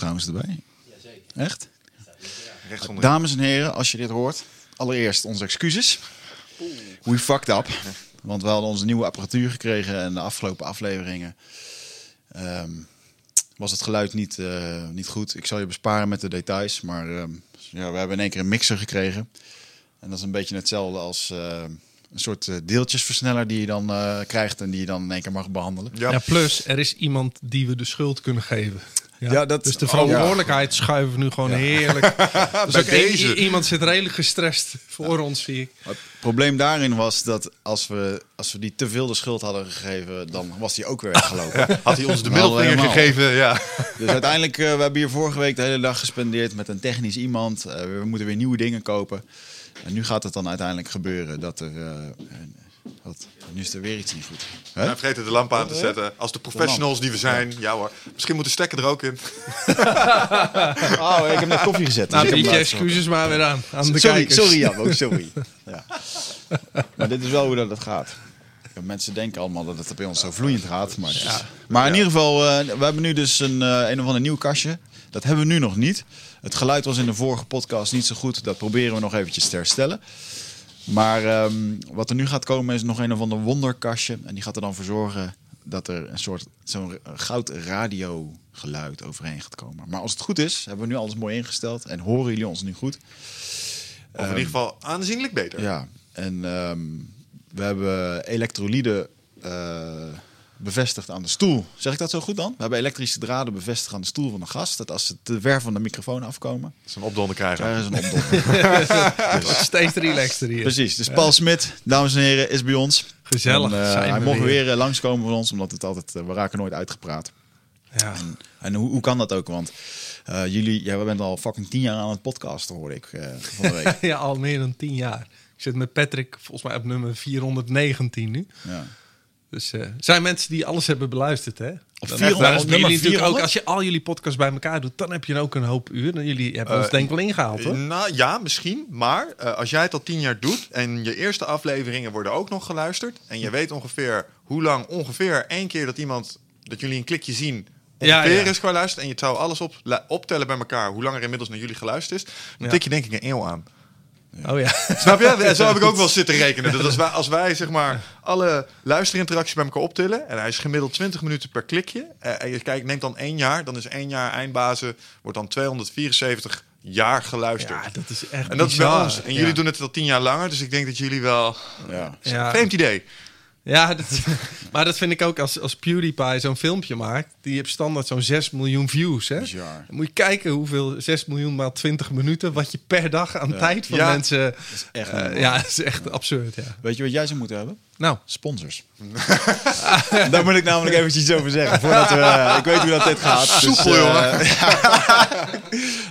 trouwens erbij. Echt? Dames en heren, als je dit hoort, allereerst onze excuses. We fucked up. Want we hadden onze nieuwe apparatuur gekregen en de afgelopen afleveringen ehm, was het geluid niet, eh, niet goed. Ik zal je besparen met de details, maar ehm, ja, we hebben in één keer een mixer gekregen. En dat is een beetje hetzelfde als eh, een soort eh, deeltjesversneller die je dan eh, krijgt en die je dan in één keer mag behandelen. Ja. Ja, plus er is iemand die we de schuld kunnen geven. Ja, Ja, dat- dus de oh, verantwoordelijkheid schuiven we nu gewoon heerlijk. dus ook deze. iemand zit redelijk gestrest voor ons, zie ik. Het probleem daarin was dat als we, als we die te veel de schuld hadden gegeven, dan was die ook weer weggelopen. Had hij ons de middelvinger gegeven, ja. Dus uiteindelijk, eh, we hebben hier vorige week de hele dag gespendeerd met een technisch iemand. Eh, we moeten weer nieuwe dingen kopen. En nu gaat het dan uiteindelijk gebeuren dat er... eh, een- wat, nu is er weer iets niet goed. Hè? En vergeten de lamp aan te zetten. Als de professionals die we zijn. Ja hoor. Misschien moet de stekker er ook in. Oh, ik heb net koffie gezet. dus Nou, je laten excuses maar weer aan, aan de Sorry, kijkers. sorry Jan, ook sorry. Ja. Maar dit is wel hoe dat het gaat. Ja, Mensen denken allemaal dat het bij ons zo vloeiend gaat. Maar, maar in ieder geval, eh, we hebben nu dus een, eh, een of ander nieuw kastje. Dat hebben we nu nog niet. Het geluid was in de vorige podcast niet zo goed. Dat proberen we nog eventjes te herstellen. Maar ehm, wat er nu gaat komen is nog een of ander wonderkastje. En die gaat er dan voor zorgen dat er een soort zo'n goud radio geluid overheen gaat komen. Maar als het goed is, hebben we nu alles mooi ingesteld. En horen jullie ons nu goed. Of in ieder geval aanzienlijk beter. Ja, en ehm, we hebben elektrolyden eh, bevestigd aan de stoel. Zeg ik dat zo goed dan? We hebben elektrische draden bevestigd aan de stoel van de gast. Dat als ze te ver van de microfoon afkomen, Zo'n opdonder krijgen. daar is een opdonder. Wordt steeds relaxter hier. Precies. Dus Paul Smit, dames en heren, is bij ons. Gezellig En, eh, zijn hij we mocht weer. weer, eh, langskomen van ons, omdat het altijd, eh, we raken nooit uitgepraat. Ja. En hoe, hoe kan dat ook? Want eh, jullie, ja, we bent al fucking tien jaar aan het podcasten, hoorde ik eh, van de week. ja, al meer dan tien jaar. Ik zit met Patrick volgens mij op nummer 419 nu. ja. Dus eh, er zijn mensen die alles hebben beluisterd, hè? Dan 400, dan nummer jullie natuurlijk 400? ook, als je al jullie podcasts bij elkaar doet, dan heb je ook een hoop uur. En jullie hebben ons Eh, denk ik wel ingehaald, hoor. Nou ja, misschien. Maar eh, als jij het al tien jaar doet en je eerste afleveringen worden ook nog geluisterd. En je weet ongeveer hoe lang ongeveer één keer dat iemand, dat jullie een klikje zien. Ja, ja. is geluisterd en je zou alles op, optellen bij elkaar hoe lang er inmiddels naar jullie geluisterd is. Dan Ja. tik je denk ik een eeuw aan. Oh ja. Snap je? Zo heb ik ook wel zitten rekenen. Dat als wij, als wij zeg maar alle luisterinteracties bij elkaar optillen... en hij is gemiddeld 20 minuten per klikje... eh, en je kijkt, neemt dan één jaar... dan is één jaar eindbazen... wordt dan 274 jaar geluisterd. ja, dat is echt en dat is bij ons. En jullie Ja. doen het al tien jaar langer... dus ik denk dat jullie wel... Ja. Ja. Vreemd idee. Ja, dat, maar dat vind ik ook als, als PewDiePie zo'n filmpje maakt. Die heeft standaard zo'n 6 miljoen views. Hè? Bizar. Dan moet je kijken hoeveel 6 miljoen maal 20 minuten... wat je per dag aan tijd van Ja. mensen... echt eh, niet normaal. ja, dat is echt absurd, ja. Weet je wat jij zou moeten hebben? Nou, Sponsors. Daar moet ik namelijk eventjes iets over zeggen. Voordat we, eh, ik weet hoe dat dit gaat. Soepel, eh, jongen.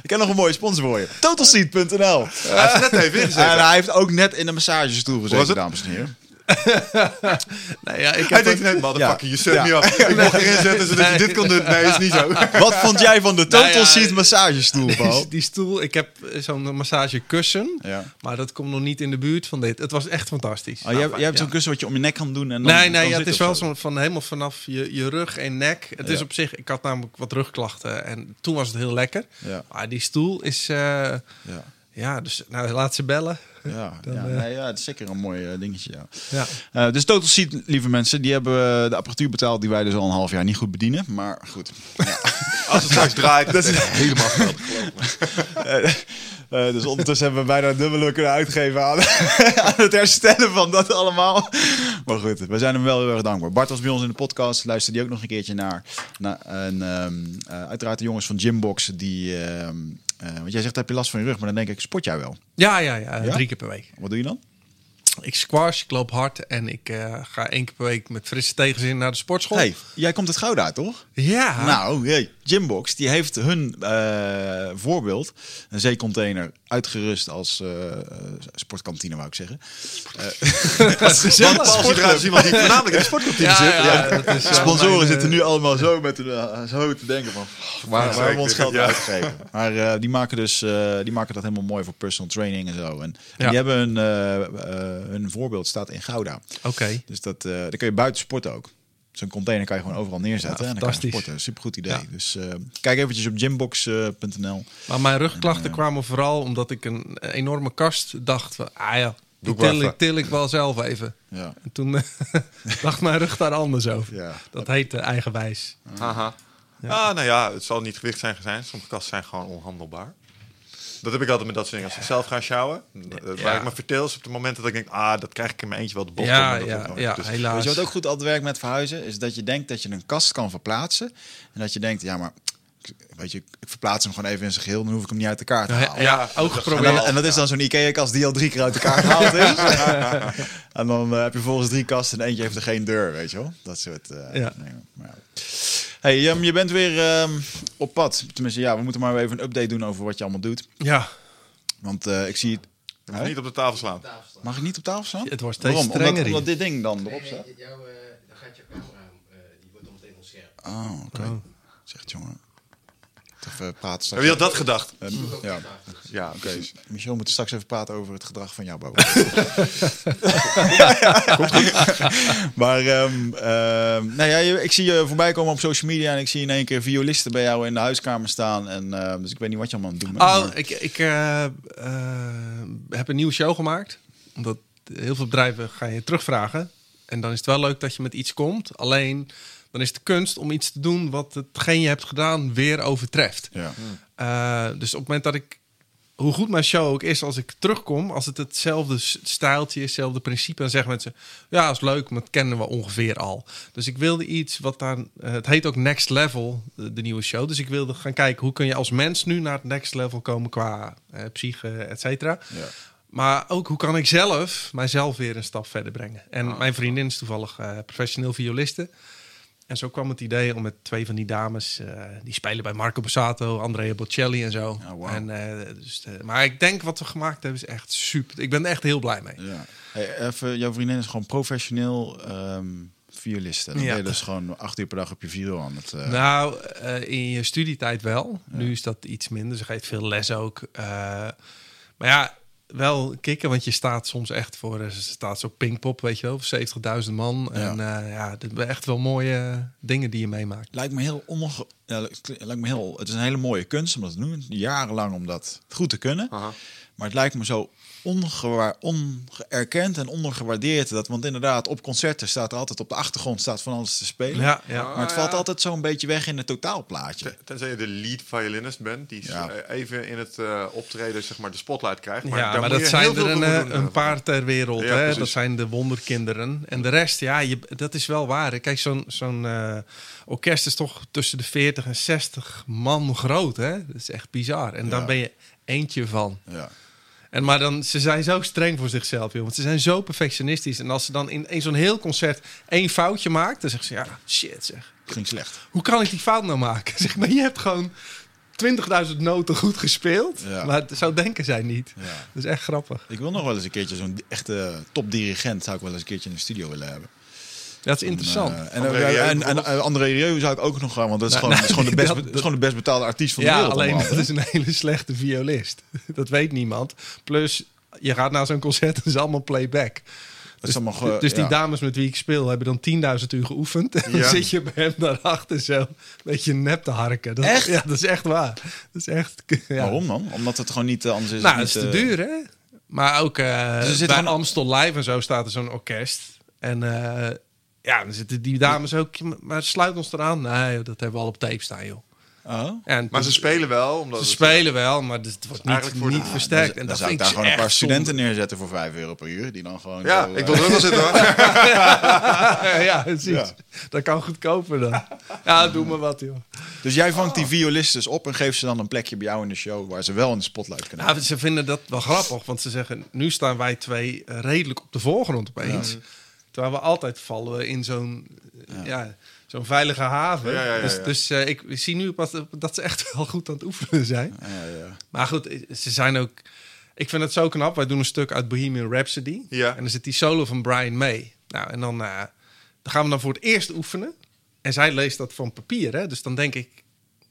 ik heb nog een mooie sponsor voor je. Totalseat.nl. Hij heeft het net even ingezet. En hij heeft ook net in de massagestoel gezeten, dames en heren. nou ja, ik Hij heb denkt ook- net, motherfucker, Ja. je zet Ja. me af. Ik mocht erin zetten zodat je Nee. dit kon doen. Nee, is niet zo. Wat vond jij van de Nou ja, Total Seat massagestoel, Paul? die, die stoel, ik heb eh, zo'n massagekussen, Ja. maar dat komt nog niet in de buurt van dit. Het was echt fantastisch. Oh, jij, jij hebt zo'n kussen wat je om je nek kan doen. En dan, nee, nee, dan ja, zit het is wel zo. zo'n van helemaal vanaf je, je rug en nek. Het is op zich, ik had namelijk wat rugklachten en toen was het heel lekker. Ja. Maar die stoel is, eh, Ja. ja, dus nou, laat ze bellen. Ja, Dan, ja, eh, nee, ja, het is zeker een mooi eh, dingetje. Ja. Ja. Eh, dus Total Seat, lieve mensen, die hebben de apparatuur betaald die wij dus al een half jaar niet goed bedienen. Maar goed. Als het straks draait, dat is helemaal geweldig. Dus ondertussen hebben we bijna dubbele kunnen uitgeven aan, aan het herstellen van dat allemaal. Maar goed, we zijn hem wel heel erg dankbaar. Bart was bij ons in de podcast, luisterde die ook nog een keertje naar. naar en ehm, eh, uiteraard de jongens van Gymbox, die... ehm, eh, want jij zegt, heb je last van je rug? Maar dan denk ik, sport jij wel? Ja, ja, ja, Ja? drie keer per week. Wat doe je dan? Ik squash, ik loop hard en ik eh, ga één keer per week met frisse tegenzin naar de sportschool. hey, jij komt uit Gouda, toch? Ja. Nou, hey, Gymbox, die heeft hun eh, voorbeeld, een zeecontainer, uitgerust als eh, eh, sportkantine, wou ik zeggen. eruit als iemand die voornamelijk in de sportkantine Ja, zit. ja, is sponsoren mijn, zitten nu allemaal zo met de, zo te denken van waar, waar hebben we ons geld Ja. uitgegeven. Maar eh, die maken dus eh, die maken dat helemaal mooi voor personal training en zo. En, die hebben een, eh, eh, hun voorbeeld staat in Gouda. Oké. Dus dat, eh dan kun je buiten sporten ook. Zo'n container kan je gewoon overal neerzetten. Ja, en dan kan je fantastisch. sporten. Supergoed idee. Ja. Dus eh, kijk eventjes op gymbox.nl. Maar mijn rugklachten En, eh, kwamen vooral omdat ik een enorme kast dacht van, ah ja, die til, ik, til ik wel zelf even. ja. En toen eh, dacht mijn rug daar anders over. Ja. Dat heet eh, eigenwijs. Haha. Ah, nou ja, het zal niet gewicht zijn zijn. Sommige kasten zijn gewoon onhandelbaar. Dat heb ik altijd met dat soort dingen. Als ik zelf ga sjouwen, eh, waar ik me verteel is op de momenten dat ik denk, ah, dat krijg ik in mijn eentje wel de bocht. Ja, ja, ja, Dus- helaas. Weet je wat ook goed altijd werkt met verhuizen? Is dat je denkt dat je een kast kan verplaatsen. En dat je denkt, ja maar, weet je, ik verplaats hem gewoon even in zijn geheel. Dan hoef ik hem niet uit elkaar te Ja, halen. ja, Ja, ook En, geprobeerd. dan- en dat is dan zo'n Ikea-kast die al drie keer uit elkaar gehaald is. en dan eh, heb je volgens drie kasten en eentje heeft er geen deur, weet je wel. Dat soort eh, Ja. dingen. Maar ja. Hey, je bent weer ehm, op pad. Tenminste, ja, we moeten maar even een update doen over wat je allemaal doet. Ja, Want eh, ik zie... Je mag niet op de tafel slaan. Mag ik niet op tafel staan? het wordt steeds Waarom? strenger Omdat, omdat dit ding dan erop staat? Jouw, eh, dan gaat je camera, eh, die wordt dan meteen onscherp. Oh, oké. Zegt jongen. Even praten straks. Heb je had dat gedacht? Eh, ja, Ja, oké. oké. Michel moet straks even praten over het gedrag van jouw boven. maar ehm, ehm, nou ja, ik zie je voorbij komen op social media en ik zie in één keer violisten bij jou in de huiskamer staan. En, ehm, dus ik weet niet wat je allemaal aan het doen bent. Oh, maar- ik, ik eh, eh, heb een nieuwe show gemaakt. Omdat heel veel bedrijven ga je terugvragen. En dan is het wel leuk dat je met iets komt. Alleen, dan is het de kunst om iets te doen wat hetgeen je hebt gedaan weer overtreft. ja. Eh, dus op het moment dat ik, hoe goed mijn show ook is, als ik terugkom, als het hetzelfde stijltje is, hetzelfde principe, dan zeggen mensen, ja, is leuk, maar dat kennen we ongeveer al. Dus ik wilde iets wat daar, eh, het heet ook Next Level, de, de nieuwe show. Dus ik wilde gaan kijken, hoe kun je als mens nu naar het next level komen qua eh, psyche, et cetera. Ja. Maar ook hoe kan ik zelf mijzelf weer een stap verder brengen. En mijn vriendin is toevallig professioneel violiste. En zo kwam het idee om met twee van die dames, eh, die spelen bij Marco Borsato, Andrea Bocelli en zo. Oh, wauw. en, eh, dus, eh, maar ik denk wat we gemaakt hebben is echt super. Ik ben er echt heel blij mee. Ja. Hey, even, jouw vriendin is gewoon professioneel ehm violiste. Dan Ja. ben je dus gewoon acht uur per dag op je viool aan het... Nou, in je studietijd wel. Nu is dat iets minder. Ze geeft veel les ook. Maar ja, wel kicken, want je staat soms echt voor... eh, Ze staat zo Pinkpop, weet je wel, voor 70.000 man. Ja. En eh, ja, dat zijn echt wel mooie dingen die je meemaakt. Lijkt me heel onge... Ja, lijkt me heel... Het is een hele mooie kunst om dat te doen. Jarenlang om dat goed te kunnen. Aha. Maar het lijkt me zo ongewaar, ongeërkend en ondergewaardeerd. Dat, want inderdaad, op concerten staat er altijd op de achtergrond staat van alles te spelen. Ja, ja. Maar het Ah, valt ja. altijd zo'n beetje weg in het totaalplaatje. Ten- Tenzij je de lead violinist bent, die Ja. eh, even in het eh, optreden zeg maar, de spotlight krijgt. Maar ja, daar maar moet dat zijn er een, eh, doen, een paar ter wereld. Ja, hè? precies. Dat zijn de wonderkinderen. En de rest, ja, je, dat is wel waar. Kijk, zo'n zo'n eh, orkest is toch tussen de 40 en 60 man groot. Hè? Dat is echt bizar. En daar ben je eentje van. Ja. En maar dan, ze zijn zo streng voor zichzelf, joh. Want ze zijn zo perfectionistisch. En als ze dan in, in zo'n heel concert één foutje maakt, dan zeggen ze, ja, shit zeg. Ging slecht. Hoe kan ik die fout nou maken? Zeg maar, je hebt gewoon 20.000 noten goed gespeeld. Ja. Maar zo denken zij niet. Ja. Dat is echt grappig. Ik wil nog wel eens een keertje zo'n echte topdirigent zou ik wel eens een keertje in de studio willen hebben. Dat is interessant. En, eh, André en, Rieu en, en, eh, André Rieu zou ik ook nog gaan, want dat is, Nou, gewoon, dat is, gewoon, de best, dat- is gewoon de best betaalde artiest van de ja, wereld. alleen allemaal, dat is een hele slechte violist. Dat weet niemand. Plus, je gaat naar zo'n concert en is allemaal playback. Dat is allemaal ge- dus die ja. dames met wie ik speel hebben dan 10.000 uur geoefend. En dan Ja. zit je bij hem daarachter zo een beetje nep te harken. Dat, Echt? Ja, dat is echt waar. Dat is echt... Ja. Waarom dan? Omdat het gewoon niet eh, anders is. Nou, het is niet, te eh, duur, hè? Maar ook eh Dus er zit bij gewoon- Amstel Live en zo staat er zo'n orkest. En eh, ja, dan zitten die dames ook... Maar sluit ons eraan. Nee, dat hebben we al op tape staan, joh. Oh? En Maar ze spelen wel. Omdat Ze het- spelen wel, maar het wordt niet, voor niet Ah, versterkt. Dan, en dan dat zou ik daar gewoon een paar studenten zonde. neerzetten voor 5 euro per uur. Die dan gewoon. Ja, zo, ik wil er ook wel zitten hoor. ja, precies. Ja. Dat kan goedkoper dan. Ja, doe maar wat, joh. Dus jij vangt die violisten op en geeft ze dan een plekje bij jou in de show waar ze wel in de spotlight kunnen. Nou, ze vinden dat wel grappig, want ze zeggen... nu staan wij twee eh, redelijk op de voorgrond opeens. Terwijl we altijd vallen in zo'n eh, ja. zo'n veilige haven. Ja, ja, ja, Dus, ja. dus eh, ik zie nu pas dat ze echt wel goed aan het oefenen zijn. Ja, ja. Maar goed, ze zijn ook... Ik vind het zo knap. Wij doen een stuk uit Bohemian Rhapsody. Ja. En dan zit die solo van Brian May. Nou, en dan, eh, dan gaan we dan voor het eerst oefenen. En zij leest dat van papier, hè. Dus dan denk ik...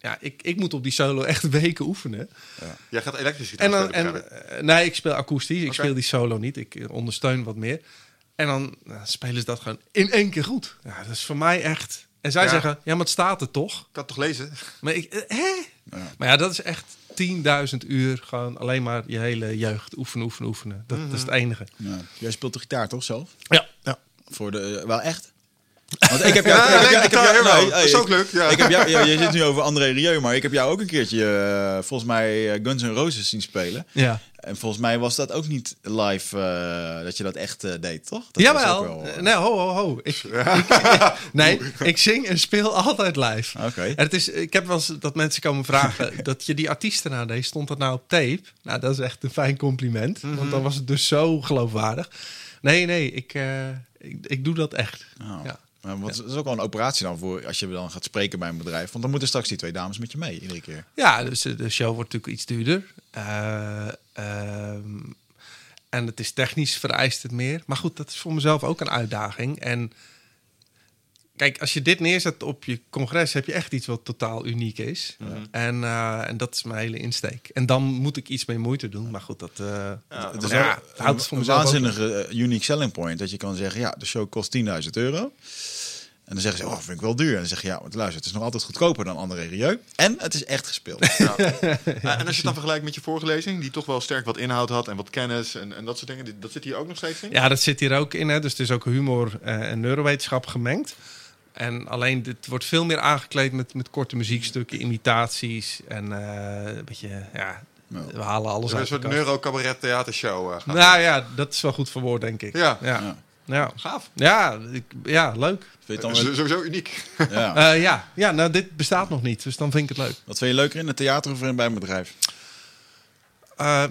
Ja, ik, ik moet op die solo echt weken oefenen. Jij gaat elektrisch gitaar En dan, spelen, en, eh, nee, ik speel akoestisch. Ik speel die solo niet. Ik eh, ondersteun wat meer. En dan nou, spelen ze dat gewoon in één keer goed. Ja, dat is voor mij echt... En zij Ja. zeggen, ja, maar het staat er toch? Ik kan het toch lezen? Maar ik, eh, hè? Maar ja, dat is echt 10.000 uur gewoon alleen maar je hele jeugd oefenen, oefenen, oefenen. Dat, dat is het enige. Ja. Jij speelt de gitaar toch zelf? Ja, ja. Voor de, wel echt? Want ik heb jou... Ja, ik heb leuk, jou- ik heb gitaar, jou- jawel. nee, Dat is ik- ook leuk, ja. Ik heb jou, ja, je zit nu over André Rieu, maar ik heb jou ook een keertje, eh, volgens mij, eh, Guns N' Roses zien spelen. ja. En volgens mij was dat ook niet live, eh, dat je dat echt eh, deed, toch? Dat was Jawel. ook wel, Nee, ho, ho, ho. Ik, ik- nee, ik zing en speel altijd live. Oké. En het is, ik heb wel eens dat mensen komen vragen dat je die artiesten nadeed. Stond dat nou op tape? Nou, dat is echt een fijn compliment. Want dan was het dus zo geloofwaardig. Nee, nee, ik, eh, ik, ik doe dat echt. Nou, Ja. Maar wat, dat is ook wel een operatie dan voor als je dan gaat spreken bij een bedrijf. Want dan moeten straks die twee dames met je mee, iedere keer. Ja, dus de de show wordt natuurlijk iets duurder. Eh, ehm, en het is technisch vereist het meer. Maar goed, dat is voor mezelf ook een uitdaging. En kijk, als je dit neerzet op je congres, heb je echt iets wat totaal uniek is. En, eh, en dat is mijn hele insteek. En dan moet ik iets meer moeite doen. Maar goed, dat eh Het is ja, het houdt het voor een mezelf waanzinnige eh, unique selling point. Dat je kan zeggen, ja, de show kost 10.000 euro. En dan zeggen ze, oh, vind ik wel duur. En dan zeg je, ja, maar luister, het is nog altijd goedkoper dan André Rieu. En het is echt gespeeld. Ja. en als je het dan vergelijkt met je vorige lezing, die toch wel sterk wat inhoud had en wat kennis en, en dat soort dingen, dat zit hier ook nog steeds in? Ja, dat zit hier ook in. Hè. Dus het is ook humor eh, en neurowetenschap gemengd. En alleen dit wordt veel meer aangekleed met, met korte muziekstukken, imitaties en eh, een beetje, ja, we halen alles Dus een uit soort neuro-cabaret theatershow. eh, gaat Nou ja, dat is wel goed verwoord, denk ik. Ja. ja. Ja. Gaaf. ja, ik, ja leuk. Vind je het Eh, dan, Sowieso uniek. ja. Eh, ja. ja, nou dit bestaat nog niet, dus dan vind ik het leuk. Wat vind je leuker in het theater of in bij een bedrijf? Eh, eh,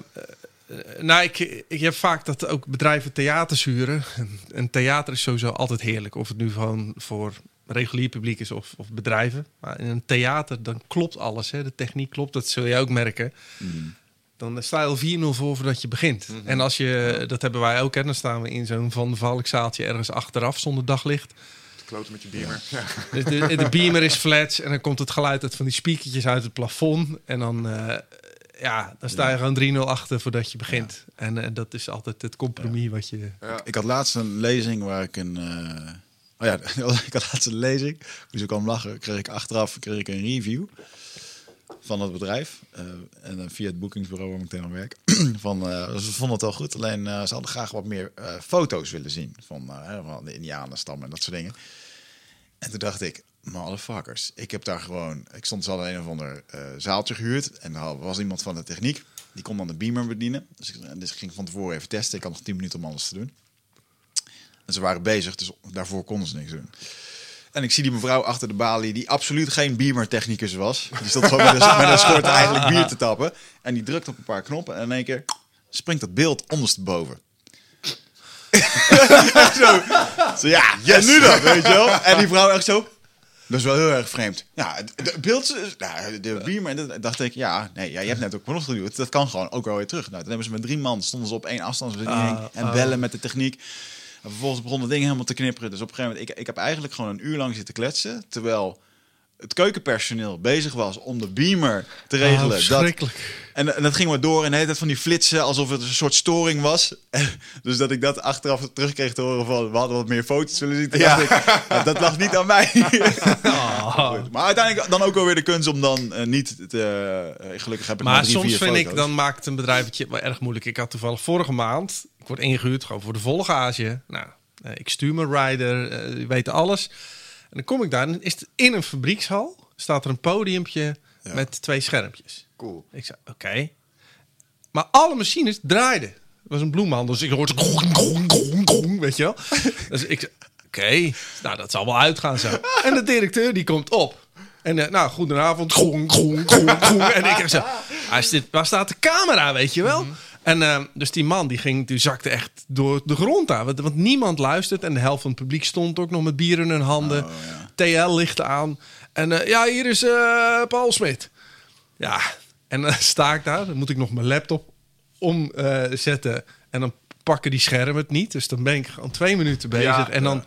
nou, ik, ik heb vaak dat ook bedrijven theaters huren. En, en theater is sowieso altijd heerlijk. Of het nu gewoon voor regulier publiek is of, of bedrijven. Maar in een theater, dan klopt alles. Hè? De techniek klopt, dat zul je ook merken. Dan sta je al 4-0 voor voordat je begint. En als je, dat hebben wij ook, hè, dan staan we in zo'n Van de Valk zaaltje ergens achteraf zonder daglicht. Kloten met je beamer. Ja. Dus de, de beamer is flats en dan komt het geluid uit van die speakertjes uit het plafond. En dan, eh, ja, dan sta je gewoon 3-0 achter voordat je begint. En eh, dat is altijd het compromis wat je... Ja. Ik had laatst een lezing waar ik een... eh, oh ja, ik had laatst een lezing. Moest ik al om lachen. Kreeg ik achteraf kreeg ik een review van het bedrijf. Eh, en eh, via het boekingsbureau waar ik meteen aan werk. van, eh, ze vonden het wel goed. Alleen ze hadden graag wat meer foto's willen zien. Van, van de Indianenstam en dat soort dingen. En toen dacht ik, motherfuckers. Ik heb daar gewoon... Ik stond ze hadden een of ander zaaltje gehuurd. En daar was iemand van de techniek. Die kon dan de beamer bedienen. Dus ik, dus ik ging van tevoren even testen. Ik had nog 10 minuten om alles te doen. En ze waren bezig, dus daarvoor konden ze niks doen. En ik zie die mevrouw achter de balie, die absoluut geen beamer-technicus was. Die stond gewoon met een, met een schort eigenlijk bier te tappen. En die drukt op een paar knoppen en in één keer springt dat beeld ondersteboven. zo, zo, ja, en nu dan, weet je wel? En die vrouw echt zo... Dat is wel heel erg vreemd. Ja, het het beeld, nou, de beamer, dat dacht ik, ja, nee, ja, je hebt net ook nog geduwd. Dat kan gewoon ook wel weer terug. Nou, toen hebben ze met drie man, stonden ze op één afstandsbediening Ah, en ah. bellen met de techniek. En vervolgens begon het ding helemaal te knipperen. Dus op een gegeven moment, ik, ik heb eigenlijk gewoon een uur lang zitten kletsen. Terwijl het keukenpersoneel bezig was om de beamer te Ah, regelen. dat, verschrikkelijk. en, en dat ging maar door en de hele tijd van die flitsen alsof het een soort storing was. En dus dat ik dat achteraf terugkreeg te horen van we hadden wat meer foto's willen zien. Dacht ik, ja, dat lag niet aan mij. Ah. Goed. Maar uiteindelijk dan ook wel weer de kunst om dan eh, niet te... eh, gelukkig heb ik Maar maar drie, soms vind ik, dan maakt een bedrijf het wel erg moeilijk. Ik had toevallig vorige maand, ik word ingehuurd gewoon voor de volle gage. Nou, eh, ik stuur mijn rider, die weten alles. En dan kom ik daar en is het in een fabriekshal, staat er een podiumpje Ja. met twee schermpjes. Cool. Ik zei, oké. Maar alle machines draaiden. Het was een bloemhandel, dus ik hoorde... Gong, gong, gong, gong, weet je wel? Dus ik zei, oké, nou dat zal wel uitgaan zo. En de directeur die komt op. En eh, nou, goedenavond. Gong, gong, gong. En ik zo, ah, is dit, waar staat de camera, weet je wel? En eh, dus die man die ging, die zakte echt door de grond aan. Want, want niemand luistert. En de helft van het publiek stond ook nog met bier in hun handen. Oh, TL licht aan. En eh, ja, hier is eh, Paul Smit. Ja, en dan sta ik daar. Dan moet ik nog mijn laptop omzetten. en dan pakken die schermen het niet. Dus dan ben ik gewoon twee minuten bezig. Ja, en dan...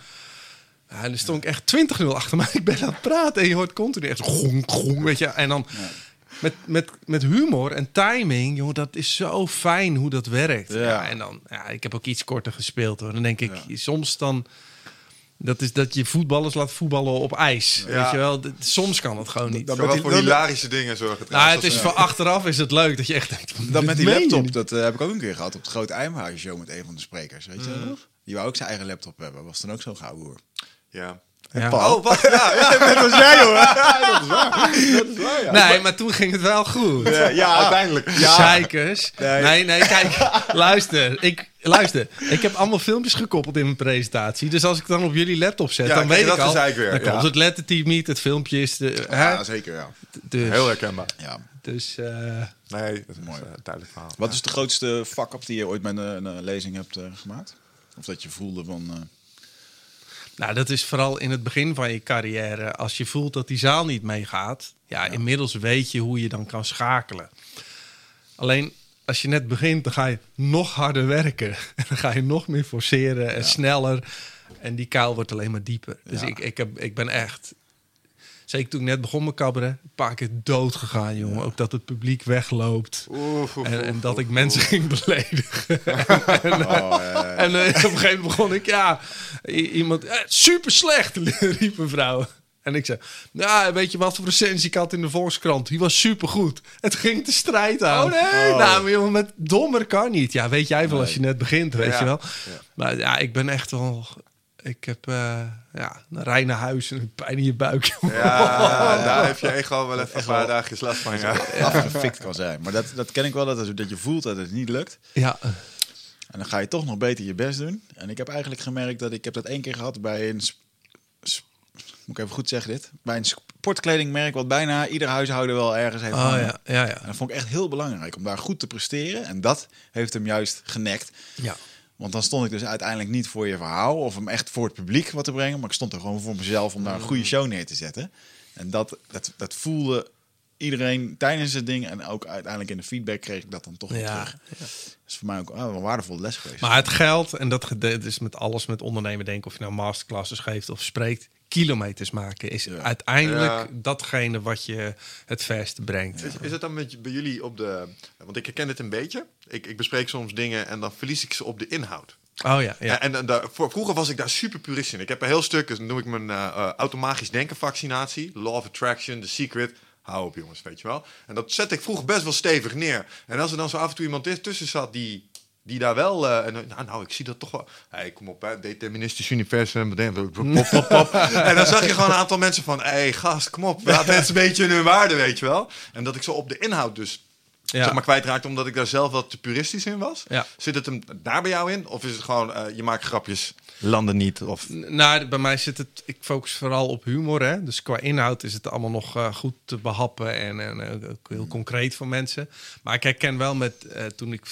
Ja, en dan stond ik echt 20-0 achter mij. Ik ben aan het praten en je hoort continu echt gong, gong, weet je. En dan... met, met, met humor en timing, jongen, dat is zo fijn hoe dat werkt. Ja. Ja. en dan, ja, ik heb ook iets korter gespeeld hoor. Dan denk ik, soms dan, dat is dat je voetballers laat voetballen op ijs. Ja. Weet je wel, soms kan het gewoon niet. Dat met die- voor dat- hilarische dingen zorgen. nou, het is voor achteraf is het leuk dat je echt denkt. Dat met die laptop, dat eh, heb ik ook een keer gehad op het grote Eimhuis show met een van de sprekers. Weet je Mm. Die wou ook zijn eigen laptop hebben. Was dan ook zo'n gauw hoor. Ja. Ja. Oh, wacht. Ja, ja. dat was jij hoor. dat is waar. Dat is waar ja. Nee, maar toen ging het wel goed. Ja, ja. Uiteindelijk. Ja. Zeikers. Nee. Nee. nee, kijk, luister. Ik, luister, ik heb allemaal filmpjes gekoppeld in mijn presentatie. Dus als ik dan op jullie laptop zet, Ja, dan weet je ik dat al. gezeik weer, Dan ja. komt het lettertype niet, het filmpje is de. hè? Ja, zeker ja. Dus, Heel herkenbaar. ja. dus eh, Nee, dat is Mooi. duidelijk verhaal. Wat is de grootste fuck-up die je ooit met een, een lezing hebt eh, gemaakt? Of dat je voelde van... eh, nou, dat is vooral in het begin van je carrière. Als je voelt dat die zaal niet meegaat, ja, inmiddels weet je hoe je dan kan schakelen. Alleen als je net begint, dan ga je nog harder werken. En dan ga je nog meer forceren en sneller. En die kuil wordt alleen maar dieper. Dus Ja. ik, ik, heb, ik ben echt... Zeker toen ik net begon met cabaret, een paar keer dood gegaan, jongen. Ook dat het publiek wegloopt. Oef, oef, En, oef, en dat ik mensen ging beledigen. oh, eh, En op een gegeven moment begon ik, ja, iemand, eh, super slecht, riep een vrouw. En ik zei, nou, weet je wat voor recensie ik had in de Volkskrant? Die was supergoed. Het ging de strijd aan. Oh, nee? Nou, maar jongen, met dommer kan niet. Ja, weet jij wel als je net begint, weet Ja. je wel. Maar ja, ik ben echt wel... Ik heb eh, ja, een rij naar huis en een pijn in je buik. Ja, daar heb je ego wel even een paar dagjes last van. Ja. afgefikt kan zijn. Maar dat, dat ken ik wel, dat, dat je voelt dat het niet lukt. Ja, En dan ga je toch nog beter je best doen. En ik heb eigenlijk gemerkt dat ik heb dat één keer gehad bij een... Moet ik even goed zeggen dit? Bij een sportkledingmerk wat bijna ieder huishouden wel ergens heeft. oh ja, ja, ja. En dat vond ik echt heel belangrijk om daar goed te presteren. En dat heeft hem juist genekt. ja. Want dan stond ik dus uiteindelijk niet voor je verhaal of hem echt voor het publiek wat te brengen. Maar ik stond er gewoon voor mezelf om daar een goede show neer te zetten. En dat, dat, dat voelde iedereen tijdens het ding. En ook uiteindelijk in de feedback kreeg ik dat dan toch Ja, terug. Dat is voor mij ook ah, een waardevolle les geweest. Maar het geld, en dat is met alles met ondernemen denken, of je nou masterclasses geeft of spreekt, kilometers maken is Ja. uiteindelijk Ja. datgene wat je het verste brengt. Is, is het dan met, bij jullie op de... Want ik herken het een beetje. Ik, ik bespreek soms dingen en dan verlies ik ze op de inhoud. Oh ja, ja. En, en daar- voor, vroeger was ik daar super purist in. Ik heb een heel stuk, dus dan noem ik mijn eh, automatisch denken vaccinatie. Law of Attraction, The Secret. Hou op jongens, weet je wel. En dat zette ik vroeger best wel stevig neer. En als er dan zo af en toe iemand is- tussen zat die, die daar wel... en, dan, nou, nou, ik zie dat toch wel... Hey, kom op, hè, deterministisch universum. pop, pop, pop. en dan zag je gewoon een aantal mensen van... Hé, hey, gast, kom op. Laat mensen een beetje hun waarde, weet je wel. En dat ik zo op de inhoud dus Ja. zeg maar kwijtraakte omdat ik daar zelf wat te puristisch in was. Ja. Zit het hem daar bij jou in? Of is het gewoon, eh, je maakt grapjes, landen niet? Of... Nou, bij mij zit het. Ik focus vooral op humor. Hè? Dus qua inhoud is het allemaal nog eh, goed te behappen en, en eh, ook heel concreet voor mensen. Maar ik herken wel met toen ik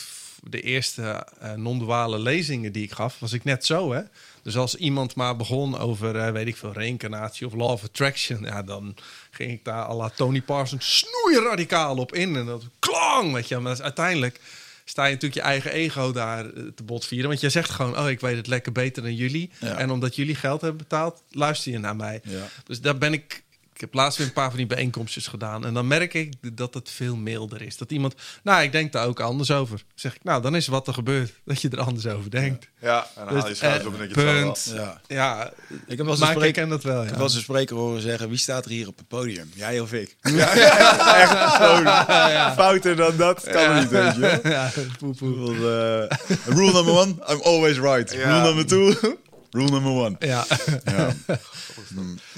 de eerste non-duale lezingen die ik gaf, was ik net zo. Hè? Dus als iemand maar begon over, eh, weet ik veel, reïncarnatie of law of attraction, ja, dan ging ik daar à la Tony Parsons snoeiradicaal op in. En dat klang, weet je. Maar is uiteindelijk sta je natuurlijk je eigen ego daar eh, te botvieren. Want je zegt gewoon, oh, ik weet het lekker beter dan jullie. Ja. En omdat jullie geld hebben betaald, luister je naar mij. Ja. Dus daar ben ik... Ik heb laatst weer een paar van die bijeenkomstjes gedaan. En dan merk ik dat het veel milder is. Dat iemand, nou, ik denk daar ook anders over. Zeg ik, nou, dan is wat er gebeurt. Dat je er anders over denkt. Ja, en dan Dus, haal je schouders eh, op en denk je het zal wel. punt. Ja. Ja, Ik heb wel eens een ik dat wel, ik ja. heb wel eens een spreker horen zeggen: wie staat er hier op het podium? Jij of ik? Ja, echt gewoon fouter dan dat kan niet, weet je ja, poe, poe. Eh, rule number one, I'm always right. Ja. Rule number two, rule number one. Ja. Ja.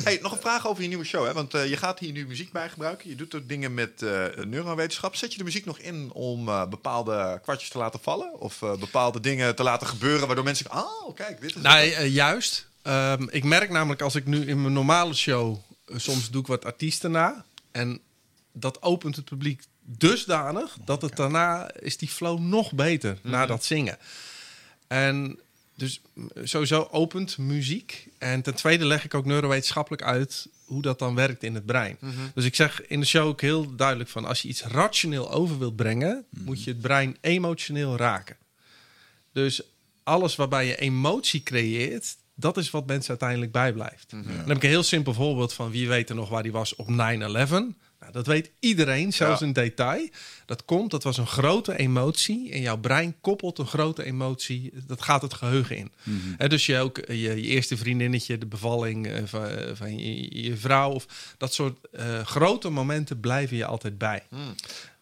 Hey, nog een vraag over je nieuwe show. Hè? Want eh, je gaat hier nu muziek bij gebruiken. Je doet ook dingen met eh, neurowetenschap. Zet je de muziek nog in om eh, bepaalde kwartjes te laten vallen? Of eh, bepaalde dingen te laten gebeuren waardoor mensen denken... Oh, kijk, dit is... Nou, het. eh, juist. Ehm, ik merk namelijk als ik nu in mijn normale show... soms doe ik wat artiesten na. En dat opent het publiek dusdanig... dat het daarna is die flow nog beter na dat zingen. En dus sowieso opent muziek. En ten tweede leg ik ook neurowetenschappelijk uit... hoe dat dan werkt in het brein. Dus ik zeg in de show ook heel duidelijk van... als je iets rationeel over wilt brengen... moet je het brein emotioneel raken. Dus alles waarbij je emotie creëert, dat is wat mensen uiteindelijk bijblijft. Dan heb ik een heel simpel voorbeeld van wie weet er nog waar die was op 9-11. Nou, dat weet iedereen, zelfs Ja. in detail. Dat komt, dat was een grote emotie. En jouw brein koppelt een grote emotie. Dat gaat het geheugen in. Hè, dus je ook eh, je, je eerste vriendinnetje, de bevalling eh, van, eh, van je, je vrouw. Of dat soort grote momenten blijven je altijd bij.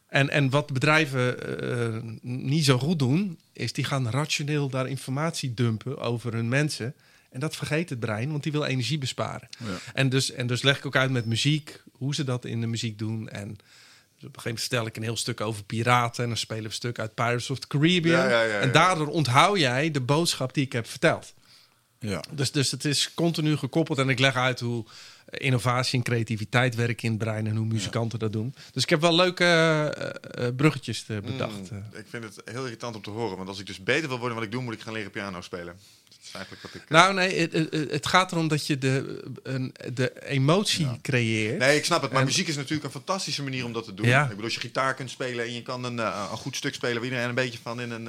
En, en wat bedrijven niet zo goed doen, is die gaan rationeel daar informatie dumpen over hun mensen. En dat vergeet het brein, want die wil energie besparen. En, dus, en dus leg ik ook uit met muziek, hoe ze dat in de muziek doen. En dus op een gegeven moment stel ik een heel stuk over piraten. En dan spelen we een stuk uit Pirates of the Caribbean. Ja, ja, ja, ja. En daardoor onthoud jij de boodschap die ik heb verteld. Ja. Dus, dus het is continu gekoppeld. En ik leg uit hoe innovatie en creativiteit werken in het brein en hoe muzikanten dat doen. Dus ik heb wel leuke eh, eh, bruggetjes eh, bedacht. Mm, ik vind het heel irritant om te horen. Want als ik dus beter wil worden wat ik doe, moet ik gaan leren piano spelen. Is eigenlijk wat ik... eh, Nou, nee, het, het- gaat erom dat je de, een, de emotie creëert. Nee, ik snap het. Maar En- muziek is natuurlijk een fantastische manier om dat te doen. Ja. Ik bedoel, als je gitaar kunt spelen en je kan een, eh, een goed stuk spelen... waar iedereen een beetje van in een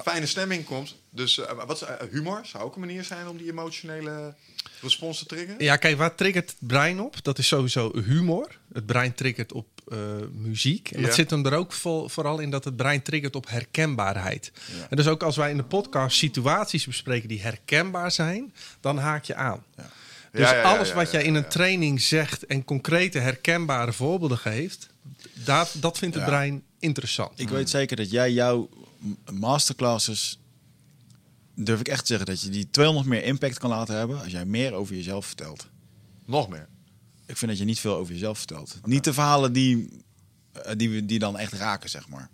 fijne stemming komt. Dus eh, wat eh, humor zou ook een manier zijn om die emotionele respons te triggeren? Ja, kijk, waar triggert het brein op? Dat is sowieso humor. Het brein triggert op eh, muziek. En Ja. dat zit hem er ook vol- vooral in dat het brein triggert op herkenbaarheid. En dus ook als wij in de podcast situaties bespreken die herkenbaar zijn, dan haak je aan. Dus Ja, alles wat jij in een training zegt en concrete herkenbare voorbeelden geeft, daar, dat vindt het brein interessant. Ik weet zeker dat jij jouw masterclasses, durf ik echt te zeggen, dat je die 200 meer impact kan laten hebben als jij meer over jezelf vertelt. Nog meer. Ik vind dat je niet veel over jezelf vertelt. Niet de verhalen die, eh, die, we- die dan echt raken, zeg maar.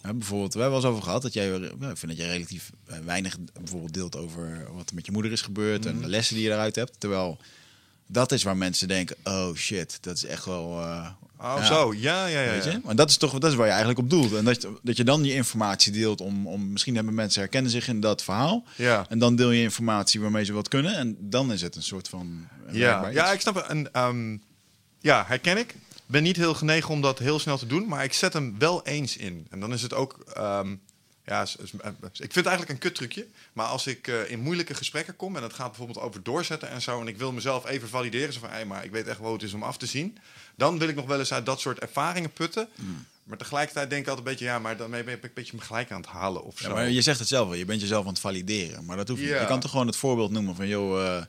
Hè, bijvoorbeeld, we hebben wel eens over gehad dat jij, ja, ik vind dat jij relatief eh, weinig bijvoorbeeld deelt over wat er met je moeder is gebeurd en de lessen die je eruit hebt. Terwijl dat is waar mensen denken, oh shit, dat is echt wel... eh, Oh, ja. zo. Ja, ja, ja. Weet je? Maar dat is toch dat is waar je eigenlijk op doelt. En dat, je- dat je dan die informatie deelt om, om misschien hebben mensen herkennen zich in dat verhaal. Ja. En dan deel je informatie waarmee ze wat kunnen. En dan is het een soort van. Ja, ja ik snap het. En, ehm, ja, herken ik. ben niet heel genegen om dat heel snel te doen, maar ik zet hem wel eens in. En dan is het ook... ehm, ja, eh, ik vind het eigenlijk een kuttrucje. Maar als ik eh, in moeilijke gesprekken kom... en het gaat bijvoorbeeld over doorzetten en zo... en ik wil mezelf even valideren... zo van, hey, maar ik weet echt wel hoe het is om af te zien... dan wil ik nog wel eens uit dat soort ervaringen putten... Hmm. Maar tegelijkertijd denk ik altijd een beetje... ja, maar daarmee ben ik een beetje me gelijk aan het halen of zo. Ja, maar je zegt het zelf wel. Je bent jezelf aan het valideren. Maar dat hoeft niet. Ja. Je kan toch gewoon het voorbeeld noemen van... joh, eh,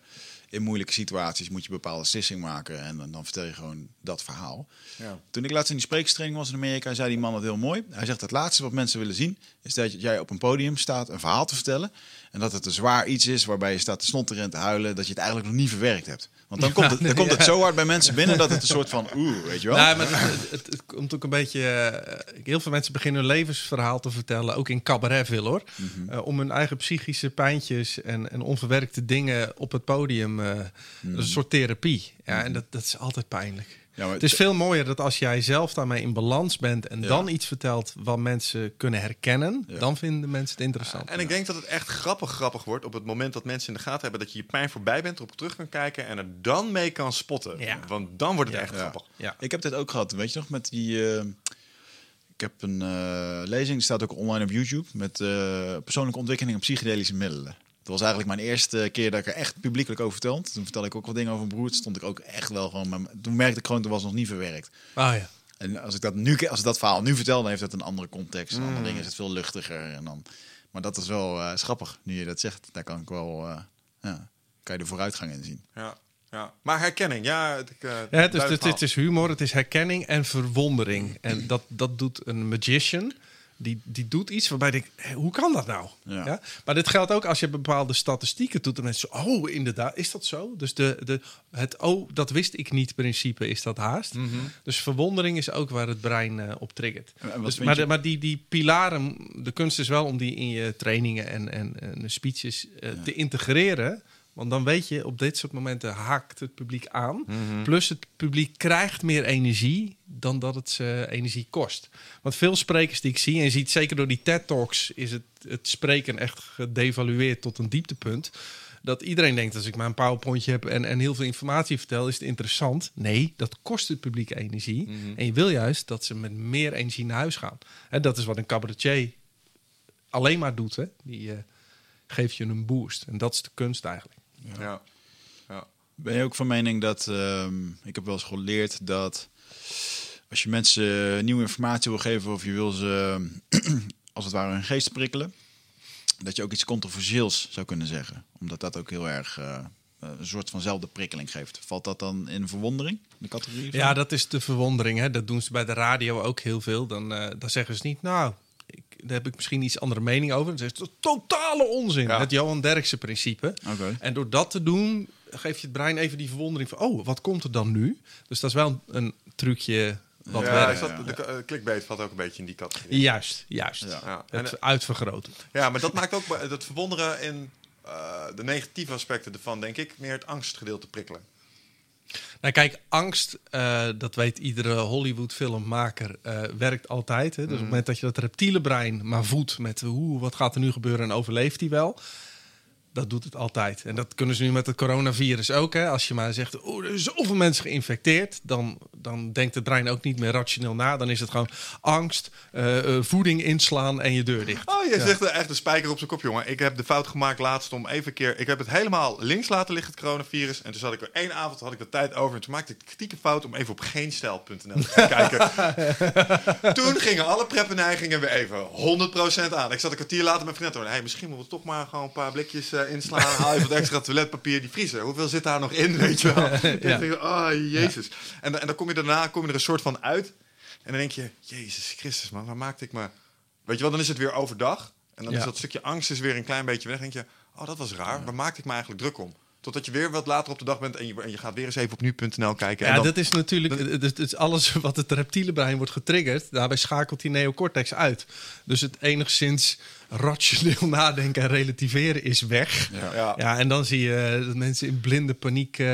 in moeilijke situaties moet je bepaalde beslissing maken. En dan, dan vertel je gewoon dat verhaal. Ja. Toen ik laatst in die spreekstraining was in Amerika... zei die man het heel mooi. Hij zegt het laatste wat mensen willen zien... is dat jij op een podium staat een verhaal te vertellen... en dat het een zwaar iets is waarbij je staat te snotteren en te huilen... dat je het eigenlijk nog niet verwerkt hebt. Want dan komt het, dan komt het zo hard bij mensen binnen... dat het een soort van oeh, weet je wel? Nou, maar het, het, het- het komt ook een beetje. eh, heel veel mensen beginnen hun levensverhaal te vertellen, ook in cabaret veel hoor. Mhm. Eh, om hun eigen psychische pijntjes en, en onverwerkte dingen op het podium. Eh Dat is een soort therapie. Ja, en dat, dat is altijd pijnlijk. Ja, maar het is veel mooier dat als jij zelf daarmee in balans bent en Ja. dan iets vertelt wat mensen kunnen herkennen, Ja. dan vinden mensen het interessant. En ik denk dat het echt grappig grappig wordt op het moment dat mensen in de gaten hebben dat je je pijn voorbij bent, erop terug kan kijken en er dan mee kan spotten. Ja. Want dan wordt het Ja. echt Ja. grappig. ja. Ik heb dit ook gehad, weet je nog, met die... eh, ik heb een eh, lezing, die staat ook online op YouTube... met eh, persoonlijke ontwikkeling op psychedelische middelen. Dat was eigenlijk mijn eerste keer dat ik er echt publiekelijk over vertelde. Toen vertelde ik ook wat dingen over mijn broer. Toen stond ik ook echt wel gewoon... met- Toen merkte ik gewoon, toen was nog niet verwerkt. Oh ja. En als ik dat nu, als ik dat verhaal nu vertel, dan heeft het een andere context. Een Mm. andere dingen is het veel luchtiger. En dan, maar dat is wel eh grappig, nu je dat zegt. Daar kan ik wel, eh, ja, kan je de vooruitgang in zien. Ja. Ja. Maar herkenning, ja. Ik, eh, Ja, het, is, het is humor, het is herkenning en verwondering. En dat, dat doet een magician. Die, die doet iets waarbij ik denk, "Hé, hoe kan dat nou? Ja. Ja. Maar dit geldt ook als je bepaalde statistieken doet. En mensen zo, oh, inderdaad, is dat zo? Dus de, de, het, oh, dat wist ik niet principe is dat haast. Dus verwondering is ook waar het brein eh, op triggert. Dus, maar de, maar die, die pilaren, de kunst is wel om die in je trainingen en, en, en speeches eh, te integreren. Want dan weet je, op dit soort momenten haakt het publiek aan. Mhm. Plus het publiek krijgt meer energie dan dat het ze energie kost. Want veel sprekers die ik zie, en je ziet zeker door die TED-talks... is het, het spreken echt gedevalueerd tot een dieptepunt. Dat iedereen denkt, als ik maar een powerpointje heb en, en heel veel informatie vertel... is het interessant. Nee, dat kost het publiek energie. En je wil juist dat ze met meer energie naar huis gaan. En dat is wat een cabaretier alleen maar doet. Hè? Die eh, geeft je een boost. En dat is de kunst eigenlijk. Ja. ja. Ben je ook van mening dat, ehm, ik heb wel eens geleerd dat als je mensen nieuwe informatie wil geven of je wil ze als het ware hun geest prikkelen, dat je ook iets controversieels zou kunnen zeggen. Omdat dat ook heel erg eh, een soort vanzelfde prikkeling geeft. Valt dat dan in verwondering, de categorie? van? Ja, dat is de verwondering. Hè? Dat doen ze bij de radio ook heel veel. Dan, eh, dan zeggen ze niet, nou, ik, daar heb ik misschien iets andere mening over. Zeggen ze, totale onzin. Ja. Het Johan Derksen principe. En door dat te doen, geef je het brein even die verwondering van... oh, wat komt er dan nu? Dus dat is wel een, een trucje wat ja, werkt. is dat, de eh, clickbait valt ook een beetje in die categorie. Juist, juist. Ja. En, Het eh, uitvergroten. ja, maar dat maakt ook dat verwonderen in eh, de negatieve aspecten ervan, denk ik, meer het angstgedeelte prikkelen. Nou, kijk, angst, eh, dat weet iedere Hollywood-filmmaker, eh, werkt altijd. Hè? Dus op het moment dat je dat reptiele brein maar voedt met hoe, wat gaat er nu gebeuren en overleeft hij wel, dat doet het altijd. En dat kunnen ze nu met het coronavirus ook. Hè? Als je maar zegt, oh, er zijn zoveel mensen geïnfecteerd, dan, dan denkt het brein ook niet meer rationeel na. Dan is het gewoon angst, eh, eh, voeding inslaan en je deur dicht. Oh, je Ja. zegt echt een spijker op zijn kop, jongen. Ik heb de fout gemaakt laatst om even een keer... Ik heb het helemaal links laten liggen, het coronavirus. En toen zat ik er één avond, had ik de tijd over. En toen maakte ik de kritieke fout om even op geenstijl.nl te gaan kijken. toen gingen alle preppenneigingen weer even 100% aan. Ik zat een kwartier later met vrienden. Hey, misschien moeten we toch maar gewoon een paar blikjes eh, inslaan. Haal even wat extra toiletpapier, die vriezer. Hoeveel zit daar nog in, weet je wel? Denk, oh, jezus. En, dan- en dan kom je daarna kom je er een soort van uit. En dan denk je, Jezus Christus, man, waar maakte ik me... Weet je wel, dan is het weer overdag. En dan Ja. is dat stukje angst is weer een klein beetje weg. Dan denk je, oh, dat was raar. Waar maakte ik me eigenlijk druk om? Totdat je weer wat later op de dag bent en je, en je gaat weer eens even op nu.nl kijken. Ja, en dan, dat is natuurlijk het, het is alles wat het reptiele brein wordt getriggerd. Daarbij schakelt die neocortex uit. Dus het enigszins rationeel nadenken en relativeren is weg. Ja. ja. en dan zie je dat mensen in blinde paniek eh,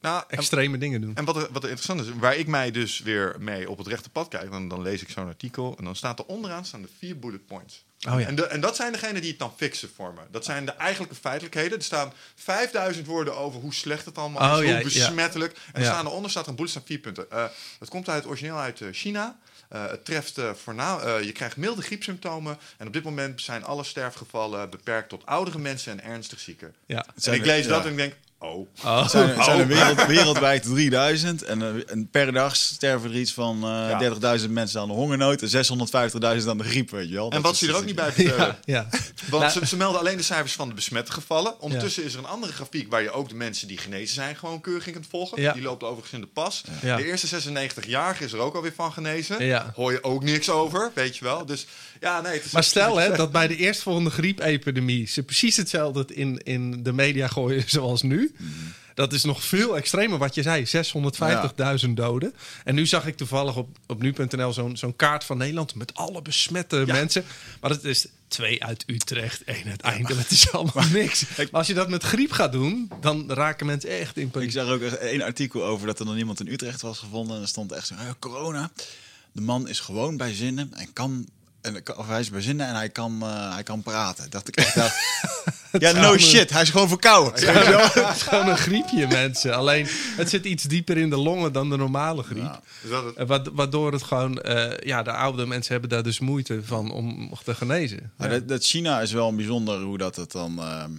Nou, en, extreme dingen doen. en wat, er, wat er interessant is, waar ik mij dus weer mee op het rechte pad kijk, dan, dan lees ik zo'n artikel en dan staat er onderaan staan de vier bullet points. Oh ja. en, de, en dat zijn degenen die het dan fixen voor me. Dat zijn de eigenlijke feitelijkheden. Er staan 5000 woorden over hoe slecht het allemaal Oh is, ja, hoe besmettelijk. En er Ja. staan eronder staat er een bullet staan vier punten. Eh, het komt uit origineel uit eh, China. Eh, het treft eh voornaam, eh, je krijgt milde griepsymptomen. En op dit moment zijn alle sterfgevallen beperkt tot oudere mensen en ernstig zieken. Ja. En ik lees dat en ik denk, oh. Oh. Het zijn, het zijn er wereld, wereldwijd 3000 en, eh, en per dag sterven er iets van eh, Ja. 30.000 mensen aan de hongernood en 650.000 aan de griep, weet je wel. En Dat wat ze er ook dat niet bij vertellen. Ja, ja. Want Nou- ze, ze melden alleen de cijfers van de besmette gevallen. Ondertussen is er een andere grafiek waar je ook de mensen die genezen zijn gewoon keurig in kunt volgen. Ja. Die loopt overigens in de pas. Ja. De eerste 96-jarige is er ook alweer van genezen. Ja. Hoor je ook niks over, weet je wel. Dus ja, nee. Maar stel hè, dat bij de eerstvolgende griepepidemie ze precies hetzelfde in, in de media gooien zoals nu. Dat is nog veel extremer wat je zei. 650.000 doden. En nu zag ik toevallig op, op nu.nl zo'n zo'n kaart van Nederland met alle besmette mensen. Maar het is twee uit Utrecht, één uit Eindhoven. Het is allemaal niks. Maar als je dat met griep gaat doen, dan raken mensen echt in Ik paniek. zag ook één artikel over dat er nog iemand in Utrecht was gevonden. En er stond echt zo, "Ah, corona. De man is gewoon bij zinnen en kan... En, of hij is bij zinnen en hij kan, eh, hij kan praten. Dacht ik echt, dat- ja, no shit. Hij is gewoon verkouden. Het is gewoon een griepje, mensen. Alleen, het zit iets dieper in de longen dan de normale griep. Ja. Is dat het? Eh, wa- Waardoor het gewoon, eh, ja, de oude mensen hebben daar dus moeite van om te genezen. Dat China is wel bijzonder hoe dat het dan. ehm,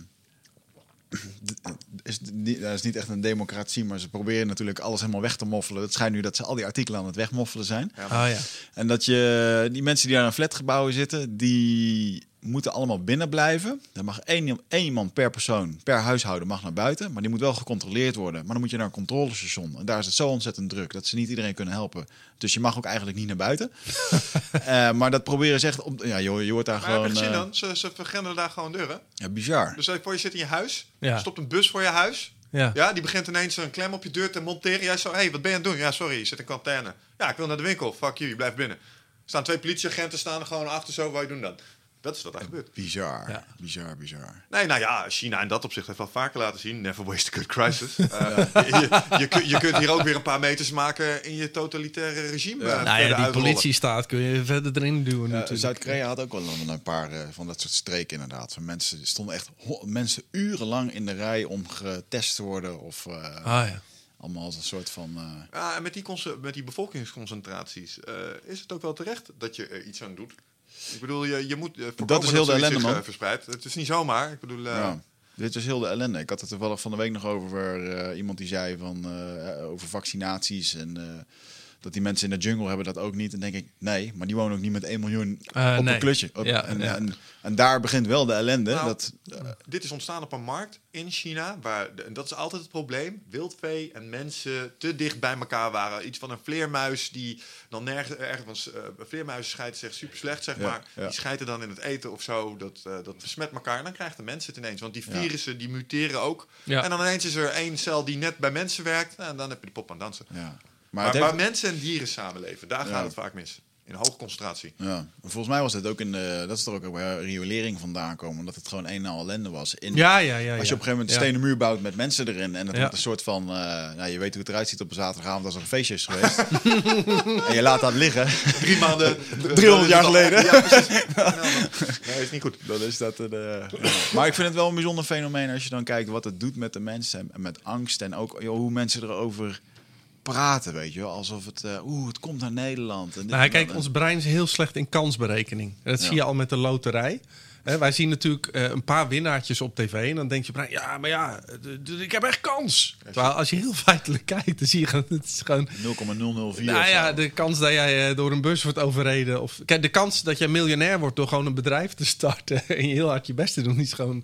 is, dat is niet echt een democratie, maar ze proberen natuurlijk alles helemaal weg te moffelen. Het schijnt nu dat ze al die artikelen aan het wegmoffelen zijn. Oh ja. En dat je die mensen die daar in flatgebouwen zitten, die moeten allemaal binnen blijven. Er mag één, één iemand per persoon, per huishouden mag naar buiten, maar die moet wel gecontroleerd worden. Maar dan moet je naar een controlestation. En daar is het zo ontzettend druk dat ze niet iedereen kunnen helpen. Dus je mag ook eigenlijk niet naar buiten. Eh, maar dat proberen ze echt op. Ja, je, je hoort daar Maar heb je gewoon. gezien eh, dan? Ze, ze vergrendelen daar gewoon deuren. ja, bizar. Dus voor, je zit in je huis. Ja. Stopt een bus voor je huis. Ja. Ja, die begint ineens een klem op je deur te monteren. Jij zo, hé, hey, wat ben je aan het doen? Ja, sorry, je zit in quarantaine. Ja, ik wil naar de winkel. Fuck you, je blijft binnen. Er staan twee politieagenten staan er gewoon achter zo. Wat je doen dan? Dat is wat er gebeurt. Bizar. Ja. Bizar, bizar. Nee, nou ja, China in dat opzicht heeft wel vaker laten zien. Never waste a good crisis. Eh, je, je, kun- je kunt hier ook weer een paar meters maken in je totalitaire regime. Ja. eh, Nou ja, die uitrollen. politiestaat kun je verder erin duwen. Zuid-Korea had ook wel een, een paar eh, van dat soort streken inderdaad. Van mensen stonden echt mensen urenlang in de rij om getest te worden of eh, Ah ja. allemaal als een soort van. eh, Ja, en met die, met die bevolkingsconcentraties eh, is het ook wel terecht dat je er iets aan doet. Ik bedoel, je, je moet eh, Dat is heel de ellende, zich, man. eh, verspreidt. Het is niet zomaar. Ik bedoel, eh, ja. Dit is heel de ellende. Ik had het toevallig van de week nog over iemand die zei van over vaccinaties en dat die mensen in de jungle hebben dat ook niet. En denk ik, nee, maar die wonen ook niet met 1 miljoen Eh, op nee. een. Op- Ja, en, ja. En, en daar begint wel de ellende. Nou, dat, Dit is ontstaan op een markt in China, waar, de- en dat is altijd het probleem, wildvee en mensen te dicht bij elkaar waren. Iets van een vleermuis die dan nergens, ergens, eh vleermuizen scheiden zich super slecht, zeg Ja, maar. ja. Die scheiden dan in het eten of zo, dat, eh, dat besmet elkaar en dan krijgen de mensen het ineens. Want die Ja. virussen, die muteren ook. Ja. En dan ineens is er één cel die net bij mensen werkt, nou, en dan heb je de pop aan dansen. ja. Maar, waar mensen en dieren samenleven, daar gaat het vaak mis. In hoge concentratie. ja. Volgens mij was het ook in de, dat is er ook bij riolering vandaan komen, omdat het gewoon een en al ellende was. In, Ja, ja, ja. Als je op een gegeven moment een stenen muur bouwt met mensen erin en het Ja. wordt een soort van, eh, nou, je weet hoe het eruit ziet op een zaterdagavond als er een feestje is geweest. en je laat dat liggen. Drie maanden. 300 jaar geleden. Ja, precies. Nee, is niet goed. Dan is dat een, eh. Maar ik vind het wel een bijzonder fenomeen als je dan kijkt wat het doet met de mensen en met angst en ook joh, hoe mensen erover praten, weet je wel, alsof het, eh, oeh, het komt naar Nederland. En Nou, kijk, ons brein is heel slecht in kansberekening. Dat Ja. zie je al met de loterij. Wij zien natuurlijk eh, een paar winnaartjes op tv. En dan denk je, brein, ja, maar ja, ik heb echt kans. Terwijl als je heel feitelijk kijkt, dan zie je gewoon, het is gewoon 0,004. nou ja, de kans dat jij eh, door een bus wordt overreden. Of, kijk, de kans dat jij miljonair wordt door gewoon een bedrijf te starten. en je heel hard je best te doen, is gewoon,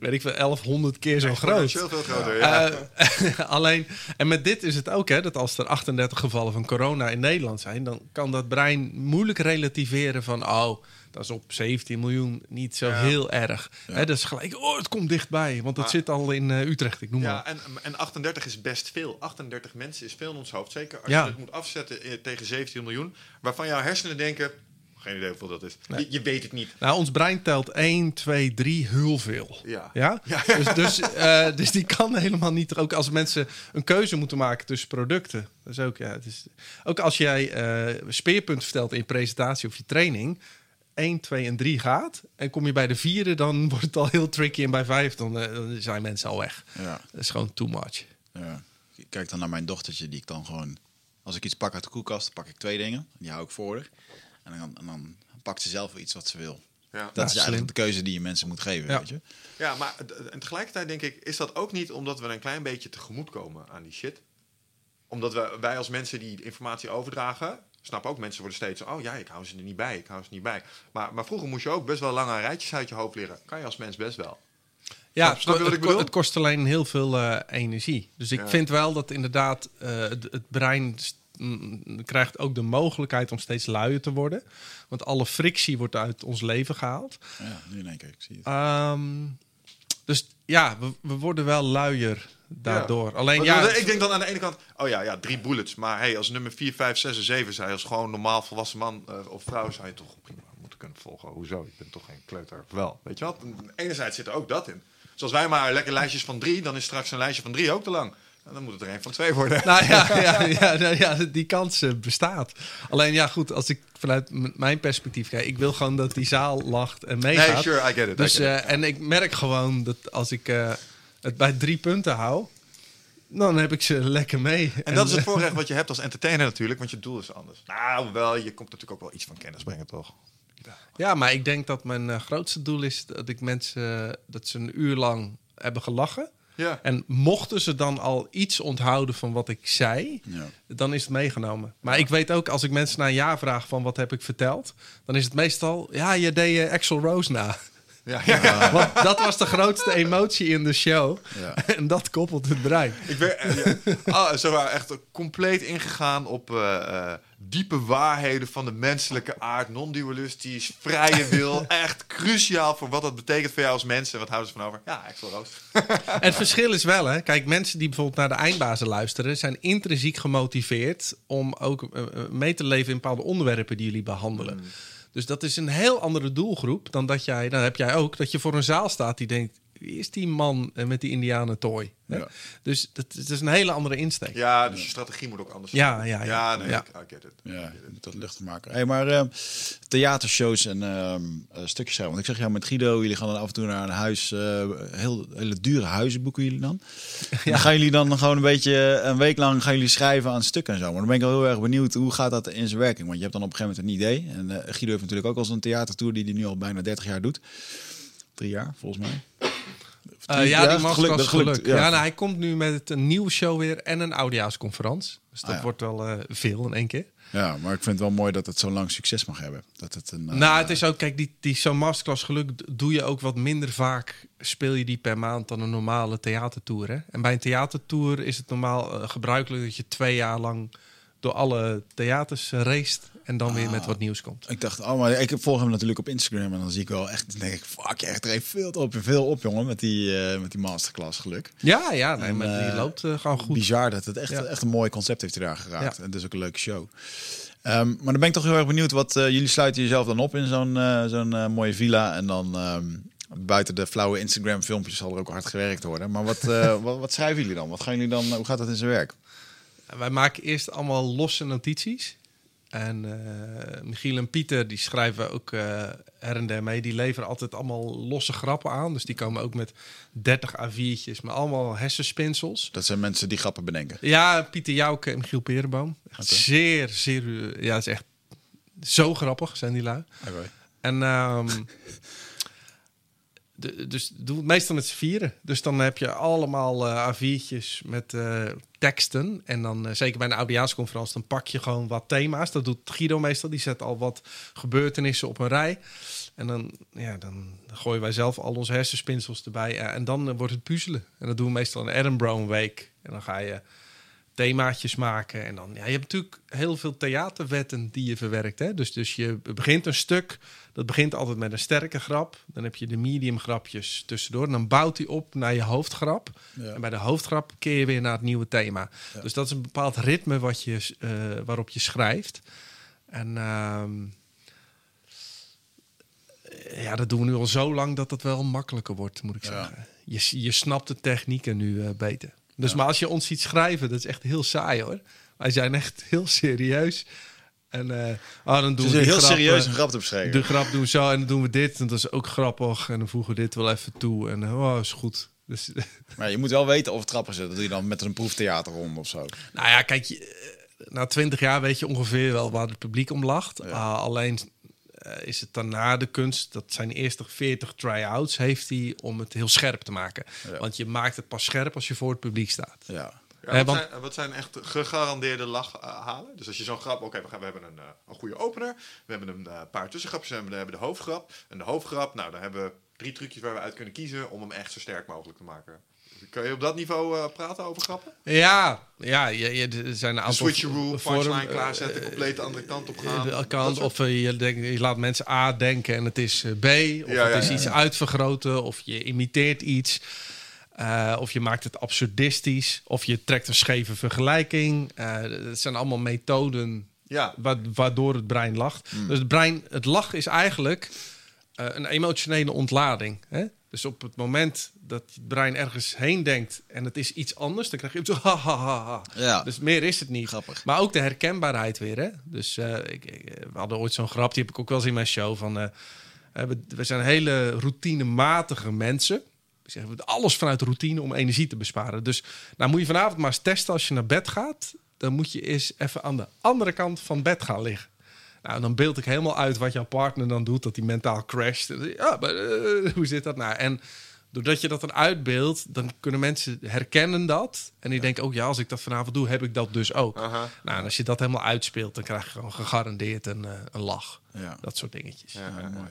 weet ik veel, 1100 keer zo groot. Exponentieel veel groter, ja. Eh, alleen, en met dit is het ook, hè, dat als er 38 gevallen van corona in Nederland zijn, dan kan dat brein moeilijk relativeren van, oh, dat is op 17 miljoen niet zo Ja. heel erg. Hè, dat is gelijk, oh, het komt dichtbij, want het Maar- zit al in eh, Utrecht, ik noem Ja, maar. en, en 38 is best veel. 38 mensen is veel in ons hoofd. Zeker als Ja. je het moet afzetten eh, tegen 17 miljoen. Waarvan jouw hersenen denken... Geen idee hoeveel dat is. Je, je weet het niet. Nou, ons brein telt 1, 2, 3 heel veel. Ja. Ja? Ja. Dus, dus, eh, dus die kan helemaal niet. Ook als mensen een keuze moeten maken tussen producten. Dat is ook, ja, het is, ook als jij eh speerpunt vertelt in je presentatie of je training. 1, 2 en 3 gaat. En kom je bij de vierde, dan wordt het al heel tricky. En bij vijf, dan, eh, dan zijn mensen al weg. Ja, Dat is gewoon too much. ja. Ik kijk dan naar mijn dochtertje, die ik dan gewoon... Als ik iets pak uit de koelkast, pak ik twee dingen. Die hou ik voor. En dan, en dan pakt ze zelf wel iets wat ze wil. Ja. Dat Ja, is eigenlijk slim. de keuze die je mensen moet geven, Ja. weet je. Ja, maar en tegelijkertijd denk ik... Is dat ook niet omdat we een klein beetje tegemoet komen aan die shit? Omdat we, wij als mensen die informatie overdragen... Snap ook, mensen worden steeds... Oh ja, ik hou ze er niet bij, ik hou ze niet bij. Maar, maar vroeger moest je ook best wel lange rijtjes uit je hoofd leren. Kan je als mens best wel. Ja, Snap- je wat het, ik bedoel? het kost alleen heel veel eh, energie. Dus ik Ja. vind wel dat inderdaad eh, het, het brein st- krijgt ook de mogelijkheid om steeds luier te worden. Want alle frictie wordt uit ons leven gehaald. Ja, nu in één keer, ik zie het. Ehm, dus ja, we, we worden wel luier daardoor. Alleen ja, ik denk dan aan de ene kant, oh ja, ja, drie bullets. Maar hey, als nummer 4, 5, 6 en 7 zijn, als gewoon normaal volwassen man eh, of vrouw, zou je toch prima moeten kunnen volgen. Hoezo? Ik ben toch geen kleuter. Wel, weet je wat? Enerzijds zit er ook dat in. Zoals wij maar lekker lijstjes van drie, dan is straks een lijstje van drie ook te lang. En dan moet het er een van twee worden. Nou ja, ja, ja, nou ja, die kans eh, bestaat. Alleen ja, goed, als ik vanuit mijn perspectief kijk, ik wil gewoon dat die zaal lacht en meegaat. nee, sure, I get it. Dus, get it. eh, en ik merk gewoon dat als ik eh, het bij drie punten hou, dan heb ik ze lekker mee. en dat is het voorrecht wat je hebt als entertainer natuurlijk, want je doel is anders. Nou, wel, je komt natuurlijk ook wel iets van kennis brengen, toch? Ja, maar ik denk dat mijn grootste doel is dat ik mensen dat ze een uur lang hebben gelachen. Ja. En mochten ze dan al iets onthouden van wat ik zei, Ja. dan is het meegenomen. Maar ik weet ook, als ik mensen na een jaar vraag van wat heb ik verteld, dan is het meestal, ja, je deed Axel Rose na. Ja, ja. Want dat was de grootste emotie in de show. Ja. En dat koppelt het brein. Ik ben eh, ja. Ah, echt compleet ingegaan op eh, eh, diepe waarheden van de menselijke aard, non-dualistisch, vrije wil. Echt cruciaal voor wat dat betekent voor jou als mens en wat houden ze van over? Ja, Axel Roos. Het verschil is wel, hè. Kijk, mensen die bijvoorbeeld naar de eindbazen luisteren... zijn intrinsiek gemotiveerd om ook mee te leven in bepaalde onderwerpen die jullie behandelen. Mm. Dus dat is een heel andere doelgroep dan dat jij... Dan heb jij ook dat je voor een zaal staat die denkt... Wie is die man eh, met die indianen toy? Hè? Ja. Dus dat, dat is een hele andere insteek. Ja, dus je strategie moet ook anders Ja, zijn. ja, ja. Ja, nee, Ja. ik- I get it. Ja, dat luchtig maken. Hey, maar ehm, theatershows en ehm, eh, stukjes schrijven. Want ik zeg jou met Guido, jullie gaan dan af en toe naar een huis, eh, heel hele dure huizen boeken jullie dan. En Dan gaan jullie dan gewoon een beetje een week lang gaan jullie schrijven aan stukken en zo. Maar dan ben ik wel heel erg benieuwd hoe gaat dat in zijn werking? Want je hebt dan op een gegeven moment een idee. En Guido heeft natuurlijk ook al zo'n theatertour die hij nu al bijna 30 jaar doet. Drie jaar volgens mij. Eh, Die- ja, die masterclass gelukt, Ja, ja. nou, hij komt nu met een nieuwe show weer en een oudejaarsconferentie. Dus dat Ah, ja. wordt wel eh, veel in één keer. Ja, maar ik vind het wel mooi dat het zo lang succes mag hebben. Dat het een, eh, nou, het is ook, kijk, die, die zo'n masterclass geluk doe je ook wat minder vaak. Speel je die per maand dan een normale theatertour. Hè? En bij een theatertour is het normaal eh, gebruikelijk dat je twee jaar lang door alle theaters raced en dan weer met wat nieuws komt. Ik dacht, oh, maar ik volg hem natuurlijk op Instagram en dan zie ik wel echt, denk ik, fuck, je echt er veel op, veel op, jongen, met die, uh, met die masterclass geluk. Ja, ja, nee, En, maar die uh, loopt uh, gewoon goed. Bizar dat het echt, Ja. echt een mooi concept heeft hij daar geraakt. Ja. En is ook een leuke show. Um, maar dan ben ik toch heel erg benieuwd wat uh, jullie sluiten jezelf dan op in zo'n zo'n mooie villa en dan um, buiten de flauwe Instagram filmpjes zal er ook hard gewerkt worden. Maar wat, wat, wat, schrijven jullie dan? Wat gaan jullie dan? Hoe gaat dat in zijn werk? Wij maken eerst allemaal losse notities. En uh, Michiel en Pieter die schrijven ook uh, her en der mee. Die leveren altijd allemaal losse grappen aan. Dus die komen ook met 30 A4'tjes, maar allemaal hersenspinsels. Dat zijn mensen die grappen bedenken. Ja, Pieter Jouke en Michiel Perenboom. Okay. Zeer, zeer. Ja, het is echt zo grappig zijn die lui. Okay. En um, de, dus doe het meestal met z'n vieren. Dus dan heb je allemaal uh, A4'tjes met uh, teksten. En dan, uh, zeker bij een oudejaarsconferentie, dan pak je gewoon wat thema's. Dat doet Guido meestal. Die zet al wat gebeurtenissen op een rij. En dan, ja, dan gooien wij zelf al onze hersenspinsels erbij. en dan wordt het puzzelen. En dat doen we meestal een Adam Brown Week. En dan ga je themaatjes maken. En dan, ja, je hebt natuurlijk heel veel theaterwetten die je verwerkt. Hè? Dus, dus je begint een stuk, dat begint altijd met een sterke grap. Dan heb je de medium grapjes tussendoor. En dan bouwt hij op naar je hoofdgrap. Ja. En bij de hoofdgrap keer je weer naar het nieuwe thema. Ja. Dus dat is een bepaald ritme wat je, uh, waarop je schrijft. En uh, ja, dat doen we nu al zo lang dat het wel makkelijker wordt, moet ik Ja. zeggen. Je, je snapt de technieken nu uh, beter. Dus maar als je ons ziet schrijven, dat is echt heel saai hoor. Wij zijn echt heel serieus. En uh, oh, dan doen Dus we heel serieus een grap te beschrijven. De grap doen we zo en dan doen we dit. En dat is ook grappig. En dan voegen we dit wel even toe. En oh, is goed. Dus, Maar je moet wel weten of het grappig is. Dat doe je dan met een proeftheaterronde of zo. nou ja, kijk, je, na twintig jaar weet je ongeveer wel waar het publiek om lacht. Ja. Uh, alleen uh, is het daarna de kunst, dat zijn eerste 40 try-outs, heeft hij om het heel scherp te maken. Ja. Want je maakt het pas scherp als je voor het publiek staat. Ja. Ja, wat, want- zijn, wat zijn echt gegarandeerde lachhalen? Dus als je zo'n grap... Oké, we, hebben een, eh, een goede opener. We hebben een eh, paar tussengrapjes. We hebben, we hebben de hoofdgrap. En de hoofdgrap, nou, dan hebben we drie trucjes waar we uit kunnen kiezen... om hem echt zo sterk mogelijk te maken. Kun je op dat niveau eh, praten over grappen? Ja, ja je, je, er zijn een aantal switcheroo, vormen, punchline klaarzetten, compleet de andere kant op gaan. kant, of je, denkt, je laat mensen A denken en het is B. Of Ja, het ja, is iets uitvergroten. Of je imiteert iets. Eh, of je maakt het absurdistisch. Of je trekt een scheve vergelijking. Eh dat zijn allemaal methoden Ja, wa- waardoor het brein lacht. Hmm. Dus het brein, het lachen is eigenlijk eh, een emotionele ontlading. Hè? Dus op het moment dat het brein ergens heen denkt en het is iets anders, dan krijg je zo ha ha ha ha. Ja. Dus meer is het niet. Grappig. Maar ook de herkenbaarheid weer. Hè? Dus ik, ik- we hadden ooit zo'n grap, die heb ik ook wel eens in mijn show. Van, we, we zijn hele routinematige mensen. Doen alles vanuit routine om energie te besparen. Dus nou moet je vanavond maar eens testen als je naar bed gaat. Dan moet je eens even aan de andere kant van bed gaan liggen. Nou, dan beeld ik helemaal uit wat jouw partner dan doet, dat hij mentaal crasht. Ja, maar eh, hoe zit dat nou? En doordat je dat dan uitbeeldt, dan kunnen mensen herkennen dat. En die denken ook, ja, als ik dat vanavond doe, heb ik dat dus ook. Aha. Nou, en als je dat helemaal uitspeelt, dan krijg je gewoon gegarandeerd een, eh, een lach. Ja. Dat soort dingetjes. Ja, ja, ja.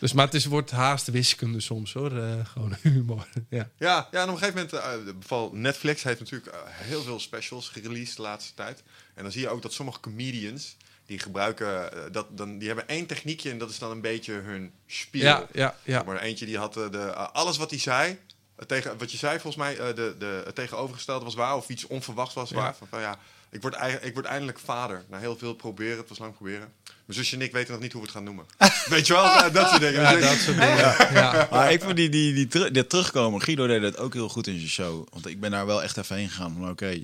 Dus, maar het is, wordt haast wiskunde soms hoor. Eh, gewoon humor. ja. Ja, ja, en op een gegeven moment, vooral Netflix heeft natuurlijk heel veel specials gereleased de laatste tijd. En dan zie je ook dat sommige comedians, die gebruiken, dat, dan, die hebben één techniekje en dat is dan een beetje hun spiel. Ja, ja, ja. Maar eentje die had de, alles wat hij zei, tegen, wat je zei volgens mij, de, de, het tegenovergestelde was waar of iets onverwachts was Ja. waar. Van, van, ja, ik word, ik word eindelijk vader. Na heel veel proberen, het was lang proberen. Mijn zusje en ik weten nog niet hoe we het gaan noemen. Weet je wel, dat soort dingen. Ja, ik- dat soort dingen. Ja. Maar ik vond die, die, die, teru- dit terugkomen. Guido deed het ook heel goed in zijn show. Want ik ben daar wel echt even heen gegaan. Van oké, eh,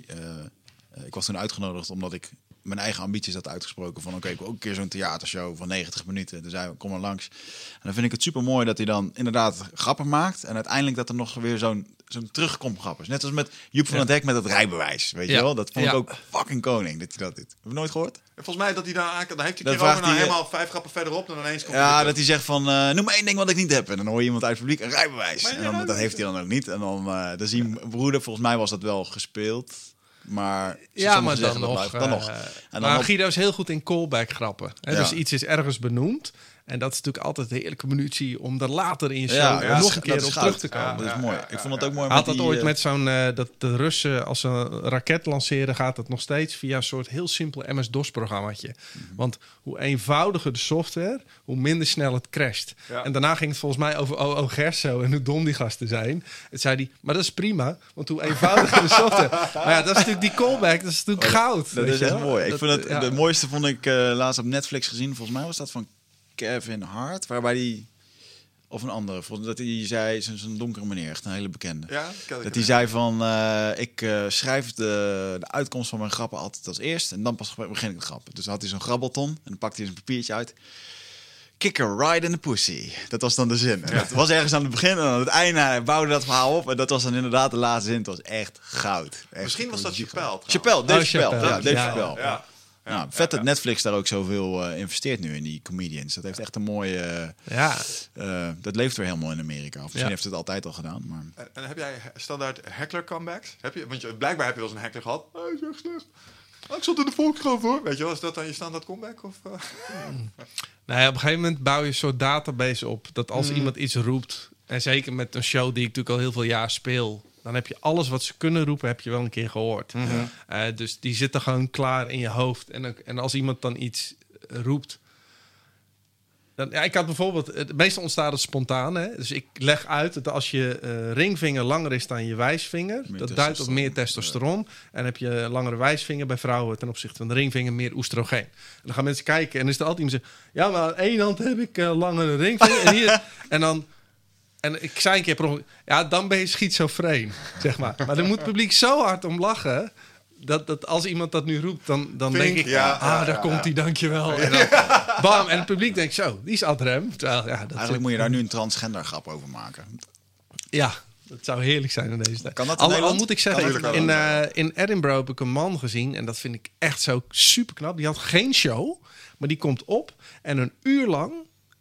eh, ik was toen uitgenodigd omdat ik mijn eigen ambities had uitgesproken van oké, ik wil ook een keer zo'n theatershow van 90 minuten. Dus hij kom maar langs. En dan vind ik het super mooi dat hij dan inderdaad grappen maakt en uiteindelijk dat er nog weer zo'n zo'n terugkomt grap is. Net als met Joep van Ja. het Hek met het rijbewijs, weet je wel? Dat vond ik Ja. ook fucking koning dat hij dat dit. Heb je nooit gehoord? En volgens mij dat hij daar aan dan heeft hij Dan naar hij, eh, helemaal vijf grappen verderop en ineens komt Ja, dat hij zegt van eh, noem maar één ding wat ik niet heb en dan hoor je iemand uit het publiek een rijbewijs. Maar En dan, dat heeft hij dan ook niet en dan uh, dan zie je mijn broeder volgens mij was dat wel gespeeld. Maar Ja, maar dan nog. blijft. dan nog. eh, En dan maar Guido is heel goed in callback grappen. Hè? Ja. Dus iets is ergens benoemd. En dat is natuurlijk altijd een heerlijke munitie om er later in show Ja, ja, nog dat een keer op goud. terug te komen. Ja, dat is mooi. ik vond het ook mooi. Had dat die, ooit eh, met zo'n... eh, dat de Russen, als ze een raket lanceren... gaat het nog steeds via een soort heel simpel MS-DOS-programmaatje. Mhm. Want hoe eenvoudiger de software... hoe minder snel het crasht. En daarna ging het volgens mij over OO Gerso... en hoe dom die gasten zijn. Het zei hij, maar dat is prima... want hoe eenvoudiger de software... Maar ja, dat is natuurlijk die callback. Dat is natuurlijk goud. Oh, Dat weet is echt wel? mooi. Ik Dat- vond het, de mooiste vond ik eh, laatst op Netflix gezien. Volgens mij was dat van Kevin Hart. Waarbij die... Of een andere. Volgens dat hij zei... Zo'n donkere meneer. Echt een hele bekende. Ja, Dat hij zei van... eh, ik eh, schrijf de, de uitkomst van mijn grappen altijd als eerst. En dan pas begin ik met grappen. Dus dan had hij zo'n grabbelton. En dan pakte hij zijn papiertje uit. Kicker right in the pussy. Dat was dan de zin. Dat was ergens aan het begin en aan het einde hij bouwde dat verhaal op. En dat was dan inderdaad de laatste zin. Het was echt goud. Echt Misschien was dat. Chappelle. Chappelle, Dave Oh, Chappelle. Chappelle. Ja, Dave Ja, Chappelle. Ja. Ja, Ja, vet dat Netflix daar ook zoveel eh, investeert nu in die comedians. Dat heeft echt een mooie... eh, Ja, eh, dat leeft weer helemaal in Amerika. Of misschien Ja. heeft het altijd al gedaan. Maar En, en heb jij standaard heckler comebacks? Heb je, want je, blijkbaar heb je wel eens een heckler gehad. Hij is echt slecht. Ah, ik zat in de Volkskrant hoor. Weet je wel, is dat dan je standaard comeback? Of, eh? Nou ja, op een gegeven moment bouw je een soort database op. Dat als Mm. iemand iets roept, en zeker met een show die ik natuurlijk al heel veel jaar speel, dan heb je alles wat ze kunnen roepen, heb je wel een keer gehoord. Mhm. Eh, dus die zitten gewoon klaar in je hoofd. En, en als iemand dan iets eh, roept. Dan, ja, ik had bijvoorbeeld, het meestal ontstaat het spontaan. Hè? Dus ik leg uit dat als je eh, ringvinger langer is dan je wijsvinger, Meer dat duidt op meer testosteron. En heb je langere wijsvinger bij vrouwen ten opzichte van de ringvinger meer oestrogeen. En dan gaan mensen kijken en is er altijd iemand zegt, ja, maar aan één hand heb ik eh, langere ringvinger en hier en dan. En ik zei een keer per ja, dan ben je schizofreen, zeg maar. Maar dan moet het publiek zo hard om lachen. Dat, dat als iemand dat nu roept, dan, dan denk ik... ja, ah, ja, daar ja, komt hij, dankjewel. En dan, bam, en het publiek denkt zo, die is adrem. Terwijl, ja, dat eigenlijk moet je daar nu een transgender grap over maken. ja, dat zou heerlijk zijn in deze tijd. Kan dat in al, moet ik zeggen, in eh, in Edinburgh heb ik een man gezien... en dat vind ik echt zo super knap. Die had geen show, maar die komt op... en een uur lang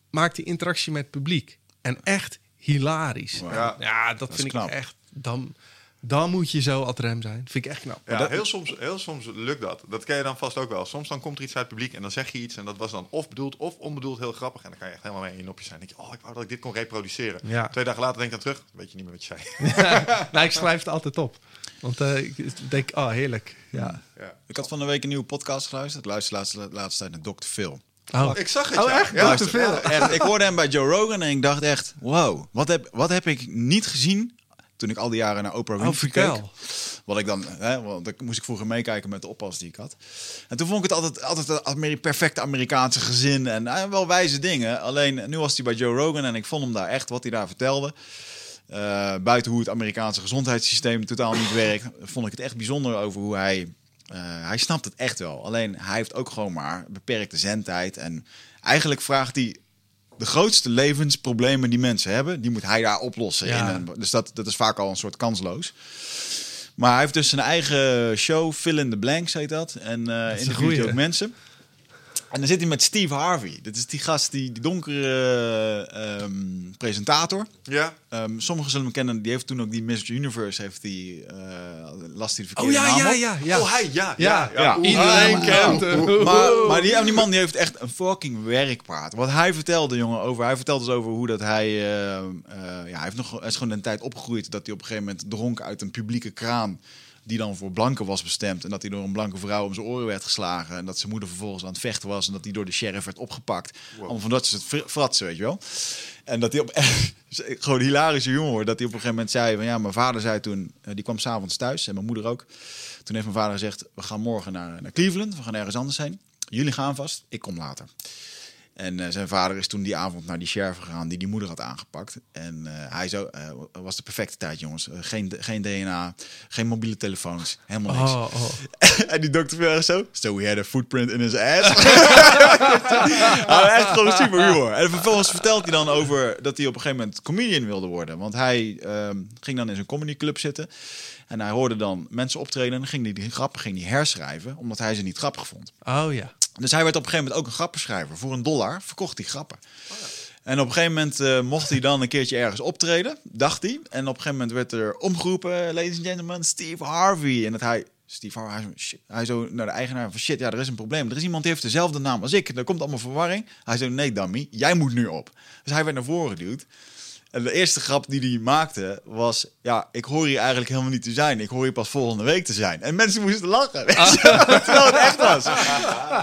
maakt hij interactie met het publiek. En echt hilarisch. Ja. Ja, dat, vind knap. ik echt... Dan, dan moet je zo adrem zijn. vind ik echt knap. Ja, dat- heel, soms, heel soms lukt dat. Dat ken je dan vast ook wel. Soms dan komt er iets uit het publiek en dan zeg je iets... en dat was dan of bedoeld of onbedoeld heel grappig. En dan kan je echt helemaal mee in je nopje zijn. Dan denk je, oh, ik wou dat ik dit kon reproduceren. Ja. Twee dagen later denk ik dan terug, weet je niet meer wat je zei. nou, ik schrijf het altijd op. Want eh, ik denk, oh, heerlijk. Ja. Ja. Ik had van de week een nieuwe podcast geluisterd. Ik luister de laatste, laatste tijd naar Dr. Phil. Oh. Ik zag het, Oh, ja. echt? Ja. Echt, ik hoorde hem bij Joe Rogan en ik dacht echt... Wow, wat heb, wat heb ik niet gezien toen ik al die jaren naar Oprah Oh, Winfrey keek. Wat ik dan, hè, want dan moest ik vroeger meekijken met de oppas die ik had. En toen vond ik het altijd, altijd een Ameri- perfecte Amerikaanse gezin en eh, wel wijze dingen. Alleen nu was hij bij Joe Rogan en ik vond hem daar echt wat hij daar vertelde. Eh, buiten hoe het Amerikaanse gezondheidssysteem totaal niet werkt, vond ik het echt bijzonder over hoe hij. Eh, hij snapt het echt wel. Alleen hij heeft ook gewoon maar beperkte zendtijd. En eigenlijk vraagt hij de grootste levensproblemen die mensen hebben, die moet hij daar oplossen. Ja. In een, dus dat, dat is vaak al een soort kansloos. Maar hij heeft dus zijn eigen show, Fill in the Blanks heet dat. En eh een interviewt ook mensen. En dan zit hij met Steve Harvey. Dat is die gast, die, die donkere ehm, presentator. Ja. Ehm, sommigen zullen hem kennen. Die heeft toen ook die Miss Universe, heeft die, eh last de Oh ja, naam ja, ja, ja. Oh, hij, ja. Ja, Ja, ja. Iedereen ah, kent hem. Maar, maar die, die man die heeft echt een fucking werkpraat. Wat hij vertelde, jongen, over. Hij vertelde dus over hoe dat hij. eh, ja, hij, heeft nog, hij is gewoon een tijd opgegroeid dat hij op een gegeven moment dronk uit een publieke kraan. Die dan voor blanken was bestemd. En dat hij door een blanke vrouw om zijn oren werd geslagen. En dat zijn moeder vervolgens aan het vechten was. En dat hij door de sheriff werd opgepakt. Allemaal van dat soort fr- fratsen, weet je wel. En dat hij op gewoon hilarische humor. Dat hij op een gegeven moment zei: van ja, mijn vader zei toen. eh, die kwam s'avonds thuis en mijn moeder ook. Toen heeft mijn vader gezegd: we gaan morgen naar, naar Cleveland. We gaan ergens anders heen. Jullie gaan vast, ik kom later. En eh, zijn vader is toen die avond naar die sheriff gegaan die die moeder had aangepakt. En eh, hij zo, eh, was de perfecte tijd, jongens. Geen, geen DNA, geen mobiele telefoons, helemaal niks. Oh, oh. en die dokter echt zo. So we had a footprint in his ass. hij echt gewoon super humor. En vervolgens vertelt hij dan over dat hij op een gegeven moment comedian wilde worden. Want hij ehm, ging dan in zijn comedyclub zitten. En hij hoorde dan mensen optreden. En ging hij die grappen ging hij herschrijven. Omdat hij ze niet grappig vond. Oh ja. Dus hij werd op een gegeven moment ook een grappenschrijver. Voor een dollar verkocht hij grappen. En op een gegeven moment eh, mocht hij dan een keertje ergens optreden, dacht hij. En op een gegeven moment werd er omgeroepen, ladies and gentlemen, Steve Harvey. En dat hij, Steve Harvey, hij shit, hij zo naar de eigenaar van shit, ja, er is een probleem. Er is iemand die heeft dezelfde naam als ik. Er komt allemaal verwarring. Hij zei, nee dummy, jij moet nu op. Dus hij werd naar voren geduwd. En de eerste grap die hij maakte was... Ja, ik hoor hier eigenlijk helemaal niet te zijn. Ik hoor hier pas volgende week te zijn. En mensen moesten lachen. Terwijl het echt was.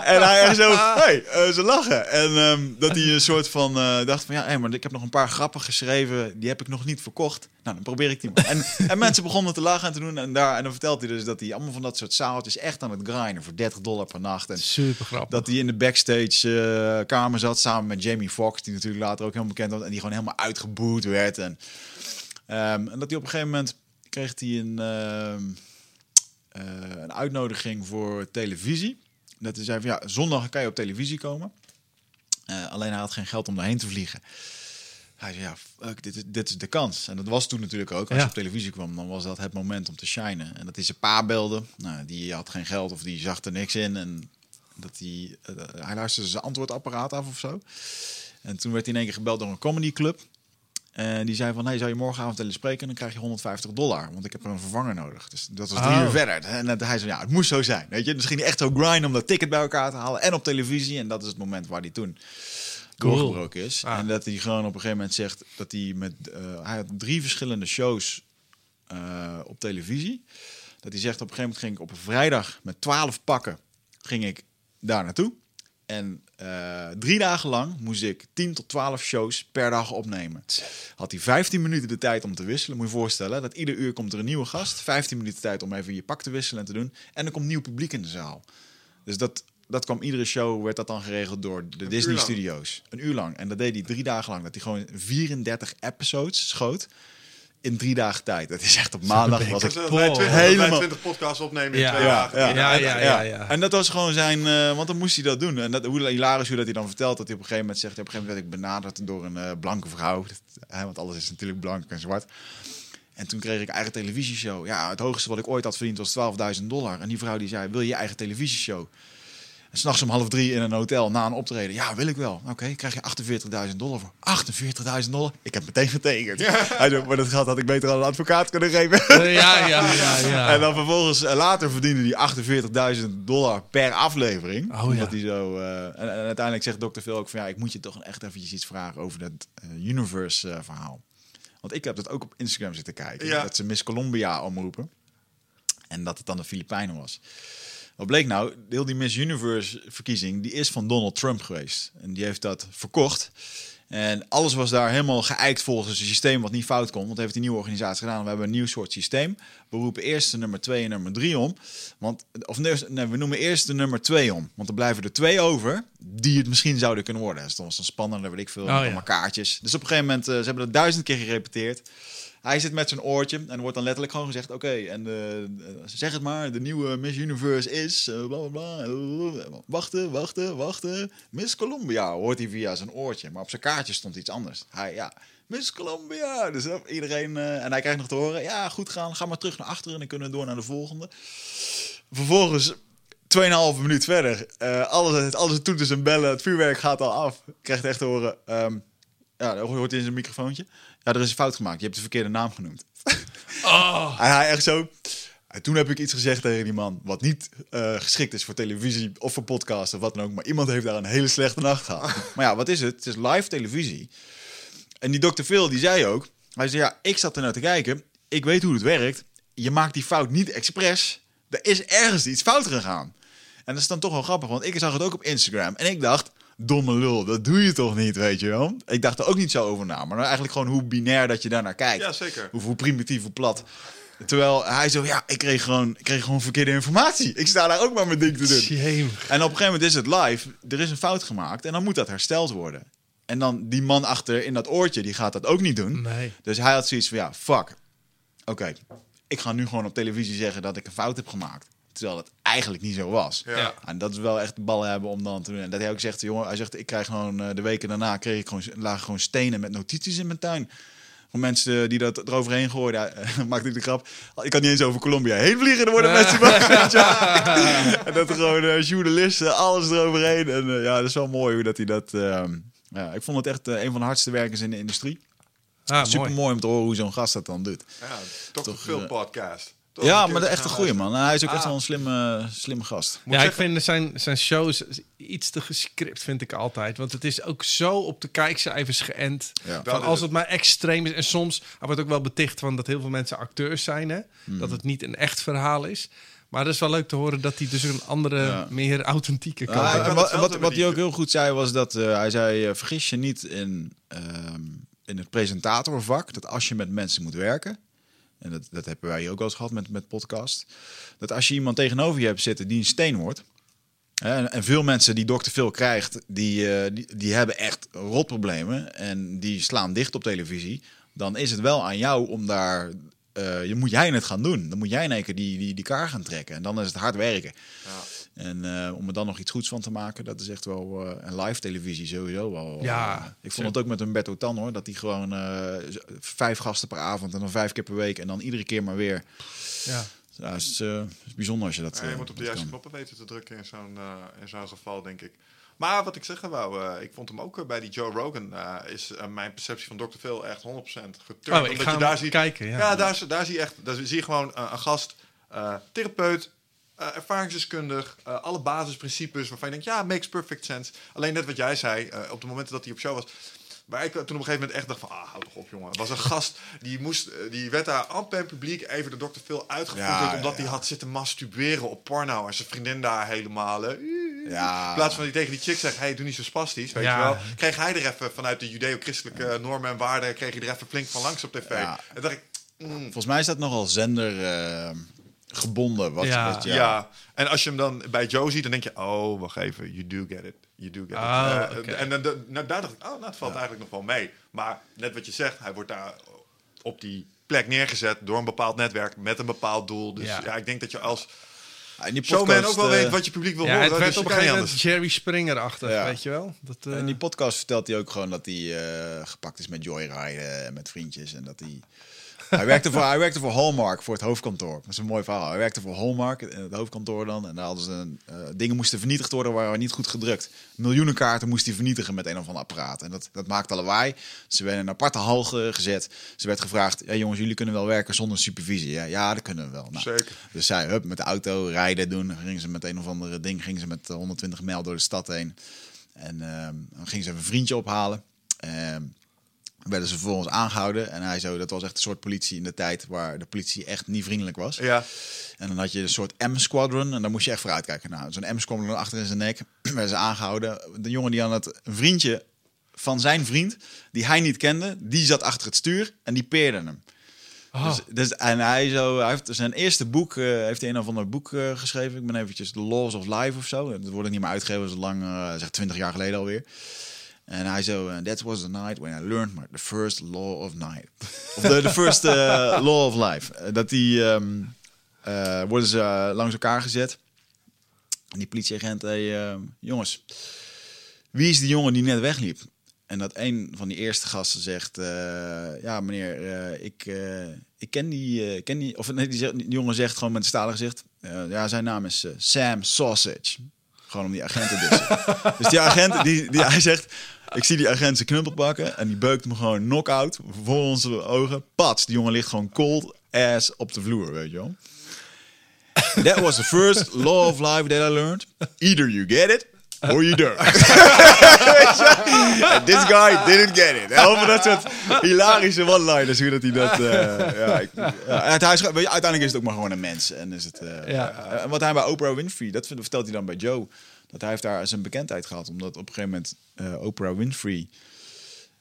En hij echt zo... Hey, eh, ze lachen. En ehm, dat hij een soort van... eh, dacht van... Ja, hey, maar ik heb nog een paar grappen geschreven. Die heb ik nog niet verkocht. Nou, dan probeer ik die maar. En, en mensen begonnen te lachen en te doen. En, daar, en dan vertelt hij dus dat hij allemaal van dat soort zaaltjes... echt aan het grinden voor 30 dollar per nacht. En Super grappig. dat hij in de backstage eh, kamer zat samen met Jamie Foxx, die natuurlijk later ook helemaal bekend was. En die gewoon helemaal uitgeboet werd. En, ehm, en dat hij op een gegeven moment kreeg hij een, ehm, eh, een uitnodiging voor televisie. Dat hij zei van ja, zondag kan je op televisie komen. Eh, alleen hij had geen geld om daarheen te vliegen. Hij zei ja, fuck, dit, is, dit is de kans. En dat was toen natuurlijk ook. Als je op televisie kwam, dan was dat het moment om te shinen. En dat is zijn pa belde. Nou, die had geen geld of die zag er niks in. En dat hij, eh, hij luisterde zijn antwoordapparaat af of zo. En toen werd hij in één keer gebeld door een comedyclub. En die zei van, hey, zou je morgenavond willen spreken? En dan krijg je 150 dollar, want ik heb er een vervanger nodig. Dus dat was drie Oh. uur verder. En hij zei, ja, het moest zo zijn. Weet je? Dus hij echt zo grinden om dat ticket bij elkaar te halen. En op televisie. En dat is het moment waar hij toen Cool. doorgebroken is. Ah. En dat hij gewoon op een gegeven moment zegt dat hij met... eh, hij had drie verschillende shows eh, op televisie. Dat hij zegt, op een gegeven moment ging ik op een vrijdag met 12 pakken ging ik daar naartoe. En eh, drie dagen lang moest ik 10 tot 12 shows per dag opnemen. Had hij 15 minuten de tijd om te wisselen. Moet je je voorstellen dat ieder uur komt er een nieuwe gast. 15 minuten tijd om even je pak te wisselen en te doen. En er komt nieuw publiek in de zaal. Dus dat, dat kwam iedere show, werd dat dan geregeld door de Disney. Studios. Een uur lang. En dat deed hij drie dagen lang. Dat hij gewoon 34 episodes schoot in drie dagen tijd. Dat is echt op maandag was ik dat wij 20, dat wij helemaal- 20 podcasts opnemen in Ja. twee ja, dagen. ja, Ja, en- ja, ja, ja. En dat was gewoon zijn, eh, want dan moest hij dat doen. En dat, hoe hilarisch hoe dat hij dan vertelt, dat hij op een gegeven moment zegt, op een gegeven moment werd ik benaderd door een eh, blanke vrouw. Dat, hè, want alles is natuurlijk blank en zwart. En toen kreeg ik eigen televisieshow. Ja, het hoogste wat ik ooit had verdiend was 12.000 dollar. En die vrouw die zei, wil je je eigen televisieshow? En s'nachts om half drie in een hotel na een optreden. Ja, wil ik wel. Oké, krijg je 48.000 dollar voor. 48.000 dollar? Ik heb meteen getekend. Hij zei, maar dat geld had ik beter aan een advocaat kunnen geven. Eh, ja, ja, ja, ja. En dan vervolgens eh, later verdiende hij 48.000 dollar per aflevering. Oh, omdat ja. hij zo. eh, en, en uiteindelijk zegt Dr. Phil ook van ja, ik moet je toch echt eventjes iets vragen over dat universe verhaal. Want ik heb dat ook op Instagram zitten kijken. Ja. Dat ze Miss Columbia omroepen. En dat het dan de Filipijnen was. Wat bleek nou? Heel die Miss Universe verkiezing, die is van Donald Trump geweest. En die heeft dat verkocht. En alles was daar helemaal geëikt volgens een systeem wat niet fout kon. Want heeft die nieuwe organisatie gedaan. We hebben een nieuw soort systeem. We roepen eerst de nummer 2 en nummer 3 om. Want, of nee, we noemen eerst de nummer 2 om. Want er blijven er twee over die het misschien zouden kunnen worden. Dus dat was dan spannender, weet ik veel. Oh, met ja. kaartjes. Dus op een gegeven moment, eh, ze hebben dat duizend keer gerepeteerd. Hij zit met zijn oortje en wordt dan letterlijk gewoon gezegd: Oké, en de- zeg het maar, de nieuwe Miss Universe is. eh, bla bla bla. eh, wachten, wachten, wachten. Miss Columbia hoort hij via zijn oortje. Maar op zijn kaartje stond iets anders. Hij, ja, Miss Columbia. Dus iedereen. en hij krijgt nog te horen: Ja, goed gaan, ga maar terug naar achteren en dan kunnen we door naar de volgende. Vervolgens. 2,5 minuut verder. eh alles, alles toeters en bellen, het vuurwerk gaat al af. Krijgt echt te horen. ehm, ja, hoort in zijn microfoontje. Ja, er is een fout gemaakt. Je hebt de verkeerde naam genoemd. Oh, En hij echt zo. En toen heb ik iets gezegd tegen die man. Wat niet eh, geschikt is voor televisie of voor podcast of wat dan ook. Maar iemand heeft daar een hele slechte nacht gehad. maar ja, wat is het? Het is live televisie. En die Dr. Phil die zei ook. Hij zei ja, ik zat er naar te kijken. Ik weet hoe het werkt. Je maakt die fout niet expres. Er is ergens iets fout gegaan. En dat is dan toch wel grappig. Want ik zag het ook op Instagram. En ik dacht. Domme lul, dat doe je toch niet, weet je wel? Ik dacht er ook niet zo over na. Maar eigenlijk gewoon hoe binair dat je daarnaar kijkt. Ja, zeker. Hoe, hoe primitief, hoe plat. Terwijl hij zo, ja, ik kreeg gewoon, ik kreeg gewoon verkeerde informatie. Ik sta daar ook maar mijn ding te doen. En op een gegeven moment is het live. Er is een fout gemaakt en dan moet dat hersteld worden. En dan die man achter in dat oortje, die gaat dat ook niet doen. Nee. Dus hij had zoiets van, ja, fuck. Oké, ik ga nu gewoon op televisie zeggen dat ik een fout heb gemaakt. Terwijl het eigenlijk niet zo was. Ja. Ja. En dat is wel echt de ballen hebben om dan te doen. En dat hij ook zegt, jongen, hij zegt, ik krijg gewoon eh, de weken daarna kreeg ik gewoon, lagen gewoon stenen met notities in mijn tuin. Van mensen die dat eroverheen gooiden. Hij maakte ik de grap. Ik kan niet eens over Colombia heen vliegen. Er worden mensen bang. wel. en dat er gewoon eh, journalisten, alles eroverheen. En eh, ja, dat is wel mooi hoe dat hij dat... ehm, ja, ik vond het echt een van de hardste werkers in de industrie. Ah, Super mooi. mooi om te horen hoe zo'n gast dat dan doet. Ja. Toch, Phil eh, podcast. Toch ja, maar echt een gaan goeie man. Hij is ook echt Ah. wel een slimme, slimme gast. Moet ja, ik zeggen- vind zijn, zijn shows iets te gescript, vind ik altijd. Want het is ook zo op de kijkcijfers geënt. Ja. Dat Van is als het. maar extreem is. En soms hij wordt ook wel beticht van dat heel veel mensen acteurs zijn. Hè? Hmm. Dat het niet een echt verhaal is. Maar het is wel leuk te horen dat hij dus een andere, Ja. meer authentieke kant heeft. wat, wat, wat hij ook heel goed zei was dat eh, hij zei: eh, vergis je niet in, ehm, in het presentatorvak. Dat als je met mensen moet werken. En dat, dat hebben wij ook wel eens gehad met, met podcast. Dat als je iemand tegenover je hebt zitten die een steen wordt. En, veel mensen die Dr. Phil krijgt, die, eh, die, die hebben echt rotproblemen. En die slaan dicht op televisie. Dan is het wel aan jou om daar. eh, je moet jij het gaan doen. Dan moet jij in één keer die, die, die kaar gaan trekken. En dan is het hard werken. Ja. En eh, om er dan nog iets goeds van te maken, dat is echt wel eh, een live televisie sowieso wel. Ja, eh, ik vond het ook met Humberto Tan hoor, dat hij gewoon eh, vijf gasten per avond en dan vijf keer per week en dan iedere keer maar weer. Ja. Ja, het is, eh, is bijzonder als je dat. Ja, je moet op de juiste kan. knoppen weten te drukken in zo'n eh, in zo'n geval, denk ik. Maar wat ik zeggen wou, eh, ik vond hem ook bij die Joe Rogan, eh, is mijn perceptie van Dr. Phil echt 100% geturnd. Oh, ik omdat ga je hem daar ziet, kijken, ja. Ja, daar, daar zie je echt, daar zie je gewoon een gast, eh, therapeut, eh, ervaringsdeskundig, eh, alle basisprincipes waarvan je denkt, ja, makes perfect sense. Alleen net wat jij zei, eh, op de momenten dat hij op show was, Waar ik toen op een gegeven moment echt dacht van, ah, houd toch op jongen. Het was een gast, die, moest, die werd daar amper in publiek even de Dr. Phil uitgevoerd. Ja, omdat ja, hij ja. had zitten masturberen op porno. En zijn vriendin daar helemaal... eh, Ja. In plaats van die tegen die chick zegt, hey, doe niet zo spastisch, weet Ja. je wel. Kreeg hij er even vanuit de judeo-christelijke normen en waarden... kreeg hij er even flink van langs op tv. Ja. En dacht ik, mm, Volgens mij is dat nogal zender eh, gebonden. Wat, Ja. wat, ja. ja. En als je hem dan bij Joe ziet, dan denk je, oh, wacht even, you do get it. You do get Ah, it. Eh, oké. En dan, dan- nou, daar dacht ik, oh, nou, het valt eigenlijk nog wel mee. Maar net wat je zegt, hij wordt daar op die plek neergezet door een bepaald netwerk met een bepaald doel. Dus ja, Ja. ik denk dat je als In die showman podcast, ook wel eh, weet wat je publiek wil Ja, horen. het werd dus op een gegeven anders. Jerry Springer-achtig, Ja. weet je wel. Dat, eh, In die podcast vertelt hij ook gewoon dat hij eh, gepakt is met joyriden en met vriendjes. En dat hij... hij, werkte voor, hij werkte voor Hallmark, voor het hoofdkantoor. Dat is een mooi verhaal. Hij werkte voor Hallmark, in het hoofdkantoor dan. En daar hadden ze een, eh, dingen moesten vernietigd worden, waren niet goed gedrukt. Miljoenen kaarten moest hij vernietigen met een of ander apparaat. En dat, dat maakte lawaai. Ze werden in een aparte hal ge- gezet. Ze werd gevraagd, ja, jongens, jullie kunnen wel werken zonder supervisie. Ja, ja dat kunnen we wel. Nou, Zeker. dus zij, hup, met de auto rijden doen. Gingen ze met een of andere ding, gingen ze met eh, 120 mijl door de stad heen. En ehm, dan gingen ze even een vriendje ophalen. Ehm, werden ze vervolgens aangehouden. En hij zo, dat was echt een soort politie in de tijd waar de politie echt niet vriendelijk was. Ja, En dan had je een soort M-squadron en daar moest je echt voor uitkijken. Nou, zo'n M-squadron achter in zijn nek, werden ze aangehouden. De jongen die aan het een vriendje van zijn vriend, die hij niet kende, die zat achter het stuur en die peerde hem. oh, Dus, dus, en hij, zo, hij heeft zijn eerste boek, eh, heeft hij een of ander boek eh, geschreven. Ik ben eventjes The Laws of Life of zo. Dat wordt niet meer uitgegeven, zo lang, eh zeg 20 jaar geleden alweer. En hij zo, eh, that was the night when I learned my, the first law of night. Of the, the first eh, law of life. Eh, dat die, ehm, eh, worden ze langs elkaar gezet. En die politieagent, hey, eh, jongens, wie is die jongen die net wegliep? En dat een van die eerste gasten zegt, ja meneer, ik, ik ken die, ken die, of nee, die, die jongen zegt gewoon met een stalen gezicht, ja zijn naam is Sam Sausage. Gewoon om die agent te dissen. dus die agent, die, die, hij zegt, ik zie die agent zijn knuppel pakken en die beukt hem gewoon knock-out voor onze ogen. Pats, die jongen ligt gewoon cold ass op de vloer, weet je wel. That was the first law of life that I learned. Either you get it or you don't. And this guy didn't get it. Over dat soort hilarische one-liners, hoe dat hij dat... eh, ja, ik, ja, en hij is, weet je, uiteindelijk is het ook maar gewoon een mens. En is het, eh, Ja. en wat hij bij Oprah Winfrey, dat vertelt hij dan bij Joe. Dat hij heeft daar zijn bekendheid gehad. Omdat op een gegeven moment eh, Oprah Winfrey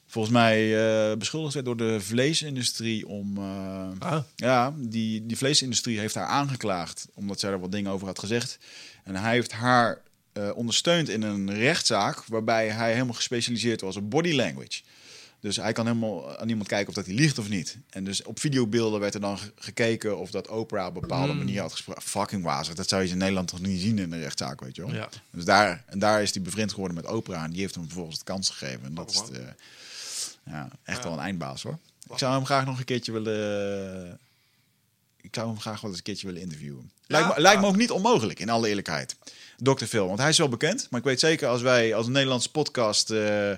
volgens mij eh, beschuldigd werd door de vleesindustrie om... eh, Ah. Ja, die, die vleesindustrie heeft haar aangeklaagd omdat zij er wat dingen over had gezegd. En hij heeft haar eh, ondersteund in een rechtszaak waarbij hij helemaal gespecialiseerd was op body language. Dus hij kan helemaal aan iemand kijken of dat hij liegt of niet. En dus op videobeelden werd er dan ge- gekeken of dat Oprah op een bepaalde manier had gesproken. Fucking wazig. Dat zou je in Nederland toch niet zien in een rechtszaak, weet je wel. Ja. Dus daar, en daar is hij bevriend geworden met Oprah. En die heeft hem vervolgens de kans gegeven. En dat is Grappig, de- ja, echt Ja. wel een eindbaas hoor. Ik zou hem graag nog een keertje willen... Ik zou hem graag wel eens een keertje willen interviewen. Lijkt, me, lijkt me ook niet onmogelijk, in alle eerlijkheid. Dr. Phil, want hij is wel bekend. Maar ik weet zeker, als wij als een Nederlandse podcast... eh, eh,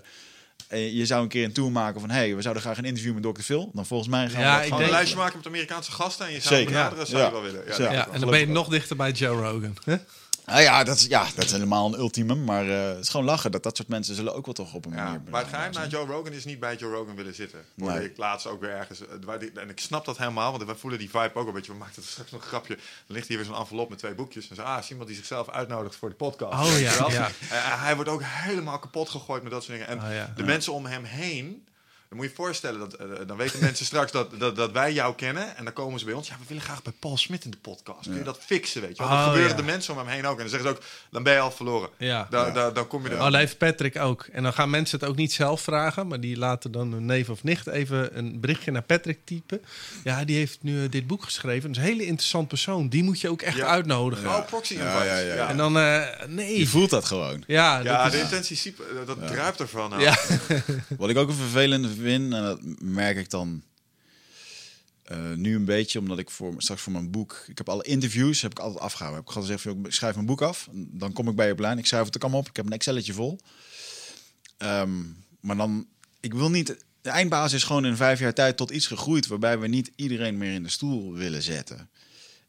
je zou een keer een tour maken van... hey, we zouden graag een interview met Dr. Phil. Dan volgens mij gaan Ja, we Gewoon een lijstje maken met Amerikaanse gasten en je zou Zeker. hem benaderen, zou Ja. je wel willen. Ja, Ja. Ja, en dan ben je nog dichter bij Joe Rogan. hè? Nou ja, dat is, ja, dat is helemaal een ultimum. Maar eh, het is gewoon lachen dat dat soort mensen zullen ook wel toch op een Ja, manier... maar het geheim zijn. naar Joe Rogan is niet bij Joe Rogan willen zitten. Hoorde Nee. ik laatst ook weer ergens. eh, En ik snap dat helemaal, want we voelen die vibe ook een beetje. We maakten straks nog een grapje. Er ligt hier weer zo'n envelop met twee boekjes. En zo, ah, is iemand die zichzelf uitnodigt voor de podcast. Oh, ja. Eh, hij wordt ook helemaal kapot gegooid met dat soort dingen. En Oh, ja. de mensen om hem heen. Dan moet je je voorstellen, dat, eh, dan weten mensen straks dat, dat, dat wij jou kennen. En dan komen ze bij ons. Ja, we willen graag bij Paul Smit in de podcast. Kun je dat fixen, weet je wel? Dan Oh, gebeuren ja. de mensen om hem heen ook. En dan zeggen ze ook, dan ben je al verloren. Ja. Dan, dan, dan kom je er Oh, dat heeft Patrick ook. En dan gaan mensen het ook niet zelf vragen, maar die laten dan hun neef of nicht even een berichtje naar Patrick typen. Ja, die heeft nu eh, dit boek geschreven. Dat is een hele interessant persoon. Die moet je ook echt Ja. uitnodigen. Oh, proxy Ja, invites. ja, ja, ja. En dan, eh, nee. Je voelt dat gewoon. Ja, Ja, dat de is- intentie, dat druipt ervan. nou. ja. Wat ik ook een vervelende vind, en dat merk ik dan eh, nu een beetje, omdat ik voor, straks voor mijn boek, ik heb alle interviews, heb ik altijd afgehouden. Heb ik gewoon gezegd, ik schrijf mijn boek af, dan kom ik bij je op lijn, ik schrijf het ook allemaal op, ik heb een Excelletje vol. Ehm, maar dan, ik wil niet, de eindbaas is gewoon in vijf jaar tijd tot iets gegroeid, waarbij we niet iedereen meer in de stoel willen zetten.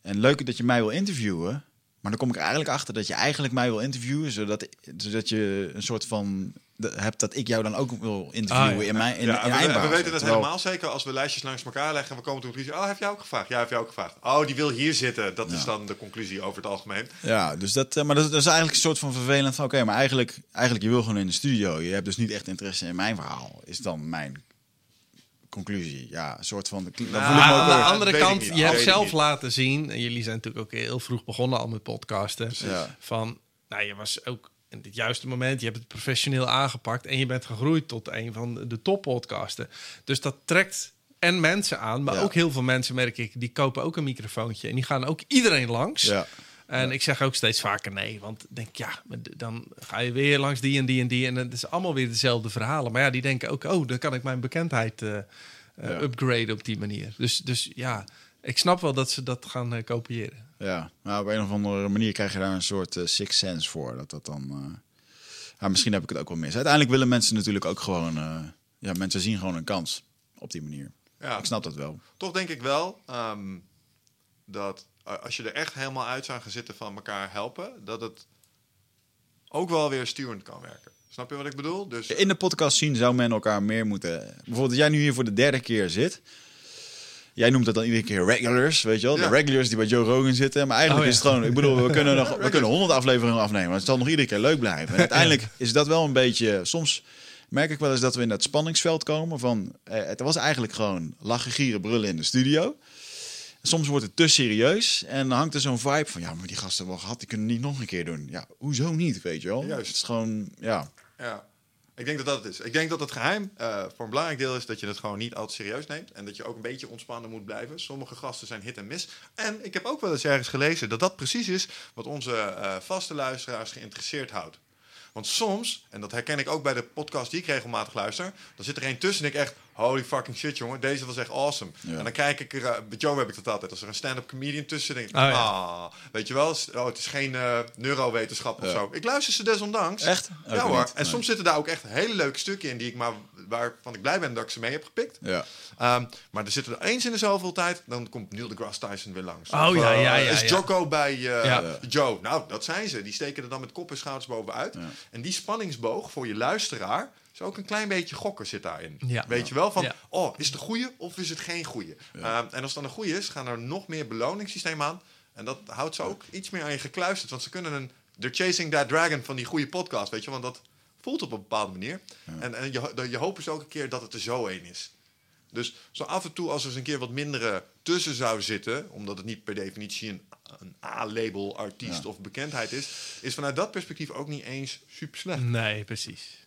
En leuk dat je mij wil interviewen, maar dan kom ik eigenlijk achter dat je eigenlijk mij wil interviewen, zodat, zodat je een soort van hebt dat ik jou dan ook wil interviewen Ah, ja. in mijn in, Ja, in we, eindbaas. we weten het Terwijl- helemaal zeker als we lijstjes langs elkaar leggen en we komen tot de conclusie. Oh, heeft jou ook gevraagd? Ja, heeft jou ook gevraagd. Oh, die wil hier zitten. Dat is dan de conclusie over het algemeen. Ja, dus dat, eh, maar dat, dat is eigenlijk een soort van vervelend van, oké, maar eigenlijk, eigenlijk je wil gewoon in de studio. Je hebt dus niet echt interesse in mijn verhaal, is dan mijn conclusie. Ja, een soort van, Nou, Maar ook aan de andere kant, je hebt zelf niet. laten zien, en jullie zijn natuurlijk ook heel vroeg begonnen al met podcasten, Ja. van, nou, je was ook het juiste moment, je hebt het professioneel aangepakt en je bent gegroeid tot een van de toppodcasten. Dus dat trekt en mensen aan, maar Ja. ook heel veel mensen merk ik, die kopen ook een microfoontje en die gaan ook iedereen langs. Ja. En ik zeg ook steeds vaker nee, want denk ja, dan ga je weer langs die en die en die en het is allemaal weer dezelfde verhalen. Maar ja, die denken ook, oh, dan kan ik mijn bekendheid eh, eh, upgraden op die manier. Dus, dus ja, ik snap wel dat ze dat gaan eh, kopiëren. Ja, maar op een of andere manier krijg je daar een soort eh sixth sense voor. Dat dat dan. eh, ja, misschien heb ik het ook wel mis. Uiteindelijk willen mensen natuurlijk ook gewoon. eh, ja, mensen zien gewoon een kans op die manier. Ja. Ik snap dat wel. Toch denk ik wel ehm, dat als je er echt helemaal uit zou gaan zitten van elkaar helpen, dat het ook wel weer sturend kan werken. Snap je wat ik bedoel? Dus In de podcast zien zou men elkaar meer moeten. Bijvoorbeeld, als jij nu hier voor de derde keer zit. Jij noemt dat dan iedere keer regulars, weet je wel? Ja. De regulars die bij Joe Rogan zitten. Maar eigenlijk Oh, is het gewoon... Ik bedoel, we kunnen, nog, we kunnen honderd afleveringen afnemen. Maar het zal nog iedere keer leuk blijven. En uiteindelijk is dat wel een beetje... Soms merk ik wel eens dat we in dat spanningsveld komen van... Eh, het was eigenlijk gewoon lachen, gieren, brullen in de studio. Soms wordt het te serieus en dan hangt er zo'n vibe van... Ja, maar die gasten hebben wel gehad, die kunnen het niet nog een keer doen. Ja, hoezo niet, weet je wel? Juist. Het is gewoon, ja... Ja, ik denk dat dat het is. Ik denk dat het geheim eh, voor een belangrijk deel is dat je het gewoon niet altijd serieus neemt. En dat je ook een beetje ontspannen moet blijven. Sommige gasten zijn hit en miss. En ik heb ook wel eens ergens gelezen dat dat precies is wat onze eh, vaste luisteraars geïnteresseerd houdt. Want soms, en dat herken ik ook bij de podcast die ik regelmatig luister, dan zit er een tussen en ik echt, holy fucking shit jongen, deze was echt awesome. Ja. En dan kijk ik er, eh, bij Joe heb ik dat altijd, als er een stand-up comedian tussen denk ik, Oh, ja. ah, weet je wel, oh, het is geen eh, neurowetenschap of Ja. zo. Ik luister ze desondanks. Echt? Ja Ook hoor. niet. En Nee. soms zitten daar ook echt hele leuke stukken in die ik maar waarvan ik blij ben dat ik ze mee heb gepikt. Ja. Ehm, maar er zitten er eens in de zoveel tijd, dan komt Neil deGrasse Tyson weer langs. Oh, Of, ja, eh, ja, ja, Is ja. Jocko bij eh, Ja. Joe? Nou, dat zijn ze. Die steken er dan met kop en schouders bovenuit. Ja. En die spanningsboog voor je luisteraar is ook een klein beetje gokken zit daarin. Ja. Weet je wel van, Ja. oh, is het een goeie of is het geen goeie? Ehm, en als het dan een goeie is, gaan er nog meer beloningssysteem aan. En dat houdt ze ook iets meer aan je gekluisterd. Want ze kunnen een, they're chasing that dragon van die goede podcast, weet je. Want dat voelt op een bepaalde manier. En, en je, je hoopt dus ook een keer dat het er zo een is. Dus zo af en toe, als er eens een keer wat mindere tussen zou zitten, omdat het niet per definitie een, een A-label artiest Ja. of bekendheid is, is vanuit dat perspectief ook niet eens super slecht. Nee, precies.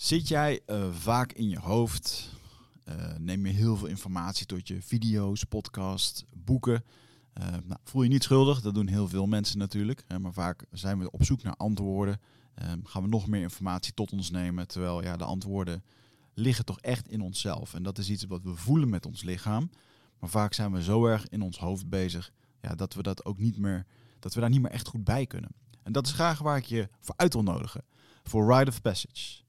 Zit jij eh, vaak in je hoofd? Eh, neem je heel veel informatie tot je video's, podcast, boeken? Eh, nou, voel je niet schuldig, dat doen heel veel mensen natuurlijk. Hè, maar vaak zijn we op zoek naar antwoorden. Ehm, gaan we nog meer informatie tot ons nemen. Terwijl ja, de antwoorden liggen toch echt in onszelf. En dat is iets wat we voelen met ons lichaam. Maar vaak zijn we zo erg in ons hoofd bezig ja, dat we dat ook niet meer, dat we daar niet meer echt goed bij kunnen. En dat is graag waar ik je voor uit wil nodigen. Voor Rite of Passage.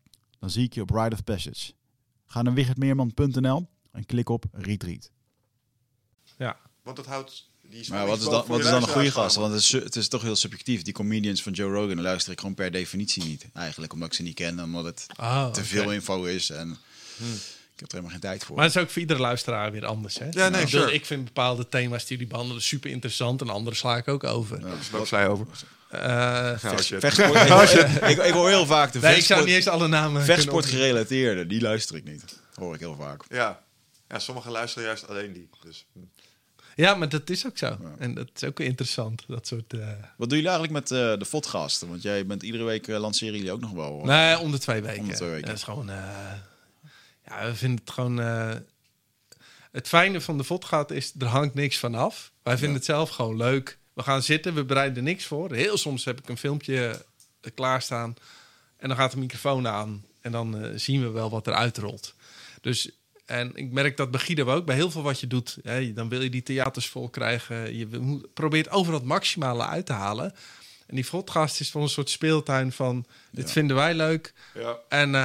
Dan zie ik je op Ride of Passage. Ga naar wichertmeerman.nl en klik op Retreat. Ja. Want dat houdt... Die is Maar wat is dan, wat is dan een goede gast? Want het is, het is toch heel subjectief. Die comedians van Joe Rogan luister ik gewoon per definitie niet. Eigenlijk omdat ik ze niet ken en omdat het Oh, te veel info is. En ik heb er helemaal geen tijd voor. Maar het is ook voor iedere luisteraar weer anders, hè? Ja, nee, ik, bedoel, sure. ik vind bepaalde thema's die jullie behandelen super interessant en andere sla ik ook over. Ja, ook zij over. Eh, Oh, shit. vechtsport, ik, hoor- ik, ik hoor heel vaak de nee, ik zou vechtsport, niet eens alle namen vechtsport gerelateerde. Die luister ik niet. Dat hoor ik heel vaak. Ja. ja, sommigen luisteren juist alleen die. Dus, hm. Ja, maar dat is ook zo. En dat is ook interessant, dat soort... eh, Wat doen jullie eigenlijk met eh, de fotgasten? Want jij bent iedere week eh, lanceren jullie ook nog wel. Nee, om de twee weken. Om de twee weken. Dat is gewoon... ja, we vinden het gewoon... eh, het fijne van de vodgaat is, er hangt niks vanaf. Wij vinden het zelf gewoon leuk. We gaan zitten, we bereiden er niks voor. Heel soms heb ik een filmpje eh, klaarstaan. En dan gaat de microfoon aan. En dan eh, zien we wel wat er uitrolt. Dus... En ik merk dat bij Guido ook, bij heel veel wat je doet, hè, dan wil je die theaters vol krijgen. Je moet- probeert overal het maximale uit te halen. En die podcast is voor een soort speeltuin van, dit Ja. vinden wij leuk. ja. En,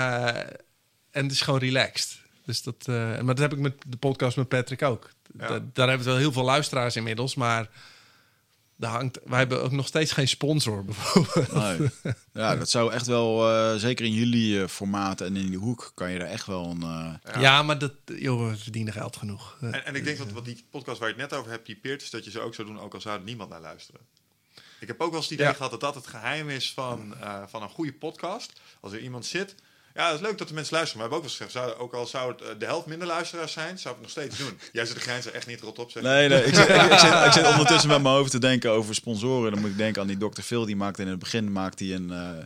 en het is gewoon relaxed. Dus dat, eh, maar dat heb ik met de podcast met Patrick ook. Ja. Da- daar hebben we wel heel veel luisteraars inmiddels, maar daar hangt, wij hebben ook nog steeds geen sponsor bijvoorbeeld. Nee. Ja, dat zou echt wel, eh, zeker in jullie eh, formaat en in die hoek, kan je daar echt wel een... eh, Ja. maar dat, joh, we verdienen geld genoeg. En, en ik denk dat wat die podcast waar je het net over hebt typeert, is dat je ze ook zou doen, ook al zou er niemand naar luisteren. Ik heb ook wel eens het idee Ja. gehad dat dat het geheim is van, eh, van een goede podcast. Als er iemand zit. Ja, het is leuk dat de mensen luisteren. Maar we hebben ook wel gezegd, zou, ook al zou het eh, de helft minder luisteraars zijn, zou ik het nog steeds doen. Jij zit de grens er echt niet rot op, zeg. Nee, nee ik, zit, ik, ik zit, ik zit ondertussen met mijn hoofd te denken over sponsoren. Dan moet ik denken aan die Dr. Phil. Die maakte in het begin maakt hij een... eh,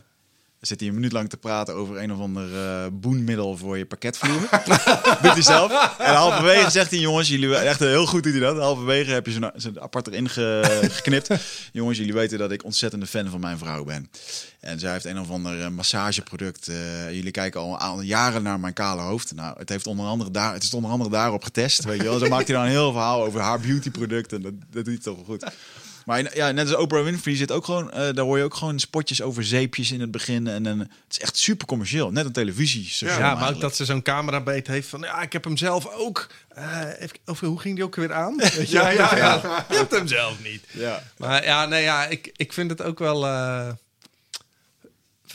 zit hij een minuut lang te praten over een of ander eh, boenmiddel voor je pakketvloer. Doet hij zelf. En halverwege zegt hij, jongens, jullie... Echt heel goed doet hij dat. Halverwege heb je zo'n apart erin ge- geknipt. jongens, jullie weten dat ik ontzettende fan van mijn vrouw ben. En zij heeft een of ander eh, massageproduct. eh, jullie kijken al, al jaren naar mijn kale hoofd. Nou, het, heeft onder andere daar, het is onder andere daarop getest. Weet je wel. Zo maakt hij dan een heel verhaal over haar beautyproduct. En dat, dat doet hij toch wel goed. Maar ja, net als Oprah Winfrey zit ook gewoon, eh, daar hoor je ook gewoon spotjes over zeepjes in het begin. En, en het is echt super commercieel. Net een televisie. ja, maar ook dat ze zo'n camerabeet heeft van... ja, ik heb hem zelf ook. Eh, even, of, hoe ging die ook weer aan? Ja, ja, ja. Je hebt hem zelf niet. Ja. Maar ja, nee, ja, ik, ik vind het ook wel... eh,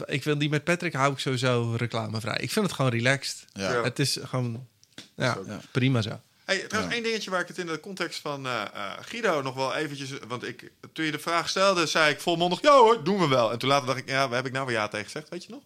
ik wil die met Patrick hou ik sowieso reclamevrij. Ik vind het gewoon relaxed. Ja. Ja. Het is gewoon... Ja, Ja. prima zo. Hey, trouwens, één dingetje waar ik het in de context van eh, eh, Guido nog wel eventjes... Want ik, toen je de vraag stelde, zei ik volmondig... Ja hoor, doen we wel. En toen later dacht ik, ja, waar heb ik nou weer ja tegen gezegd? Weet je nog?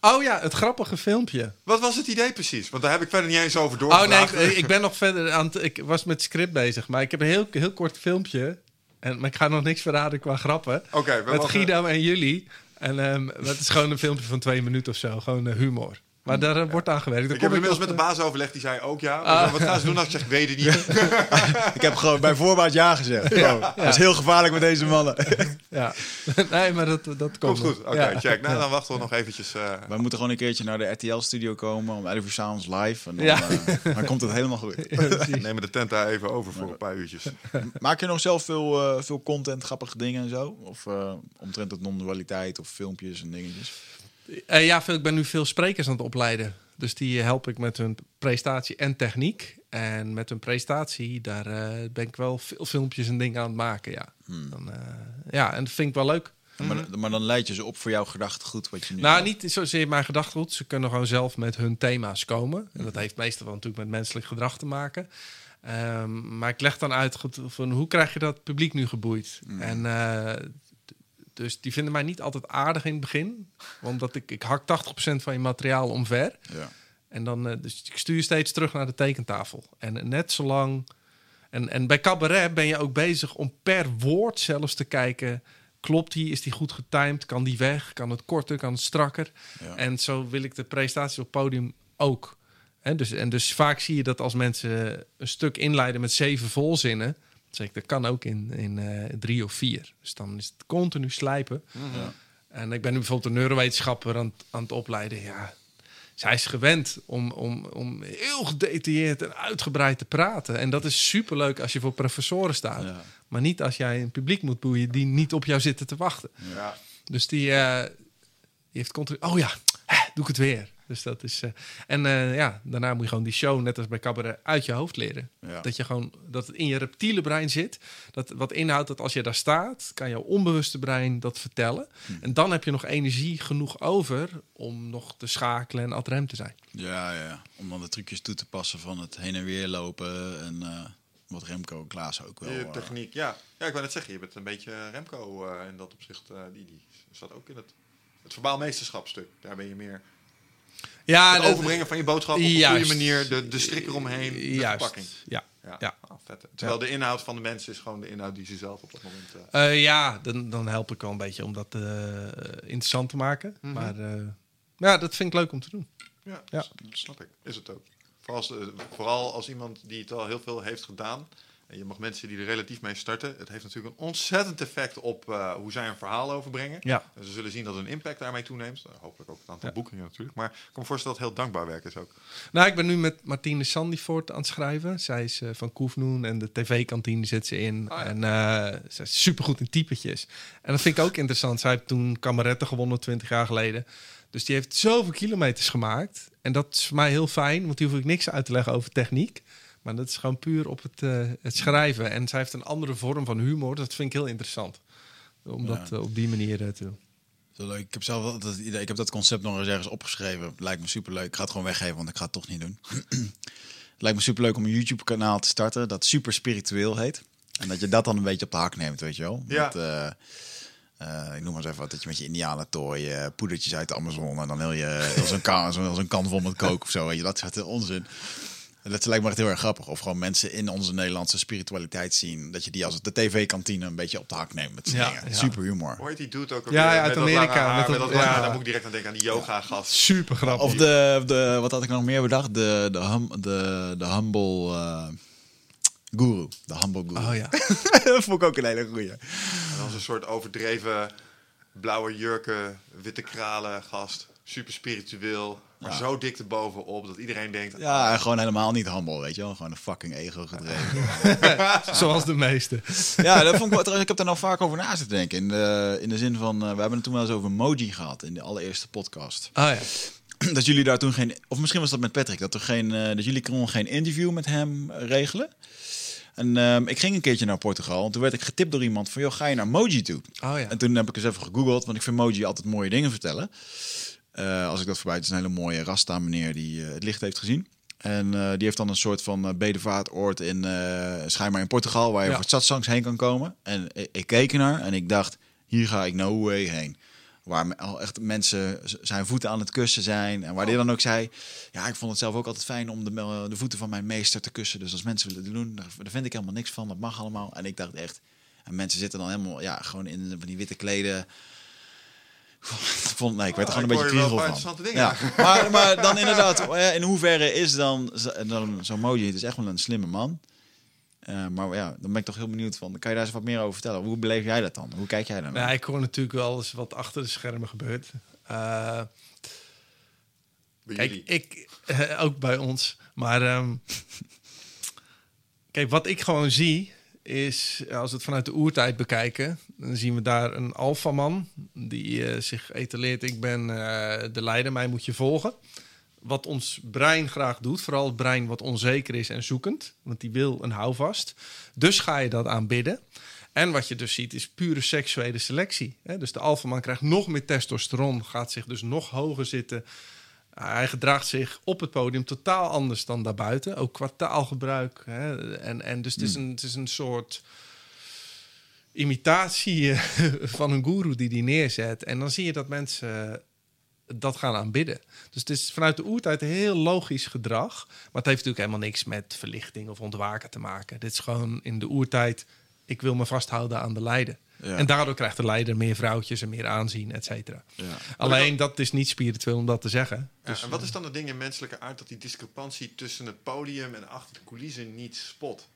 Oh ja, het grappige filmpje. Wat was het idee precies? Want daar heb ik verder niet eens over Oh doorgevraagd. nee, ik, ik ben nog verder aan het... Ik was met script bezig, maar ik heb een heel, heel kort filmpje. En, maar ik ga nog niks verraden qua grappen. Oké, we met Guido en jullie. En ehm het is gewoon een filmpje van twee minuten of zo. Gewoon eh, humor. Maar daar eh, wordt aan gewerkt. Ik heb inmiddels met de baas overlegd, die zei ook ja. Ah. Wat gaan ze doen als ik zeg, ik weet het niet? Ik heb gewoon bij voorbaat ja gezegd. Dat is heel gevaarlijk met deze mannen. eh, Ja. nee, maar dat, dat komt goed, oké, Ja. check. Nou, dan wachten we nog eventjes. eh, Wij moeten gewoon een keertje naar de RTL-studio komen om 11 uur s'avonds live. En dan, Ja. eh, dan komt het helemaal goed. Ja, precies. nemen de tent daar even over voor een paar uurtjes. Maak je nog zelf veel, eh, veel content, grappige dingen en zo? Of eh, omtrent het non-dualiteit of filmpjes en dingetjes? Eh, ja, veel, ik ben nu veel sprekers aan het opleiden. Dus die help ik met hun prestatie en techniek. En met hun prestatie, daar eh, ben ik wel veel filmpjes en dingen aan het maken. Ja, Hmm. dan, eh, ja en dat vind ik wel leuk. Maar, maar dan leid je ze op voor jouw gedachtegoed wat je nu... Nou, niet zozeer mijn gedachtegoed. Ze kunnen gewoon zelf met hun thema's komen. En dat heeft meestal wel natuurlijk met menselijk gedrag te maken. Ehm, maar ik leg dan uit van hoe krijg je dat publiek nu geboeid. En eh, d- dus die vinden mij niet altijd aardig in het begin. Omdat ik, ik hak 80% van je materiaal omver. Ja. En dan, eh, dus ik stuur je steeds terug naar de tekentafel. En net zolang. En, en bij cabaret ben je ook bezig om per woord zelfs te kijken. Klopt die? Is die goed getimed? Kan die weg? Kan het korter? Kan het strakker? Ja. En zo wil ik de presentatie op het podium ook. Hè, dus, en dus vaak zie je dat als mensen een stuk inleiden met zeven volzinnen. Zeg ik, dat kan ook in, in eh, drie of vier. Dus dan is het continu slijpen. Ja. En ik ben nu bijvoorbeeld een neurowetenschapper aan, het- aan het opleiden. Ja, zij is gewend om, om, om heel gedetailleerd en uitgebreid te praten. En dat is superleuk als je voor professoren staat. Ja. Maar niet als jij een publiek moet boeien die niet op jou zitten te wachten. Ja. Dus die, eh, die heeft continu... Oh ja, hè, doe ik het weer. Dus dat is... eh, en eh, ja, daarna moet je gewoon die show, net als bij cabaret, uit je hoofd leren. Ja. Dat je gewoon... Dat het in je reptiele brein zit. Dat wat inhoudt dat als je daar staat... kan jouw onbewuste brein dat vertellen. En dan heb je nog energie genoeg over... om nog te schakelen en ad rem te zijn. Ja, ja. Om dan de trucjes toe te passen van het heen en weer lopen. En eh, wat Remco en Klaas ook wel. Je eh, techniek, ja. Ja, ik wou net zeggen, je bent een beetje Remco eh, in dat opzicht. eh, die, die staat ook in het, het verbaal meesterschapstuk. Daar ben je meer... Ja, het overbrengen van je boodschap op een Juist. goede manier. De, de strik eromheen, de Juist. verpakking. Ja. Ja, Ja. Ah, vet. Terwijl de inhoud van de mensen is gewoon de inhoud die ze zelf op dat moment... eh, Eh, ja, dan, dan help ik wel een beetje om dat eh, interessant te maken. Mhm. Maar ja, dat vind ik leuk om te doen. Ja, Ja. snap ik. Is het ook. Vooral als, vooral als iemand die het al heel veel heeft gedaan. En je mag mensen die er relatief mee starten. Het heeft natuurlijk een ontzettend effect op eh, hoe zij een verhaal overbrengen. Ja. En ze zullen zien dat hun impact daarmee toeneemt. Nou, hopelijk ook het aantal Ja. boekingen natuurlijk. Maar ik kan me voorstellen dat het heel dankbaar werk is ook. Nou, ik ben nu met Martine Sandivoort aan het schrijven. Zij is eh, van Koefnoen en de tv-kantine zit ze in. Ah, ja. En eh ze is supergoed in typetjes. En dat vind ik ook interessant. Zij heeft toen kameretten gewonnen 20 jaar geleden. Dus die heeft zoveel kilometers gemaakt. En dat is voor mij heel fijn, want die hoef ik niks uit te leggen over techniek. Maar dat is gewoon puur op het, eh, het schrijven. En zij heeft een andere vorm van humor. Dat vind ik heel interessant. Om dat Ja. eh, op die manier te doen. Zo leuk. Ik heb zelf wel dat idee. Ik heb dat concept nog eens ergens opgeschreven. Lijkt me superleuk. Ik ga het gewoon weggeven, want ik ga het toch niet doen. het lijkt me superleuk om een YouTube-kanaal te starten dat super spiritueel heet. En dat je dat dan een beetje op de hak neemt, weet je wel. Ja. Met, eh, eh, ik noem maar eens even wat, dat je met je indianentooi, eh poedertjes uit de Amazon en dan heel je als een kan, zo'n een kan vol met kook of zo, weet je, dat soort onzin. En Dat lijkt me echt heel erg grappig. Of gewoon mensen in onze Nederlandse spiritualiteit zien. Dat je die als de tv-kantine een beetje op de hak neemt met z'n Ja, dingen. ja. Super humor. Hoe heet die dude ook? Ja, ja, uit Met dat Amerika, lange haar, met Met dat- dat, lange ja. Dan moet ik direct aan denken aan die yoga-gast. Super grappig. Of de, de, wat had ik nog meer bedacht? De, de, hum, de, de humble eh, guru. De humble guru. Oh ja. dat vond ik ook een hele goeie. En dan zo'n soort overdreven blauwe jurken, witte kralen gast. Super spiritueel. Maar Ja. zo dik erbovenop dat iedereen denkt... Ja, en gewoon helemaal niet humble, weet je wel. Gewoon een fucking ego gedreven. Zoals de meeste. ja, dat vond ik wel, trouwens, ik heb daar nou vaak over na zitten denken. In de, in de zin van, eh, we hebben het toen wel eens over emoji gehad in de allereerste podcast. Oh ja. dat jullie daar toen geen, of misschien was dat met Patrick, dat, er geen, eh, dat jullie konden geen interview met hem eh, regelen. En ehm, ik ging een keertje naar Portugal en toen werd ik getipt door iemand van, joh, ga je naar Moji toe? Oh ja. En toen heb ik eens even gegoogeld, want ik vind Moji altijd mooie dingen vertellen. Eh, als ik dat voorbij, het is een hele mooie rasta meneer die eh, het licht heeft gezien. En eh, die heeft dan een soort van uh, bedevaartoord in, uh, schijnbaar in Portugal, waar je Ja. voor satsangs heen kan komen. En ik, ik keek ernaar en ik dacht, hier ga ik no way heen. Waar al echt mensen zijn voeten aan het kussen zijn. En waar die dan ook zei, ja, ik vond het zelf ook altijd fijn om de, de voeten van mijn meester te kussen. Dus als mensen willen doen, daar, daar vind ik helemaal niks van. Dat mag allemaal. En ik dacht echt, en mensen zitten dan helemaal, ja, gewoon in van die witte kleden vond, nee, ik werd er Ah, gewoon een beetje kriegel van. Ja, maar, maar dan inderdaad, eh, in hoeverre is dan dan zo'n Moji, het is echt wel een slimme man. Eh, maar ja, dan ben ik toch heel benieuwd van, kan je daar eens wat meer over vertellen? Hoe beleef jij dat dan? Hoe kijk jij daar naar? Nou, ik hoor natuurlijk wel eens wat achter de schermen gebeurt. Eh, Bij Kijk, jullie. ik, eh, ook bij ons. Maar ehm, kijk, wat ik gewoon zie, is als we het vanuit de oertijd bekijken, dan zien we daar een alfaman die eh, zich etaleert. Ik ben eh, de leider, mij moet je volgen. Wat ons brein graag doet, vooral het brein wat onzeker is en zoekend, want die wil een houvast. Dus ga je dat aanbidden. En wat je dus ziet is pure seksuele selectie. Hè? Dus de alfaman krijgt nog meer testosteron, gaat zich dus nog hoger zitten. Hij gedraagt zich op het podium totaal anders dan daarbuiten. Ook qua taalgebruik. Hè? En, en dus het is, een, het is een soort imitatie eh, van een guru die die neerzet. En dan zie je dat mensen dat gaan aanbidden. Dus het is vanuit de oertijd een heel logisch gedrag. Maar het heeft natuurlijk helemaal niks met verlichting of ontwaken te maken. Dit is gewoon in de oertijd... ik wil me vasthouden aan de leider. Ja. En daardoor krijgt de leider meer vrouwtjes en meer aanzien, et cetera. Ja. Alleen dat is niet spiritueel om dat te zeggen. Ja, Dus, en wat is dan het ding in menselijke aard dat die discrepantie tussen het podium en achter de coulissen niet spot?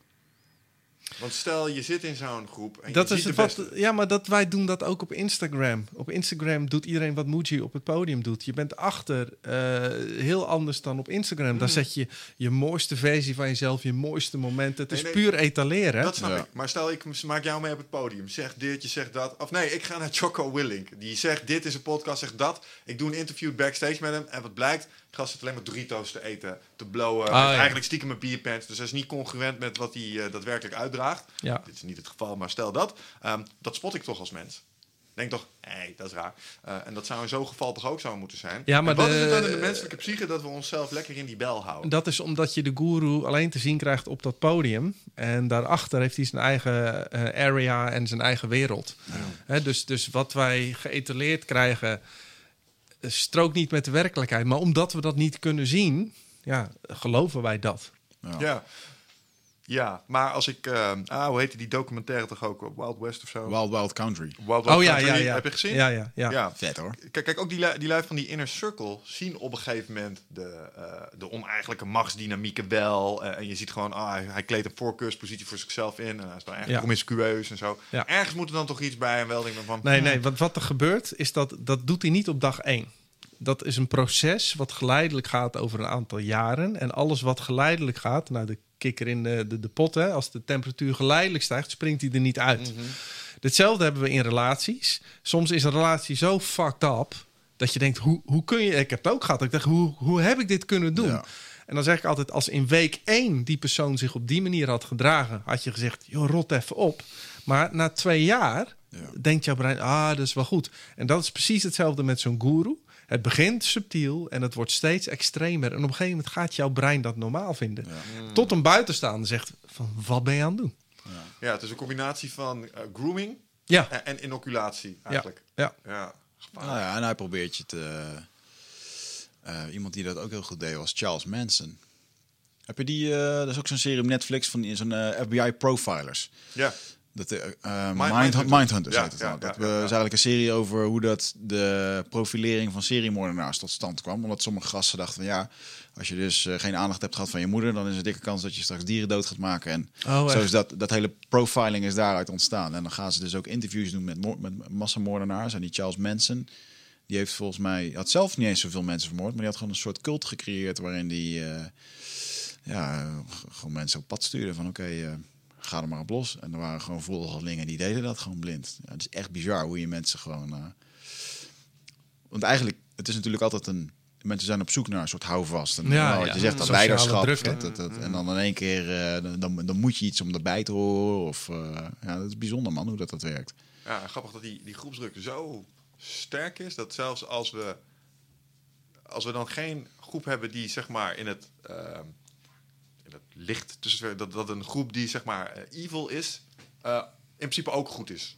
Want stel je zit in zo'n groep en dat je is ziet het de wat, beste. ja, maar dat, wij doen dat ook op Instagram. Op Instagram doet iedereen wat Muji op het podium doet. Je bent achter eh, heel anders dan op Instagram. Daar zet je je mooiste versie van jezelf, je mooiste momenten. Het Nee, is nee, puur etaleren. Dat snap Ja. ik. Maar stel ik maak jou mee op het podium. Zeg dit, je zegt dat. Of nee, ik ga naar Choco Willink. Die zegt dit is een podcast, zegt dat. Ik doe een interview backstage met hem. En wat blijkt, gast zit alleen maar Doritos te eten, te blowen. Ah, ja. Eigenlijk stiekem een bierpants. Dus hij is niet congruent met wat hij eh, daadwerkelijk uitdraagt. Ja. Dit is niet het geval, maar stel dat. Ehm, dat spot ik toch als mens. Denk toch, hé, dat is raar. Eh, en dat zou in zo'n geval toch ook zo moeten zijn. Ja, maar En wat de- is het dan in de menselijke psyche dat we onszelf lekker in die bel houden? Dat is omdat je de guru alleen te zien krijgt op dat podium. En daarachter heeft hij zijn eigen eh, area en zijn eigen wereld. Dus, dus wat wij geëtaleerd krijgen, strookt niet met de werkelijkheid. Maar omdat we dat niet kunnen zien, ja, geloven wij dat. Ja. Ja. Ja, maar als ik... eh, ah, hoe heette die documentaire toch ook? Wild West of zo? Wild Wild Country. Wild Wild oh ja, Country, ja, ja. Heb je gezien? Ja, ja, ja. Ja. Vet hoor. Kijk, kijk, ook die, lui- die lui van die inner circle zien op een gegeven moment de, eh, de oneigenlijke machtsdynamieken wel. Eh, en je ziet gewoon, ah, hij, kleedt een voorkeurspositie voor zichzelf in. En hij is dan eigenlijk Ja. promiscueus en zo. Ja. Ergens moet er dan toch iets bij. En wel denk ik van, Nee, hmm, nee, want wat er gebeurt is dat dat doet hij niet op dag één. Dat is een proces wat geleidelijk gaat over een aantal jaren. En alles wat geleidelijk gaat, nou de kikker in de, de, de pot, hè, als de temperatuur geleidelijk stijgt, springt hij er niet uit. Hetzelfde hebben we in relaties. Soms is een relatie zo fucked up dat je denkt, hoe, hoe kun je... Ik heb het ook gehad. Ik dacht, hoe, hoe heb ik dit kunnen doen? Ja. En dan zeg ik altijd, als in week één die persoon zich op die manier had gedragen, had je gezegd, joh, rot even op. Maar na twee jaar Ja. denkt jouw brein, ah, dat is wel goed. En dat is precies hetzelfde met zo'n guru. Het begint subtiel en het wordt steeds extremer. En op een gegeven moment gaat jouw brein dat normaal vinden. Tot een buitenstaander zegt van, wat ben je aan het doen? Ja, het is een combinatie van eh, grooming Ja, en, en inoculatie ja, eigenlijk. ja. Ja. Nou ja, en hij probeert je te... eh, iemand die dat ook heel goed deed was Charles Manson. Heb je die... eh dat is ook zo'n serie op Netflix van die- zo'n FBI Profilers. ja. Dat, eh, eh, Mind- Mind, Mindhunters. Mindhunters Ja, heet het ja, nou. Dat ja, we- ja, ja. is eigenlijk een serie over hoe dat de profilering van seriemoordenaars tot stand kwam. Omdat sommige gasten dachten van ja, als je dus eh, geen aandacht hebt gehad van je moeder, dan is er een dikke kans dat je straks dieren dood gaat maken. En Oh, zo echt? is dat, dat hele profiling is daaruit ontstaan. En dan gaan ze dus ook interviews doen met, met massamoordenaars. En die Charles Manson, die heeft volgens mij, had zelf niet eens zoveel mensen vermoord, maar die had gewoon een soort cult gecreëerd waarin die eh, ja, gewoon mensen op pad stuurde van oké, eh, ga er maar op los. En er waren gewoon volgelingen die deden dat gewoon blind. Ja, het is echt bizar hoe je mensen gewoon... eh, Want eigenlijk, het is natuurlijk altijd een... Mensen zijn op zoek naar een soort houvast. En Ja, nou, wat ja. je zegt, dat Sociale leiderschap. druk, dat, dat, dat- en dan in één keer, eh, dan- dan, moet je iets om erbij te horen. Of, eh, ja, dat is bijzonder man, hoe dat, dat werkt. Ja, grappig dat die, die groepsdruk zo sterk is dat zelfs als we, als we dan geen groep hebben die zeg maar in het, het licht tussen dat, dat een groep die zeg maar eh, evil is, eh, in principe ook goed is.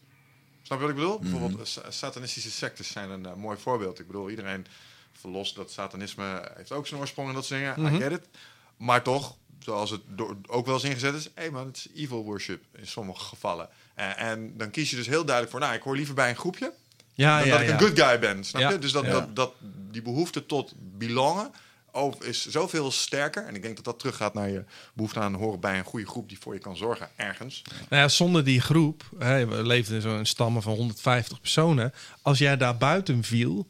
Snap je wat ik bedoel? Bijvoorbeeld eh, sa- satanistische sectes zijn een mooi voorbeeld. Ik bedoel, iedereen verlost dat satanisme heeft ook zijn oorsprong en dat soort dingen. I get it. Maar toch, zoals het door, ook wel eens ingezet is, hé man, het is evil worship in sommige gevallen. En, en dan kies je dus heel duidelijk voor, nou, ik hoor liever bij een groepje Ja, dan ja, dat ik een good guy ben. Snap je? Dus dat, dat, dat, die behoefte tot belongen over, is zoveel sterker. En ik denk dat dat teruggaat naar je behoefte aan horen bij een goede groep die voor je kan zorgen ergens. Nou ja, zonder die groep, hè, we leefden in zo'n stammen van 150 personen. Als jij daar buiten viel,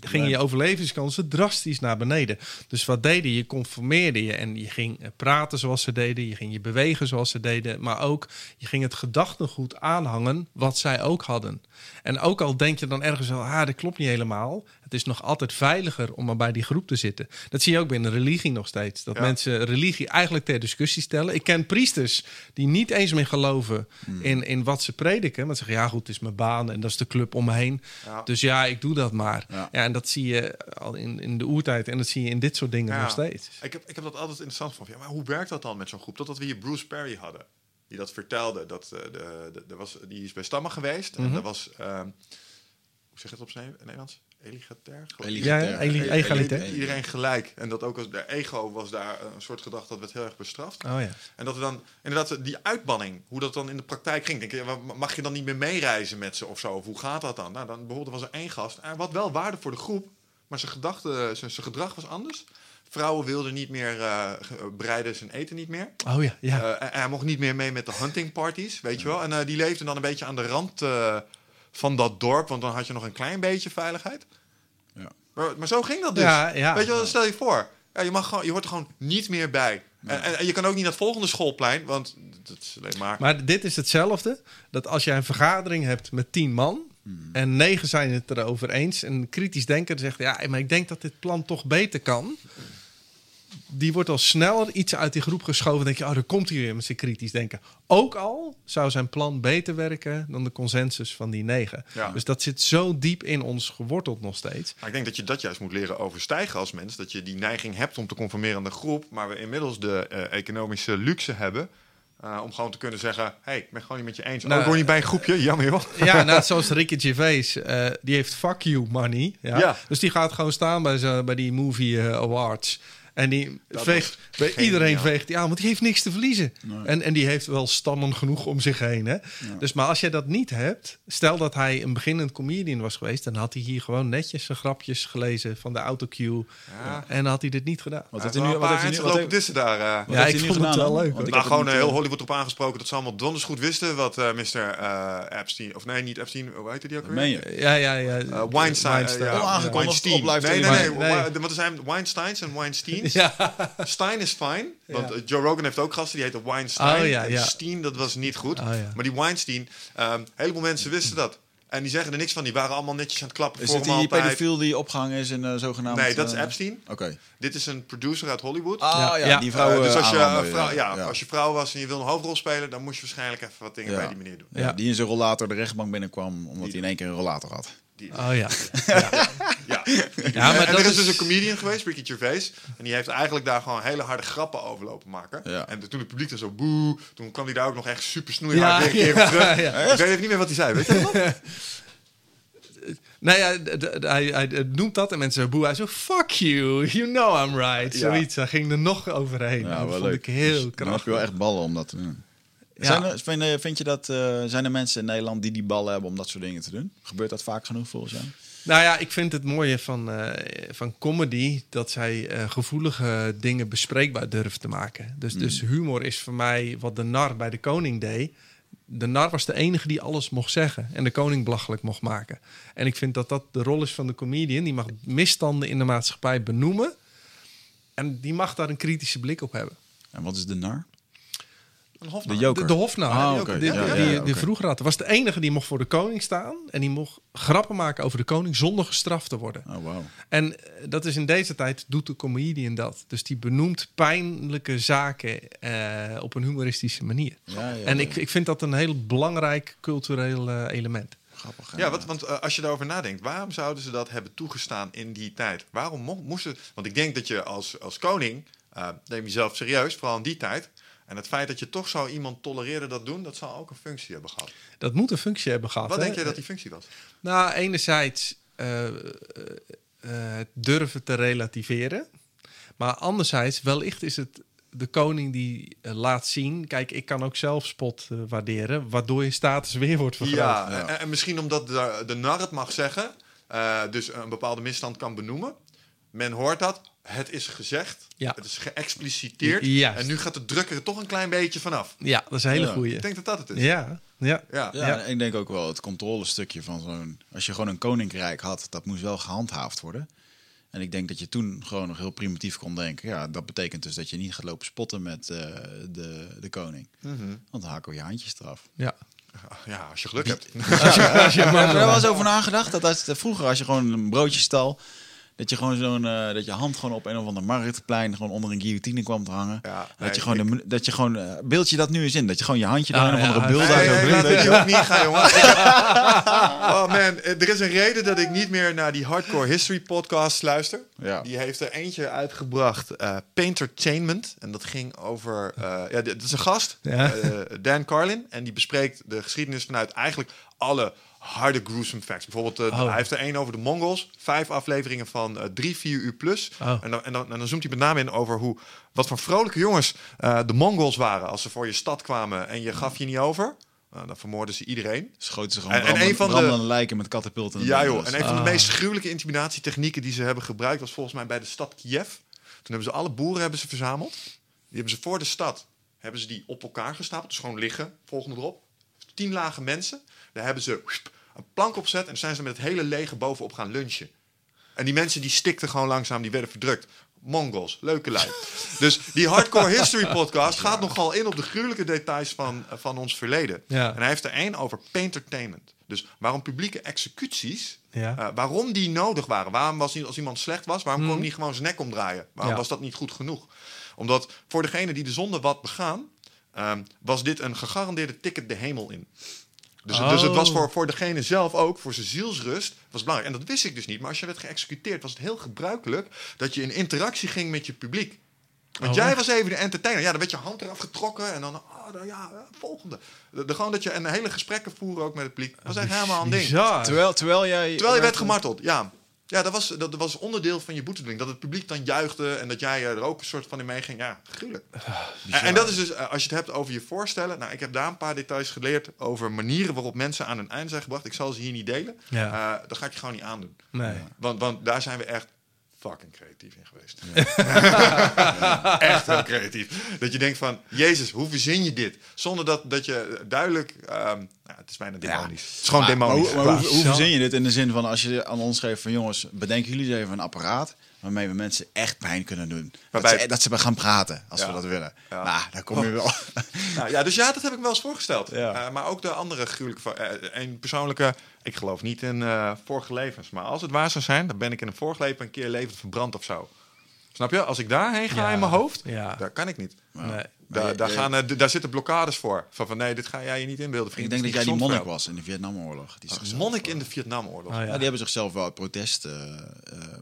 gingen je overlevingskansen drastisch naar beneden. Dus wat deed je? Je conformeerde je en je ging eh, praten zoals ze deden, je ging je bewegen zoals ze deden, maar ook je ging het gedachtegoed aanhangen wat zij ook hadden. En ook al denk je dan ergens wel, ah, dat klopt niet helemaal. Het is nog altijd veiliger om maar bij die groep te zitten. Dat zie je ook binnen religie nog steeds. Dat Ja. mensen religie eigenlijk ter discussie stellen. Ik ken priesters die niet eens meer geloven in, in wat ze prediken. Maar zeggen, ja goed, het is mijn baan en dat is de club om me heen. Ja. Dus ja, ik doe dat maar. Ja. Ja. en dat zie je al in, in de oertijd en dat zie je in dit soort dingen nog steeds. Ik heb, ik heb dat altijd interessant gevonden. Ja, maar hoe werkt dat dan met zo'n groep? Totdat we hier Bruce Perry hadden. Die dat vertelde. Dat, eh, de, de, de was, die is bij Stammen geweest. En Mhm. dat was... ehm, hoe zeg je het op zijn Nederlands? Eligatair? geloof ik. Eligatair. Ja, eli- egalitair. e- Iedereen gelijk. En dat ook als de ego was daar een soort gedachte dat werd heel erg bestraft. Oh ja. En dat er dan inderdaad die uitbanning, hoe dat dan in de praktijk ging. Denk je, ja, mag je dan niet meer meereizen met ze of zo? Of hoe gaat dat dan? Nou, dan bijvoorbeeld was er één gast. Hij had wel waarde voor de groep, maar zijn, gedachte, zijn, zijn gedrag was anders. Vrouwen wilden niet meer eh, ge- bereiden zijn eten niet meer. Oh ja, ja. Eh, en hij mocht niet meer mee met de hunting parties, weet je wel. En eh, die leefde dan een beetje aan de rand eh, van dat dorp, want dan had je nog een klein beetje veiligheid. Ja. Maar, maar zo ging dat dus. Ja, ja. Weet je wel, stel je voor. Ja, je, mag gewoon, je hoort er gewoon niet meer bij. En, en, en je kan ook niet naar het volgende schoolplein, want dat is alleen maar... Maar dit is hetzelfde. Dat als jij een vergadering hebt met tien man. En negen zijn het erover eens. En een kritisch denker zegt: Ja, maar ik denk dat dit plan toch beter kan. Die wordt al sneller iets uit die groep geschoven. Dan denk je: Oh, daar komt hij weer met zijn kritisch denken. Ook al zou zijn plan beter werken dan de consensus van die negen. Ja. Dus dat zit zo diep in ons geworteld nog steeds. Maar ik denk dat je dat juist moet leren overstijgen als mens. Dat je die neiging hebt om te conformeren aan de groep. Maar we inmiddels de eh, economische luxe hebben. eh, om gewoon te kunnen zeggen: hé, hey, ik ben gewoon niet met je eens. Nou, oh, ik hoor niet bij een groepje. Jammer joh. Ja, net zoals Ricky Gervais. eh, die heeft fuck you money. Ja? Ja. Dus die gaat gewoon staan bij, bij die movie eh, awards. En die Dat veegt, bij geniaal. iedereen veegt ja, want die heeft niks te verliezen. En, en die heeft wel stammen genoeg om zich heen. Hè? Dus, maar als je dat niet hebt, stel dat hij een beginnend comedian was geweest, dan had hij hier gewoon netjes zijn grapjes gelezen van de autocue. Ja. En dan had hij dit niet gedaan. Wat heeft hij nu, wat een heeft hij nu, wat lopen heeft, dissen daar. eh. wat Ja, heeft ik hij nu vond het gedaan wel leuk, Want ik nou, heb het gewoon heel eh, Hollywood erop aangesproken dat ze allemaal donders goed wisten wat eh Mr. eh, Epstein, of nee, niet Epstein, hoe heet die ook weer? Meen je? Ja, ja, ja. Weinstein. eh, ja, Onaangekondigd Weinstein. op Nee, nee, nee. Nee. Wa- Want er zijn Weinsteins en Weinsteins. Ja. Stein is fijn. Want Ja. eh, Joe Rogan heeft ook gasten, die heten Weinstein. Oh, ja, En ja. Steen, dat was niet goed. Oh, ja. Maar die Weinstein, ehm, een heleboel mensen wisten dat. En die zeggen er niks van. Die waren allemaal netjes aan het klappen Is voor hem die altijd. pedofiel die opgehangen is in uh, zogenaamd... Nee, dat is eh, Epstein. Oké. Dit is een producer uit Hollywood. Ah ja, die Eh, vrouw dus eh, als je, vrouw, ja, ja. als je vrouw was en je wil een hoofdrol spelen, dan moest je waarschijnlijk even wat dingen Ja. bij die meneer doen. Ja, Ja. Die in zijn rollator de rechtbank binnenkwam, omdat hij in één keer een rollator had. Die- Oh ja. ja. Ja, maar en dat er is is- dus een comedian geweest, Ricky Gervais. En die heeft eigenlijk daar gewoon hele harde grappen over lopen maken. Ja. En toen het publiek er zo boe, toen kwam hij daar ook nog echt super snoeihard Ja, weer een keer ja, op terug. ja. Ik weet even niet meer wat hij zei, weet je dat? Nou ja, hij, hij noemt dat en mensen zeggen boe. Hij zo, fuck you, you know I'm right. Ja. Zoiets, hij ging er nog overheen. Ja, dat wel vond leuk. ik heel Dus Dan heb krachtig. je wel echt ballen om dat te doen. Zijn er, vind, je- vind je dat, eh, zijn er mensen in Nederland die die ballen hebben om dat soort dingen te doen? Gebeurt dat vaak genoeg volgens jou? Nou ja, ik vind het mooie van, eh, van comedy dat zij eh, gevoelige dingen bespreekbaar durven te maken. Dus, dus humor is voor mij wat de nar bij de koning deed. De nar was de enige die alles mocht zeggen en de koning belachelijk mocht maken. En ik vind dat dat de rol is van de comedian. Die mag misstanden in de maatschappij benoemen en die mag daar een kritische blik op hebben. En wat is de nar? Een De joker. De, de Ah, die, oké. die, Ja, die, ja, die oké. vroeger had. was de enige die mocht voor de koning staan. En die mocht grappen maken over de koning zonder gestraft te worden. Oh, wauw. En eh, dat is in deze tijd, doet de comedian dat. Dus die benoemt pijnlijke zaken eh, op een humoristische manier. Ja, ja, en ja. ik, ik vind dat een heel belangrijk cultureel eh, element. Grappig. Ja, wat, want als je daarover nadenkt, waarom zouden ze dat hebben toegestaan in die tijd? Waarom mo- moesten... Want ik denk dat je als, als koning, neem jezelf serieus, vooral in die tijd. En het feit dat je toch zo iemand tolereerde dat doen, dat zal ook een functie hebben gehad. Dat moet een functie hebben gehad. Wat hè? denk jij dat die functie was? Nou, enerzijds eh, eh, eh, het durven te relativeren. Maar anderzijds, wellicht is het de koning die laat zien... Kijk, ik kan ook zelf spot waarderen... waardoor je status weer wordt vergroot. Ja, Ja. En, en misschien omdat de, de nar het mag zeggen, eh, dus een bepaalde misstand kan benoemen. Men hoort dat, het is gezegd, Ja. het is geëxpliciteerd. Juist. En nu gaat de druk er toch een klein beetje vanaf. Ja, dat is een hele Ja. goeie. Ik denk dat dat het is. Ja, ja. Ja. Ja, Ja. en ik denk ook wel het controlestukje van zo'n... Als je gewoon een koninkrijk had, dat moest wel gehandhaafd worden. En ik denk dat je toen gewoon nog heel primitief kon denken... ja, dat betekent dus dat je niet gaat lopen spotten met eh, de, de koning. Want dan haken we je handjes eraf. ja. Ja, als je geluk hebt. Als je, als je Heb je man er wel eens over nagedacht? Dat als, vroeger, als je gewoon een broodje stal... Dat je gewoon zo'n eh, dat je hand gewoon op een of ander marktplein gewoon onder een guillotine kwam te hangen. Ja, dat nee, je gewoon de, dat je gewoon eh, beeld je dat nu eens in dat je gewoon je handje Ah, door een of ja, andere ja, uit Nee, ook niet gaan, jongen. Oh man, er is een reden dat ik niet meer naar die Hardcore History podcast luister. Ja. Die heeft er eentje uitgebracht, eh Paintertainment. En dat ging over... eh, ja, dit is een gast, Ja. eh, Dan Carlin. En die bespreekt de geschiedenis vanuit eigenlijk alle harde gruesome facts. Bijvoorbeeld, eh, Oh. hij heeft er één over de Mongols. Vijf afleveringen van eh, drie, vier uur plus. Oh. En, dan, en, dan, en dan zoomt hij met name in over hoe, wat voor vrolijke jongens eh, de Mongols waren. Als ze voor je stad kwamen en je gaf je niet over... nou, dan vermoorden ze iedereen. Schoten ze gewoon En- en een van de- lijken met katapulten. Ja joh, en een van de meest gruwelijke intimidatietechnieken die ze hebben gebruikt... was volgens mij bij de stad Kiev. Toen hebben ze alle boeren hebben ze verzameld. Die hebben ze voor de stad hebben ze die op elkaar gestapeld. Dus gewoon liggen, volgende erop. Tien lage mensen. Daar hebben ze een plank opzet... en dan zijn ze met het hele leger bovenop gaan lunchen. En die mensen die stikten gewoon langzaam, die werden verdrukt. Mongols, leuke lui. dus die Hardcore History podcast gaat nogal in op de gruwelijke details van, eh, van ons verleden. Ja. En hij heeft er één over paintertainment. Dus waarom publieke executies, Ja. eh, waarom die nodig waren. Waarom was niet, als iemand slecht was, waarom kon hij niet gewoon zijn nek omdraaien? Waarom Ja. was dat niet goed genoeg? Omdat voor degene die de zonde wat begaan, ehm, was dit een gegarandeerde ticket de hemel in. Dus, dus het was Oh. voor, voor degene zelf ook, voor zijn zielsrust, was belangrijk. En dat wist ik dus niet. Maar als je werd geëxecuteerd, was het heel gebruikelijk dat je in interactie ging met je publiek. Want Oh, jij echt? was even de entertainer. Ja, dan werd je hand eraf getrokken en dan, oh, dan, ja, volgende. De, de- gewoon dat je een hele gesprekken voeren ook met het publiek. was echt helemaal een ding. Terwijl, terwijl jij... Terwijl je werd gemarteld, ja. Ja, dat was, dat was onderdeel van je boetedoening. Dat het publiek dan juichte en dat jij eh, er ook een soort van in meeging. Ja, gruwelijk. en, en dat is dus, eh, als je het hebt over je voorstellen. Nou, ik heb daar een paar details geleerd over manieren waarop mensen aan hun eind zijn gebracht. Ik zal ze hier niet delen. Ja. Eh, dat ga ik je gewoon niet aandoen. Nee. Want, want daar zijn we echt fucking creatief in geweest. echt heel creatief. Dat je denkt van, Jezus, hoe verzin je dit? Zonder dat, dat je duidelijk... ehm, nou, het is bijna demonisch. Het is gewoon Maar, demonisch. hoe, maar hoe, Qua- hoe verzin je dit in de zin van als je aan ons geeft van jongens, bedenken jullie eens even een apparaat waarmee we mensen echt pijn kunnen doen. Waarbij- Dat, ze, dat ze gaan praten als Ja. we dat willen. Ja. Nou, daar kom je wel. Nou, ja, dus ja, dat heb ik me wel eens voorgesteld. Ja. Eh, maar ook de andere gruwelijke... eh, een persoonlijke... Ik geloof niet in eh, vorige levens. Maar als het waar zou zijn, dan ben ik in een vorig leven een keer levend verbrand of zo. Snap je? Als ik daarheen ga in mijn hoofd, Ja. daar kan ik niet. Nee. Daar, je- daar, gaan, d- daar zitten blokkades voor. Van, van nee, dit ga jij je niet inbeelden, vriend. Ik denk dat jij die monnik was in de Vietnamoorlog. Die zichzelf, Monnik in eh, de Vietnamoorlog. Oh, ja. ja, die hebben zichzelf wel uit protest eh, eh,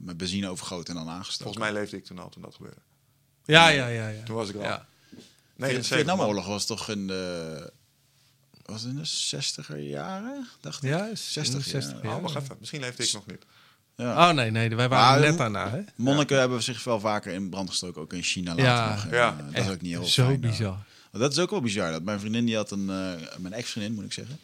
met benzine overgoten en dan aangestoken. Volgens mij leefde ik toen al toen dat gebeurde. Ja, ja, ja. ja. Toen was ik al. Ja. Nee, de Vietnamoorlog was toch in de... Was het in de 60er jaren? Dacht ik. Ja, is 60, 60 ja. ja. Oh, wacht even. Misschien leefde ik nog niet. Ja. Oh nee, nee, wij waren Maar- net daarna. Hè? Monniken hebben zich wel vaker in brand gestoken, ook in China later Ja. nog. En, Ja. eh, dat is ook niet heel Zo fijn, eh. bizar. Dat is ook wel bizar. Dat mijn vriendin, die had een, eh, mijn ex-vriendin moet ik zeggen.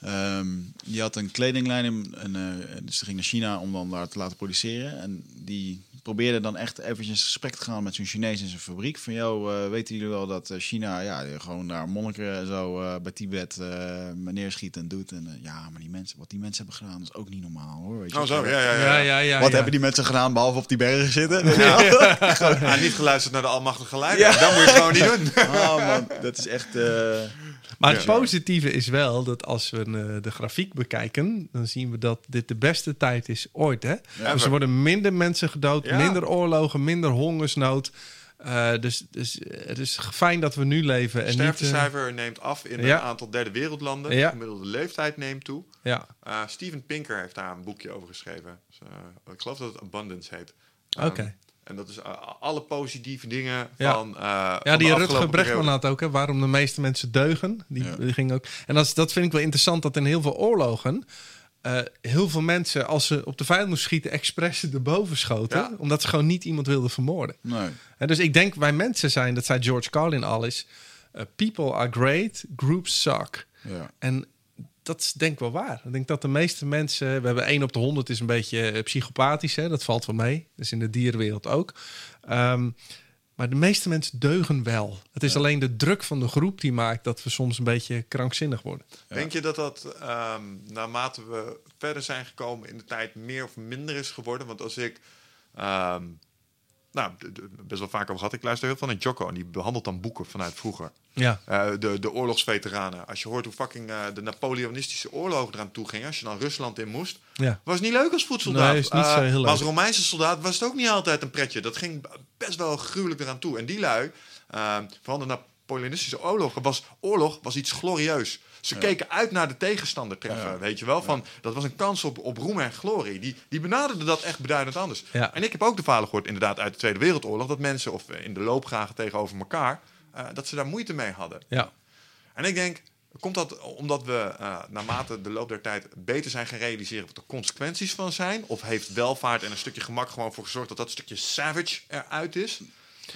Ehm, die had een kledinglijn in, en, eh, dus ze ging naar China om dan daar te laten produceren. En die probeerde dan echt eventjes in gesprek te gaan met zo'n Chinees in zijn fabriek. Van, joh, eh, weten jullie wel dat eh, China, ja, gewoon daar monniken en zo eh, bij Tibet eh neerschiet en doet. En ja, maar die mensen, wat die mensen hebben gedaan, is ook niet normaal hoor. Weet je. Oh, zo. Ja, ja, ja. Ja, ja, ja. wat ja. hebben die mensen gedaan behalve op die bergen zitten? Ah, niet geluisterd naar de almachtige leider. Dat moet je gewoon niet doen. Oh man, dat is echt... eh, Maar het Ja. positieve is wel dat als we de grafiek bekijken, dan zien we dat dit de beste tijd is ooit. Hè? dus er worden minder mensen gedood, Ja. minder oorlogen, minder hongersnood. Eh, dus, dus eh, het is fijn dat we nu leven. En niet, eh, sterftecijfer neemt af in ja. een aantal derde wereldlanden. Ja. De gemiddelde leeftijd neemt toe. ja, Uh, Steven Pinker heeft daar een boekje over geschreven. Dus, ik geloof dat het Abundance heet. oké. Um, en dat is alle positieve dingen Ja. van. Ja, van die Rutger periode. had ook, hè, waarom de meeste mensen deugen. Die, ging ook. En dat, dat vind ik wel interessant, dat in heel veel oorlogen eh, heel veel mensen, als ze op de vijand moesten schieten, expres erboven schoten. Ja. Omdat ze gewoon niet iemand wilden vermoorden. Nee. En dus ik denk wij mensen zijn, dat zei George Carlin al is, eh, people are great, groups suck. Ja. En dat is denk ik wel waar. Ik denk dat de meeste mensen, we hebben 1 op de 100 is een beetje eh, psychopathisch, hè? dat valt wel mee. Dus in de dierenwereld ook. Ehm, maar de meeste mensen deugen wel. Het is alleen de druk van de groep die maakt dat we soms een beetje krankzinnig worden. Denk je dat dat ehm, naarmate we verder zijn gekomen in de tijd meer of minder is geworden? Want als ik, ehm, nou, best wel vaak over gehad, ik luister heel veel naar Jocko en die behandelt dan boeken vanuit vroeger. Ja, Eh, de, de oorlogsveteranen. Als je hoort hoe fucking eh, de Napoleonistische oorlogen eraan toe gingen, als je dan Rusland in moest, ja. was niet leuk als voedsoldaat. Nee, is niet zo Eh, heel leuk. Maar als Romeinse soldaat was het ook niet altijd een pretje. Dat ging best wel gruwelijk eraan toe. En die lui, van de Napoleonistische oorlogen, was oorlog was iets glorieus. Ze keken uit naar de tegenstander treffen, weet je wel. Van, Dat was een kans op, op roem en glorie. Die, die benaderden dat echt beduidend anders. En ik heb ook de verhalen gehoord, inderdaad, uit de Tweede Wereldoorlog... dat mensen, of in de loopgragen tegenover elkaar... eh, dat ze daar moeite mee hadden. ja. En ik denk, komt dat omdat we eh, naarmate de loop der tijd beter zijn gaan realiseren wat de consequenties van zijn? Of heeft welvaart en een stukje gemak gewoon voor gezorgd dat dat stukje savage eruit is?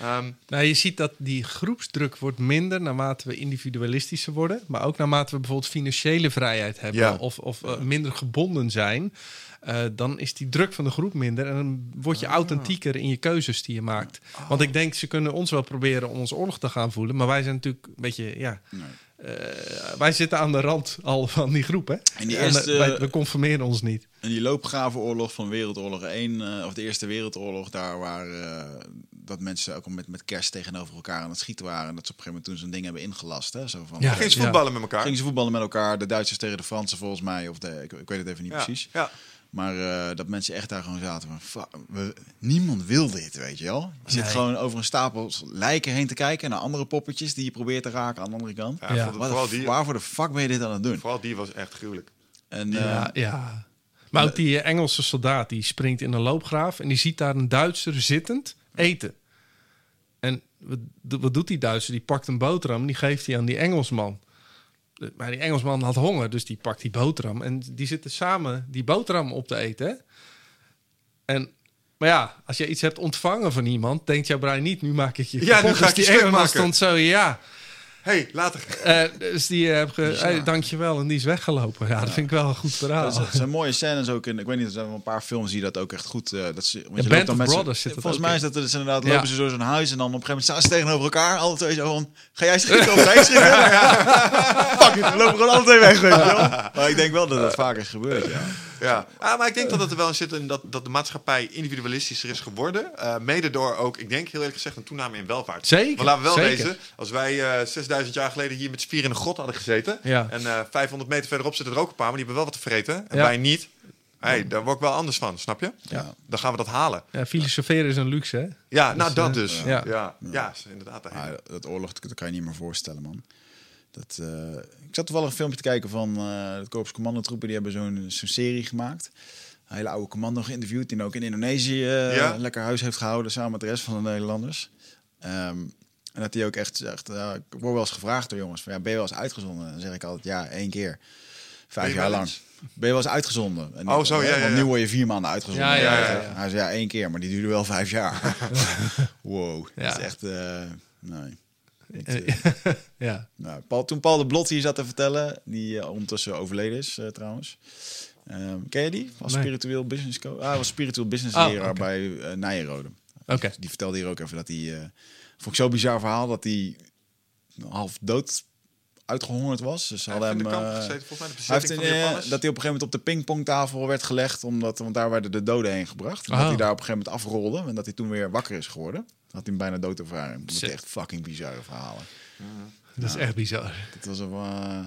Ehm, Nou, je ziet dat die groepsdruk wordt minder naarmate we individualistischer worden. Maar ook naarmate we bijvoorbeeld financiële vrijheid hebben Ja. of, of eh, minder gebonden zijn. Eh, dan is die druk van de groep minder en dan word je authentieker in je keuzes die je maakt. Want ik denk, ze kunnen ons wel proberen om ons oorlog te gaan voelen, maar wij zijn natuurlijk een beetje, ja, Nee. eh, wij zitten aan de rand al van die groep, hè? En die En, eerste- wij, we conformeren ons niet. En die loopgravenoorlog van Wereldoorlog 1, eh, of de Eerste Wereldoorlog, daar waar eh, dat mensen ook al met, met kerst tegenover elkaar aan het schieten waren. En dat ze op een gegeven moment toen zo'n ding hebben ingelast. Hè? Zo van, Ja. Geen voetballen met elkaar. Gingen ze voetballen met elkaar, de Duitsers tegen de Fransen volgens mij, of de, ik, ik weet het even niet ja. precies. Ja. Maar eh, dat mensen echt daar gewoon zaten van, "Fuck, we, niemand wil dit, weet je wel. Je zit Nee. gewoon over een stapel lijken heen te kijken naar andere poppetjes die je probeert te raken aan de andere kant. Ja, Ja. voor- Waar vooral, de, die, waarvoor de fuck ben je dit aan het doen? vooral die was echt gruwelijk. En, eh, Ja, ja. Maar ook die eh, Engelse soldaat die springt in een loopgraaf en die ziet daar een Duitser zittend eten. En wat, wat doet die Duitser? Die pakt een boterham en die geeft hij aan die Engelsman. Maar die Engelsman had honger, dus die pakt die boterham en die zitten samen die boterham op te eten. hè. En, maar ja, als je iets hebt ontvangen van iemand, denkt jouw brein niet, nu maak ik je Ja, nu ga Dus ik die Engelsman stond zo, ja. Hey, later. Eh, dus die heb ge, Bizar. hey, dankjewel en die is weggelopen. Ja, dat vind ik wel een goed verhaal. Dat zijn mooie scènes ook in. Ik weet niet, er zijn wel een paar films die dat ook echt goed. eh dat ze, want je loopt dan met Brothers zit dat Volgens mij is dat dus inderdaad. Ja. Lopen ze door zo'n huis en dan op een gegeven moment staan ze tegenover elkaar. Alle twee zo van: ga jij schieten of ga jij schieten? Fuck it, we lopen gewoon alle twee weg. Weet je wel. Maar ik denk wel dat dat vaak is gebeurd. Ja. Ja, ah, maar ik denk dat het er wel in zit in dat, dat de maatschappij individualistischer is geworden. Eh, mede door ook, ik denk heel eerlijk gezegd, een toename in welvaart. Zeker, Want laten we wel zeker. wezen, als wij eh 6000 jaar geleden hier met z'n vier in een grot hadden gezeten. Ja. En eh 500 meter verderop zitten er ook een paar, maar die hebben wel wat te vreten. En Ja. wij niet. Hey, daar word ik wel anders van, snap je? Ja. Dan gaan we dat halen. Ja, filosoferen is een luxe, hè? Ja, nou Dus, dat dus. ja. Ja, inderdaad. Maar hele- dat oorlog, dat kan je niet meer voorstellen, man. Dat, eh, ik zat toevallig een filmpje te kijken van eh de Korps Commandotroepen. Die hebben zo'n zo'n serie gemaakt. Een hele oude commando geïnterviewd. Die ook in Indonesië eh, Ja? lekker huis heeft gehouden samen met de rest van de Nederlanders. Ehm, en dat hij ook echt zegt, ja, ik word wel eens gevraagd door jongens, van, ja, ben je wel eens uitgezonden? Dan zeg ik altijd, ja, één keer. Vijf jaar lang. Ben je wel eens uitgezonden? En Oh, zo, ja, ja, Want nu word je vier maanden uitgezonden. Ja, ja, ja, ja. Hij zei, ja, één keer, maar die duurde wel vijf jaar. wow, Ja. dat is echt, eh, nee. Eh, eh, ja. nou, Paul, toen Paul de Blot hier zat te vertellen, die eh, ondertussen overleden is trouwens. Ehm, ken je die? Was Nee. spiritueel business coach. Ah, hij was spiritueel business Oh, leraar bij eh Nijenrode. Oké. Die vertelde hier ook even dat hij... eh vond ik zo'n bizar verhaal dat hij half dood uitgehongerd was. Dus Hij hadden hem... de kamp gezeten, volgens mij de hij heeft in, dat hij op een gegeven moment op de pingpongtafel werd gelegd, omdat, want daar werden de doden heen gebracht. En Oh. dat hij daar op een gegeven moment afrolde en dat hij toen weer wakker is geworden. Had hij hem bijna doodervaring. Dat Shit. is echt fucking bizarre verhalen. Dat is echt bizar. Dat was een, eh,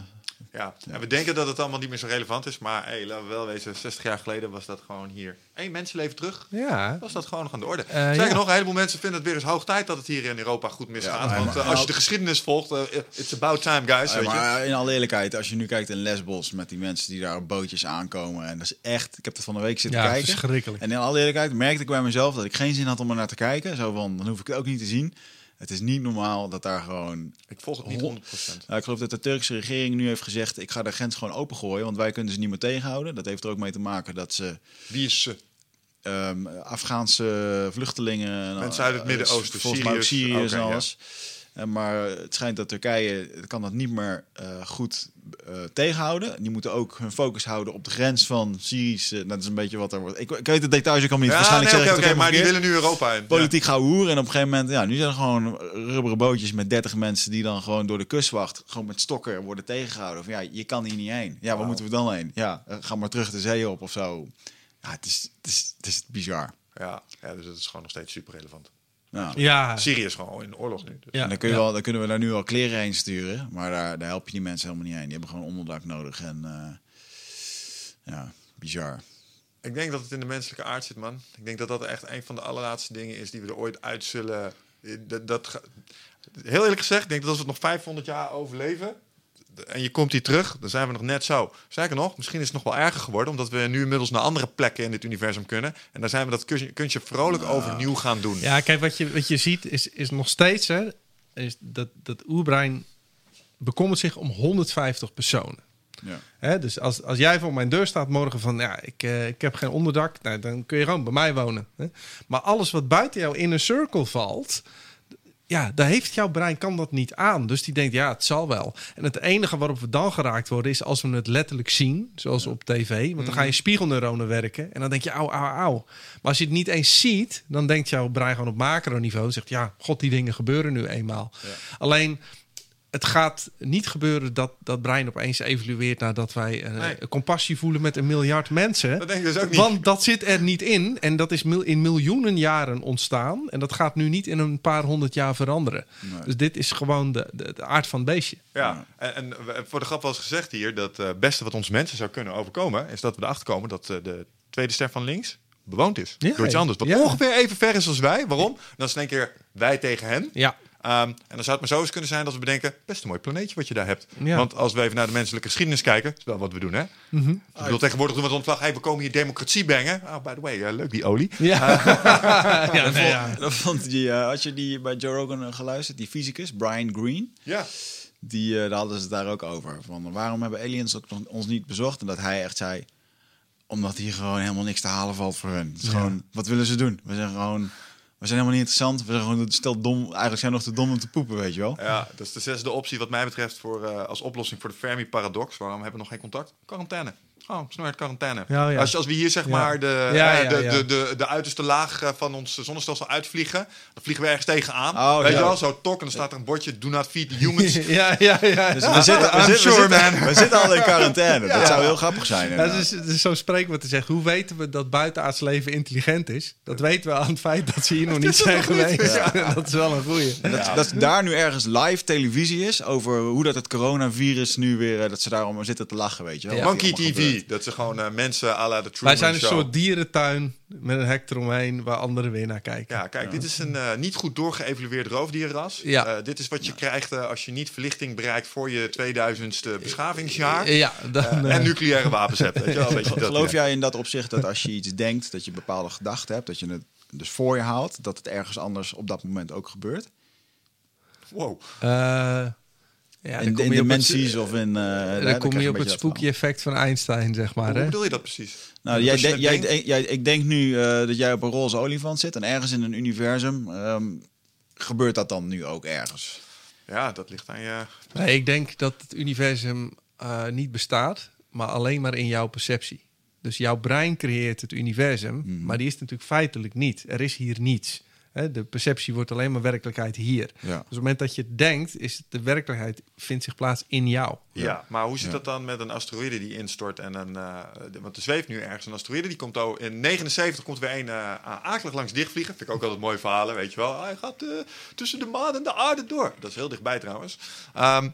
Ja, en we denken dat het allemaal niet meer zo relevant is. Maar hey, laten we wel wezen, 60 jaar geleden was dat gewoon hier. Eén mensenleven terug. Ja. Was dat gewoon nog aan de orde. Ja. nog, een heleboel mensen vinden het weer eens hoog tijd dat het hier in Europa goed misgaat. Ja, Want maar- eh, als je de geschiedenis volgt, eh, it's about time, guys. Ja, weet je. maar in alle eerlijkheid, als je nu kijkt in Lesbos met die mensen die daar op bootjes aankomen. En dat is echt, ik heb het van de week zitten Ja, kijken. verschrikkelijk. En in alle eerlijkheid merkte ik bij mezelf dat ik geen zin had om er naar te kijken. Zo van, dan hoef ik het ook niet te zien. Het is niet normaal dat daar gewoon... Ik volg het niet Hon- 100%. Nou, ik geloof dat de Turkse regering nu heeft gezegd... ik ga de grens gewoon opengooien, want wij kunnen ze niet meer tegenhouden. Dat heeft er ook mee te maken dat ze Wie is ze? ehm, Afghaanse vluchtelingen... Mensen uit het eh, Midden-Oosten, Volgens mij. Syriërs en ja. Eh, maar het schijnt dat Turkije kan dat niet meer eh, goed eh, tegenhouden. Die moeten ook hun focus houden op de grens van Syrische... Dat is een beetje wat er wordt... Ik, ik weet de details ook allemaal niet. Ja, Waarschijnlijk nee, ik ook maar die willen nu Europa in. politiek gaan hoeren. En op een gegeven moment, ja, nu zijn er gewoon rubberen bootjes met 30 mensen die dan gewoon door de kustwacht, gewoon met stokken worden tegengehouden. Van ja, je kan hier niet heen. Ja, waar moeten we dan heen? Ja, ga maar terug de zee op of zo. Ja, het is, het is, het is bizar. Ja. Ja, ja, dus dat is gewoon nog steeds super relevant. Nou, Ja, Syrië is gewoon in oorlog nu. Dus. ja, en dan, kun je ja. wel, dan kunnen we daar nu al kleren heen sturen, maar daar, daar help je die mensen helemaal niet heen. Die hebben gewoon onderdak nodig en eh, ja, bizar. Ik denk dat het in de menselijke aard zit, man. Ik denk dat dat echt een van de allerlaatste dingen is die we er ooit uit zullen. Dat, dat, heel eerlijk gezegd, ik denk dat als we het nog 500 jaar overleven. En je komt hier terug, dan zijn we nog net zo. Zeker nog, misschien is het nog wel erger geworden, omdat we nu inmiddels naar andere plekken in dit universum kunnen. En daar zijn we dat kunstje, kunstje vrolijk overnieuw gaan doen. Ja, kijk, wat je, wat je ziet is, is nog steeds hè, is dat, dat oerbrein bekommert zich om 150 personen. Ja. Hè, dus als, als jij voor mijn deur staat morgen van ja, ik, eh, ik heb geen onderdak, nou, dan kun je gewoon bij mij wonen. Hè. Maar alles wat buiten jouw inner circle valt, ja, daar heeft jouw brein kan dat niet aan. Dus die denkt ja, het zal wel. En het enige waarop we dan geraakt worden is als we het letterlijk zien, zoals op tv. Want dan ga je spiegelneuronen werken en dan denk je auw, auw, auw. Maar als je het niet eens ziet, dan denkt jouw brein gewoon op macroniveau. Zegt ja, god, die dingen gebeuren nu eenmaal. Alleen het gaat niet gebeuren dat dat brein opeens evolueert nadat wij eh, Nee. compassie voelen met een miljard mensen. Dat denk ik dus ook niet. Want dat zit er niet in. En dat is mil- in miljoenen jaren ontstaan. En dat gaat nu niet in een paar honderd jaar veranderen. Nee. Dus dit is gewoon de, de, de aard van het beestje. Ja, en, voor de grap was gezegd hier dat eh, het beste wat ons mensen zou kunnen overkomen, is dat we erachter komen dat eh, de tweede ster van links bewoond is Ja, door iets anders. Wat ja. ongeveer even ver is als wij. Waarom? Dan is het één keer wij tegen hen. Ja. Ehm, en dan zou het maar zo eens kunnen zijn dat we bedenken, best een mooi planeetje wat je daar hebt. Ja. Want als we even naar de menselijke geschiedenis kijken, is wel wat we doen, hè? Mhm. Ik bedoel, tegenwoordig doen we het ontslag, hey, we komen hier democratie brengen. Oh, by the way, eh, leuk die olie. Ja. ja, nee, ja. Dat vond die, eh, had je die bij Joe Rogan eh, geluisterd, die fysicus, Brian Green? Ja, Die, eh, daar hadden ze het daar ook over. Van waarom hebben aliens ook nog- ons niet bezocht? En dat hij echt zei, omdat hier gewoon helemaal niks te halen valt voor hun. Het is gewoon, wat willen ze doen? We zijn gewoon, we zijn helemaal niet interessant. We zijn gewoon stel dom. Eigenlijk zijn we nog te dom om te poepen, weet je wel? ja, dat is de zesde optie wat mij betreft voor, eh, als oplossing voor de Fermi-paradox. Waarom hebben we nog geen contact? Quarantaine. Gewoon snelheid quarantaine. Ja, ja. Als, als we hier zeg Ja. maar de, Ja, ja, de, ja. De, de, de uiterste laag eh, van ons zonnestelsel uitvliegen, dan vliegen we ergens tegenaan. Oh, Weet ja. je wel, zo tok en dan staat er een bordje Do not feed humans. ja, ja, ja. Dus we zitten, we, zitten, sure, we, zitten, we zitten al in quarantaine. Dat zou heel grappig zijn. Het, is, het is zo'n spreekwoord te zeggen. Hoe weten we dat buitenaards leven intelligent is? Dat weten we aan het feit dat ze hier nog niet zijn geweest. Dat is wel een goeie. Dat, dat daar nu ergens live televisie is over hoe dat het coronavirus nu weer, eh, dat ze daarom zitten te lachen, weet je wel. Monkey TV, dat ze gewoon eh, mensen à la de Truman Wij zijn een Show. soort dierentuin met een hek eromheen waar anderen weer naar kijken. Ja, kijk, dit is een eh, niet goed doorgeëvalueerd roofdierras. Ja. Eh, dit is wat je krijgt eh, als je niet verlichting bereikt voor je 2000ste beschavingsjaar. Ja, dan, en nucleaire wapens hebt. Weet je wel, weet je dat, Geloof ja. jij in dat opzicht dat als je iets denkt, dat je bepaalde gedachten hebt, dat je het dus voor je haalt, dat het ergens anders op dat moment ook gebeurt? Wow. Ja, in het- dimensies of in... eh, Dan kom je op het spooky effect van Einstein, zeg maar. Hoe Hè? bedoel je dat precies? Nou, jij, denkt- jij, ik denk nu eh, dat jij op een roze olifant zit en ergens in een universum ehm, gebeurt dat dan nu ook ergens. Ja, dat ligt aan je... Nee, ik denk dat het universum eh, niet bestaat, maar alleen maar in jouw perceptie. Dus jouw brein creëert het universum, Mhm. maar die is natuurlijk feitelijk niet. Er is hier niets. Hè, de perceptie wordt alleen maar werkelijkheid hier. Dus op het moment dat je het denkt, is de werkelijkheid vindt zich plaats in jou. Ja, maar hoe zit Ja. dat dan met een asteroïde die instort en een... eh, de- want er zweeft nu ergens een asteroïde, die komt al... In 79 komt weer een eh, akelig langs dichtvliegen. Vind ik ook altijd mooie verhalen, weet je wel. Hij gaat eh, tussen de maan en de aarde door. Dat is heel dichtbij trouwens. Ehm,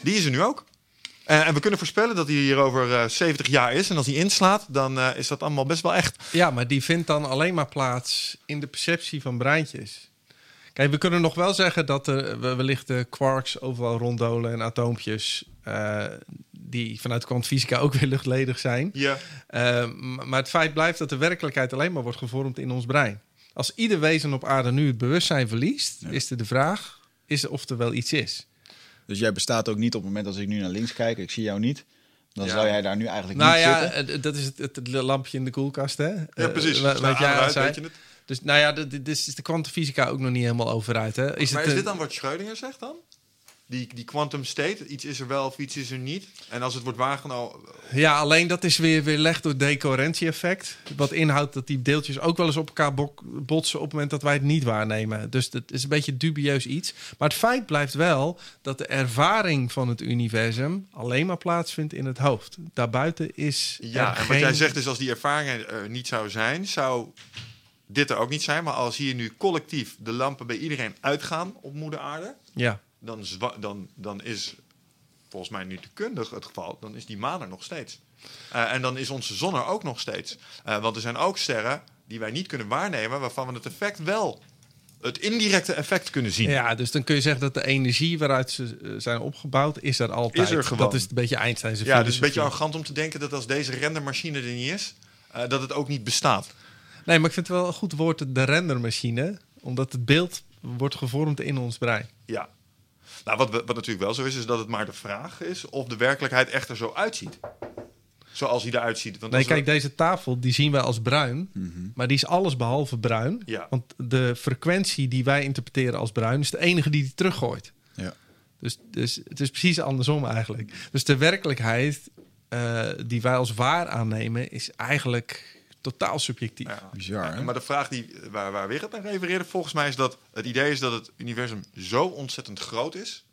die is er nu ook. En, en we kunnen voorspellen dat hij hier over eh, 70 jaar is. En als hij inslaat, dan eh, is dat allemaal best wel echt. Ja, maar die vindt dan alleen maar plaats in de perceptie van breintjes. Kijk, we kunnen nog wel zeggen dat er we- wellicht eh, quarks overal ronddolen en atoompjes... eh, die vanuit kwantumfysica ook weer luchtledig zijn. Ja. Eh, maar het feit blijft dat de werkelijkheid alleen maar wordt gevormd in ons brein. Als ieder wezen op aarde nu het bewustzijn verliest, Ja. is er de vraag is of er wel iets is. Dus jij bestaat ook niet op het moment als ik nu naar links kijk, ik zie jou niet. Dan Ja. zou jij daar nu eigenlijk Nou niet ja, zitten. dat is het, het lampje in de koelkast, hè? Ja, Eh, precies. wat jij uit, zei. weet je het? Dus nou ja, dit is de kwantumfysica ook nog niet helemaal over uit, hè? Is maar het, is dit dan wat Schrödinger zegt dan? Die, die quantum state, iets is er wel of iets is er niet. En als het wordt waargenomen... Ja, alleen dat is weer weerlegd door het decoherentie-effect. Wat inhoudt dat die deeltjes ook wel eens op elkaar botsen op het moment dat wij het niet waarnemen. Dus dat is een beetje dubieus iets. Maar het feit blijft wel dat de ervaring van het universum alleen maar plaatsvindt in het hoofd. Daarbuiten is. Ja, en wat geen- jij zegt is als die ervaring er niet zou zijn, zou dit er ook niet zijn. Maar als hier nu collectief de lampen bij iedereen uitgaan op moeder aarde, Ja, dan, dan, dan is volgens mij nu te kundig het geval, dan is die maan er nog steeds. Eh, en dan is onze zon er ook nog steeds. Eh, want er zijn ook sterren die wij niet kunnen waarnemen, waarvan we het effect wel, het indirecte effect kunnen zien. ja, dus dan kun je zeggen dat de energie waaruit ze eh, zijn opgebouwd, is er altijd. Is er gewoon. Dat is een beetje Einstein's Ja, dus een beetje arrogant om te denken dat als deze rendermachine er niet is, dat het ook niet bestaat. Nee, maar ik vind het wel een goed woord, de rendermachine. Omdat het beeld wordt gevormd in ons brein. Ja. Nou, wat, wat natuurlijk wel zo is, is dat het maar de vraag is of de werkelijkheid echt er zo uitziet. Zoals hij eruit ziet. Want Nee, we- kijk, deze tafel die zien wij als bruin. Maar die is alles behalve bruin. Ja. Want de frequentie die wij interpreteren als bruin is de enige die die teruggooit. Ja. Dus, dus het is precies andersom eigenlijk. Dus de werkelijkheid eh, die wij als waar aannemen is eigenlijk totaal subjectief. Ja. Bizar, hè? Maar de vraag die, waar, waar Wigert naar refereerde, volgens mij is dat het idee is dat het universum zo ontzettend groot is.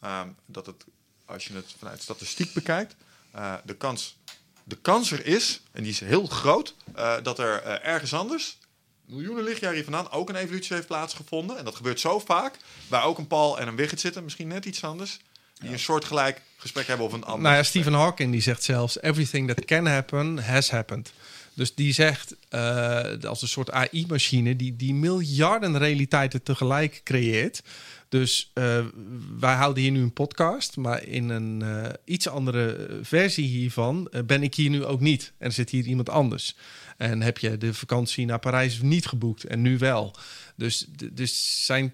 ehm, dat het, als je het vanuit statistiek bekijkt, eh, de, kans, de kans er is, en die is heel groot, eh, dat er eh, ergens anders, miljoenen lichtjaren hier vandaan, ook een evolutie heeft plaatsgevonden. En dat gebeurt zo vaak, waar ook een Paul en een Wigert zitten, misschien net iets anders, die een soortgelijk gesprek hebben of een ander. Nou ja, gesprek. Stephen Hawking die zegt zelfs... everything that can happen, has happened. Dus die zegt, eh, als een soort AI-machine... Die, die miljarden realiteiten tegelijk creëert. Dus eh, wij houden hier nu een podcast... maar in een eh, iets andere versie hiervan ben ik hier nu ook niet. En er zit hier iemand anders. En heb je de vakantie naar Parijs niet geboekt en nu wel. Dus, dus zijn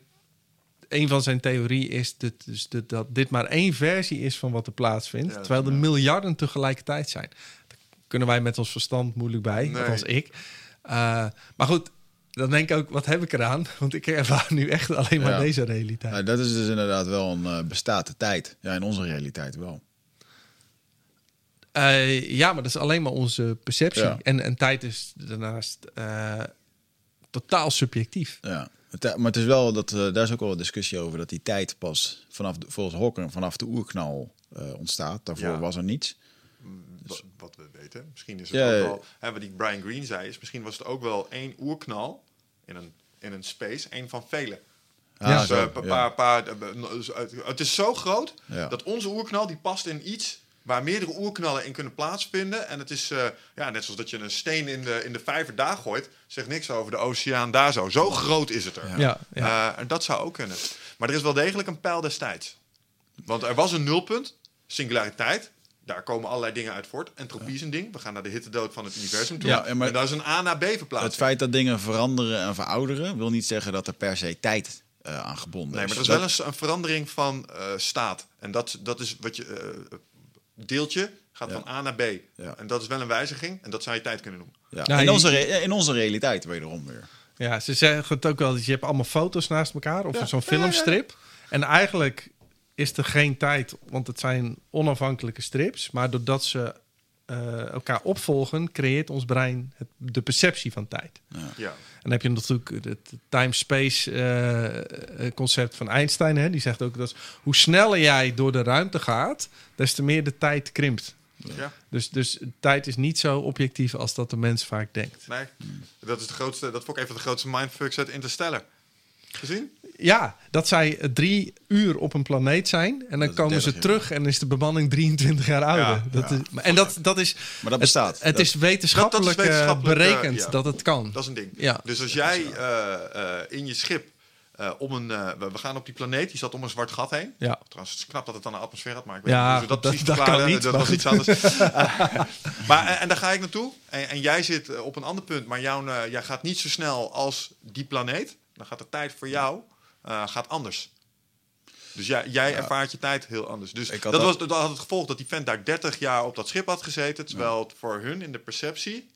een van zijn theorie is dat, dus dat, dat dit maar één versie is van wat er plaatsvindt. Ja, terwijl er ja. miljarden tegelijkertijd zijn. Kunnen wij met ons verstand moeilijk bij, Nee. althans ik. Uh, maar goed, dan denk ik ook, wat heb ik eraan? Want ik ervaar nu echt alleen maar Ja. deze realiteit. Nou, dat is dus inderdaad wel een eh, bestaande tijd. Ja, in onze realiteit wel. Eh, ja, maar dat is alleen maar onze perceptie. Ja. En, en tijd is daarnaast eh, totaal subjectief. Ja. Eh, maar het is wel dat eh, daar is ook wel een discussie over dat die tijd pas vanaf de, volgens Hawking vanaf de oerknal eh, ontstaat. Daarvoor Ja. was er niets. Wat, wat we weten. Misschien is het Ja, ook wel... Hè, wat die Brian Green zei, is misschien was het ook wel één oerknal in een, in een space. één van vele. Ah, dus, zo, ja. pa- paar, paar, dus het- is zo groot Ja. dat onze oerknal die past in iets waar meerdere oerknallen in kunnen plaatsvinden. En het is eh, ja, net zoals dat je een steen in de, in de vijver daar gooit. Zegt niks over de oceaan daar zo. Zo groot is het er. Ja, ja. Eh, en dat zou ook kunnen. Maar er is wel degelijk een pijl destijds. Want er was een nulpunt, singulariteit. Daar komen allerlei dingen uit voort. Entropie is een ding. We gaan naar de hittedood van het universum toe. Ja, maar- en daar is een A naar B verplaatsing. Het feit dat dingen veranderen en verouderen wil niet zeggen dat er per se tijd eh, aan gebonden Nee, is. maar dat is wel eens een verandering van eh, staat. En dat, dat is wat je. eh, deeltje gaat Ja. van A naar B. Ja. En dat is wel een wijziging. En dat zou je tijd kunnen noemen. Ja. Ja, in, onze in onze realiteit wederom weer. Ja, ze zeggen het ook wel. dat Je hebt allemaal foto's naast elkaar of Ja, zo'n ja, ja, ja. filmstrip. En eigenlijk is er geen tijd, want het zijn onafhankelijke strips. Maar doordat ze eh, elkaar opvolgen, creëert ons brein het, de perceptie van tijd. Ja. En dan heb je natuurlijk het time-space eh, eh, concept van Einstein. Hè? Die zegt ook dat hoe sneller jij door de ruimte gaat, des te meer de tijd krimpt. ja. Dus, dus tijd is niet zo objectief als dat de mens vaak denkt. Nee. Dat is de grootste. Dat vond ik even de grootste mindfucks uit Interstellar. Gezien? Ja, dat zij drie uur op een planeet zijn. En dan komen 30 ze jaar. terug en is de bemanning 23 jaar ouder. Ja, dat ja. Is, en dat, dat is. Maar dat bestaat. Het, het Dat- is wetenschappelijk, Dat- dat is wetenschappelijk, eh, eh, berekend ja. dat het kan. Dat is een ding. Ja. Dus als jij eh, eh, in je schip eh, om een, we, gaan op die planeet, die zat om een zwart gat heen. Ja. Trouwens, het is knap dat het dan een atmosfeer had, maar ik weet Ja, niet hoe dat, dat- precies dat niet, Dat maar was iets anders. Maar, en, en daar ga ik naartoe. En, en jij zit op een ander punt, maar jouw, eh, jij gaat niet zo snel als die planeet. Dan gaat de tijd voor jou eh, gaat anders. Dus jij, jij ervaart je tijd heel anders. Dus dat, had was, dat- had het gevolg dat die vent daar 30 jaar op dat schip had gezeten. Terwijl het voor hun in de perceptie.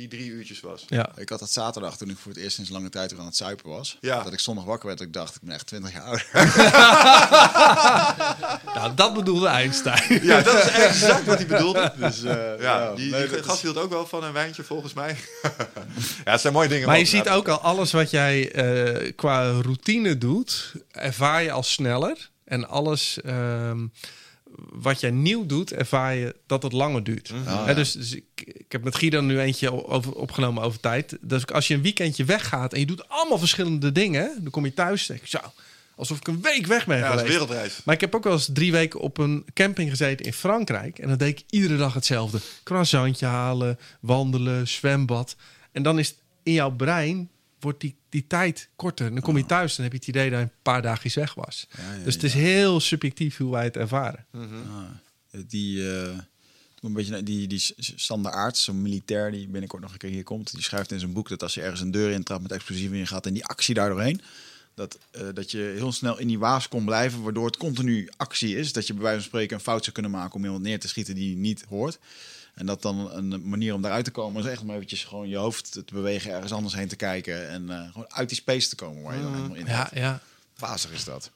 Die drie uurtjes was. Ja. Ik had dat zaterdag toen ik voor het eerst sinds lange tijd weer aan het zuipen was. Ja. Dat ik zondag wakker werd. Dat ik dacht, ik ben echt 20 jaar ouder. Nou, dat bedoelde Einstein. Ja, dat is exact wat hij bedoelde. Dus, eh, Ja, die, nee, die is- gast hield ook wel van een wijntje, volgens mij. ja, het zijn mooie dingen. Maar je ziet ook al, alles wat jij eh, qua routine doet, ervaar je als sneller. En alles ehm, wat jij nieuw doet, ervaar je dat het langer duurt. Hè, ja. dus dus ik, ik heb met Guido nu eentje over, opgenomen over tijd. Dus als je een weekendje weggaat en je doet allemaal verschillende dingen, dan kom je thuis en denk je, zo, alsof ik een week weg ben Ja, dat is geweest. wereldreis. Maar ik heb ook wel eens drie weken op een camping gezeten in Frankrijk. En dan deed ik iedere dag hetzelfde. Croissantje halen, wandelen, zwembad. En dan is het in jouw brein, wordt die, die tijd korter. En dan kom je thuis en heb je het idee dat je een paar dagjes weg was. Ja, ja, dus het is heel subjectief hoe wij het ervaren. Ah, die, eh, een beetje, naar- die, die Sander Aarts, zo'n militair die binnenkort nog een keer hier komt, die schrijft in zijn boek dat als je ergens een deur intrapt met explosieven in gaat en die actie daar doorheen, dat, eh, dat je heel snel in die waas kon blijven, waardoor het continu actie is. Dat je bij wijze van spreken een fout zou kunnen maken om iemand neer te schieten die je niet hoort. En dat dan een manier om daaruit te komen is echt om eventjes gewoon je hoofd te bewegen, ergens anders heen te kijken en eh, gewoon uit die space te komen waar je dan helemaal in Ja, zit. ja. Wazig is dat.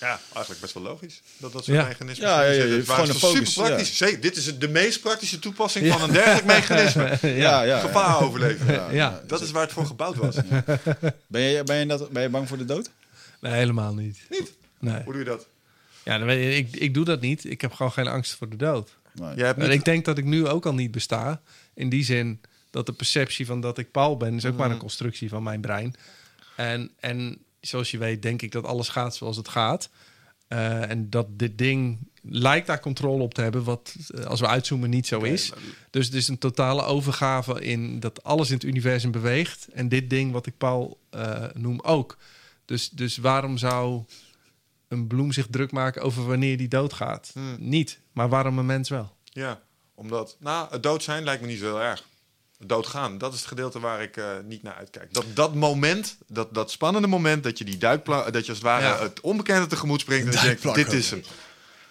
Ja, eigenlijk best wel logisch. Dat dat soort Ja. mechanismen Ja, zijn. ja, ja, gewoon een super focus, praktisch. Zeker, dit is de meest praktische toepassing van een dergelijk mechanisme. Ja, ja. Gevaar overleven. Ja, Ja. Dat is waar het voor gebouwd was. Ben je, ben, je dat, ben je bang voor de dood? Nee, helemaal niet. Niet? Nee. Hoe doe je dat? Ja, dan weet je, ik, ik doe dat niet. Ik heb gewoon geen angst voor de dood. Nee. Jij hebt En niet... ik denk dat ik nu ook al niet besta. In die zin dat de perceptie van dat ik Paul ben... is ook maar een constructie van mijn brein. En, en zoals je weet denk ik dat alles gaat zoals het gaat. Eh, en dat dit ding lijkt daar controle op te hebben... wat eh, als we uitzoomen niet zo is. Dus het is een totale overgave in dat alles in het universum beweegt. En dit ding wat ik Paul eh, noem ook. Dus, dus waarom zou een bloem zich druk maken over wanneer die doodgaat? Hmm. Niet. Maar waarom een mens wel? Ja, omdat... Nou, het dood zijn lijkt me niet zo heel erg. Het doodgaan, dat is het gedeelte waar ik eh, niet naar uitkijk. Dat, dat moment, dat, dat spannende moment... dat je die duikpla dat je als het ware Ja. het onbekende tegemoet springt... en dat je denkt, dit is hem.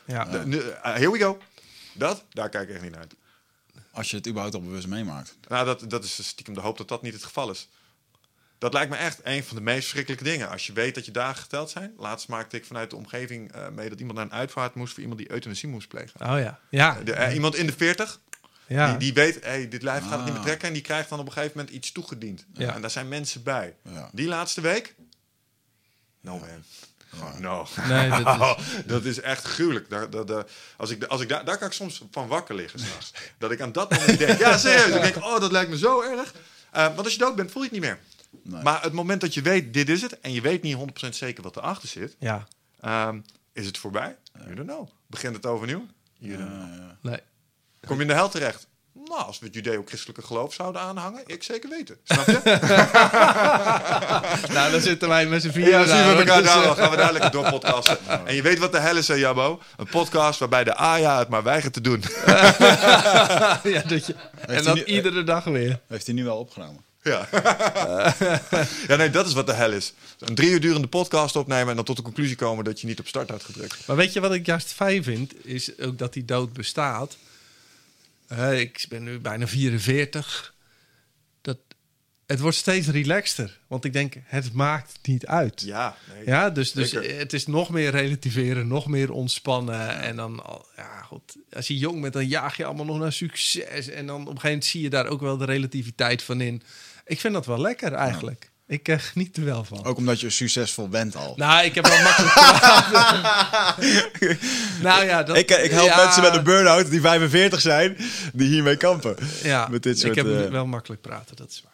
Ja. De- nu, eh, here we go. Dat, daar kijk ik echt niet naar uit. Als je het überhaupt al bewust meemaakt. Nou, dat, dat is stiekem de hoop dat dat niet het geval is. Dat lijkt me echt een van de meest verschrikkelijke dingen. Als je weet dat je dagen geteld zijn. Laatst maakte ik vanuit de omgeving eh, mee dat iemand naar een uitvaart moest voor iemand die euthanasie moest plegen. Oh ja. Ja. De, eh, iemand in de 40, ja. die, die weet, hey, dit lijf gaat het niet meer Ah. trekken. En die krijgt dan op een gegeven moment iets toegediend. Ja. En daar zijn mensen bij. Ja. Die laatste week? No man. No. Nee, dat is- dat is echt gruwelijk. Daar, daar, daar- als ik, als ik daar, daar kan ik soms van wakker liggen s'nachts. dat ik aan dat moment denk, ja serieus. Ik denk, oh dat lijkt me zo erg. Eh, want als je dood bent, voel je het niet meer. Nee. Maar het moment dat je weet, dit is het. En je weet niet 100% zeker wat erachter zit. ja. ehm, is het voorbij? You don't know. Begint het overnieuw? You don't know. Nee. Kom je in de hel terecht? Nou, als we het judeo-christelijke geloof zouden aanhangen, ik zeker weten. Snap je? Nou, dan zitten wij met z'n vieren Ja, zien we elkaar Dus, daar. Gaan we daar lekker door podcasten. En je weet wat de hel is, hè, Jabbo? Een podcast waarbij de AJA het maar weigert te doen. ja, dat je, en nu- iedere dag weer. Heeft hij nu wel opgenomen? Ja. ja, nee, dat is wat de hel is. Een drie uur durende podcast opnemen en dan tot de conclusie komen dat je niet op start had gedrukt. Maar weet je wat ik juist fijn vind? Is ook dat die dood bestaat. Ik ben nu bijna 44. Dat, het wordt steeds relaxter. Want ik denk, het maakt niet uit. Ja, nee. Ja, dus, dus Zeker. het is nog meer relativeren, nog meer ontspannen. En dan, ja, goed, als je jong bent, dan jaag je allemaal nog naar succes. En dan op een gegeven moment zie je daar ook wel de relativiteit van in. Ik vind dat wel lekker eigenlijk. Ik eh, geniet er wel van. Ook omdat je succesvol bent al. Nou, ik heb wel makkelijk praten. nou ja, dat, ik, ik help ja, mensen met een burn-out die 45 zijn, die hiermee kampen. Ja, met dit soort, ik heb eh, wel makkelijk praten, dat is waar.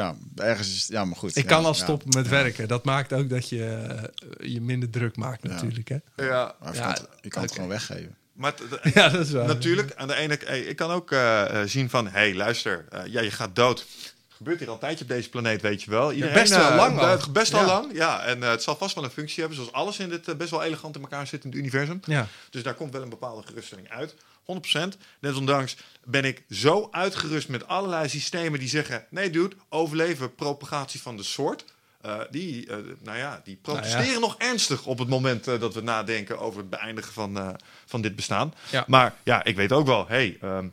Ja, ergens is Ja, maar goed. Ik ja, kan al ja. stoppen met werken. Dat maakt ook dat je eh, je minder druk maakt natuurlijk. Hè? Ja, Maar je Ja, kan het, je kan het oké. gewoon weggeven. maar t- t- Ja, dat is waar. natuurlijk, aan de ene hey, ik kan ook eh, eh, zien van, hé, hey, luister, eh, ja, je gaat dood. Gebeurt hier al een tijdje op deze planeet, weet je wel. Iedereen, best wel eh, lang al. Best wel Ja. lang, ja. En eh, het zal vast wel een functie hebben, zoals alles in dit eh, best wel elegant in elkaar zit in het universum. Ja. Dus daar komt wel een bepaalde geruststelling uit. 100%. Desondanks ben ik zo uitgerust met allerlei systemen die zeggen... nee dude, overleven propagatie van de soort. Eh, die, nou ja, die protesteren Nou nog ernstig op het moment dat we nadenken over het beëindigen van, van dit bestaan. Ja. Maar ja, ik weet ook wel, hey, ehm,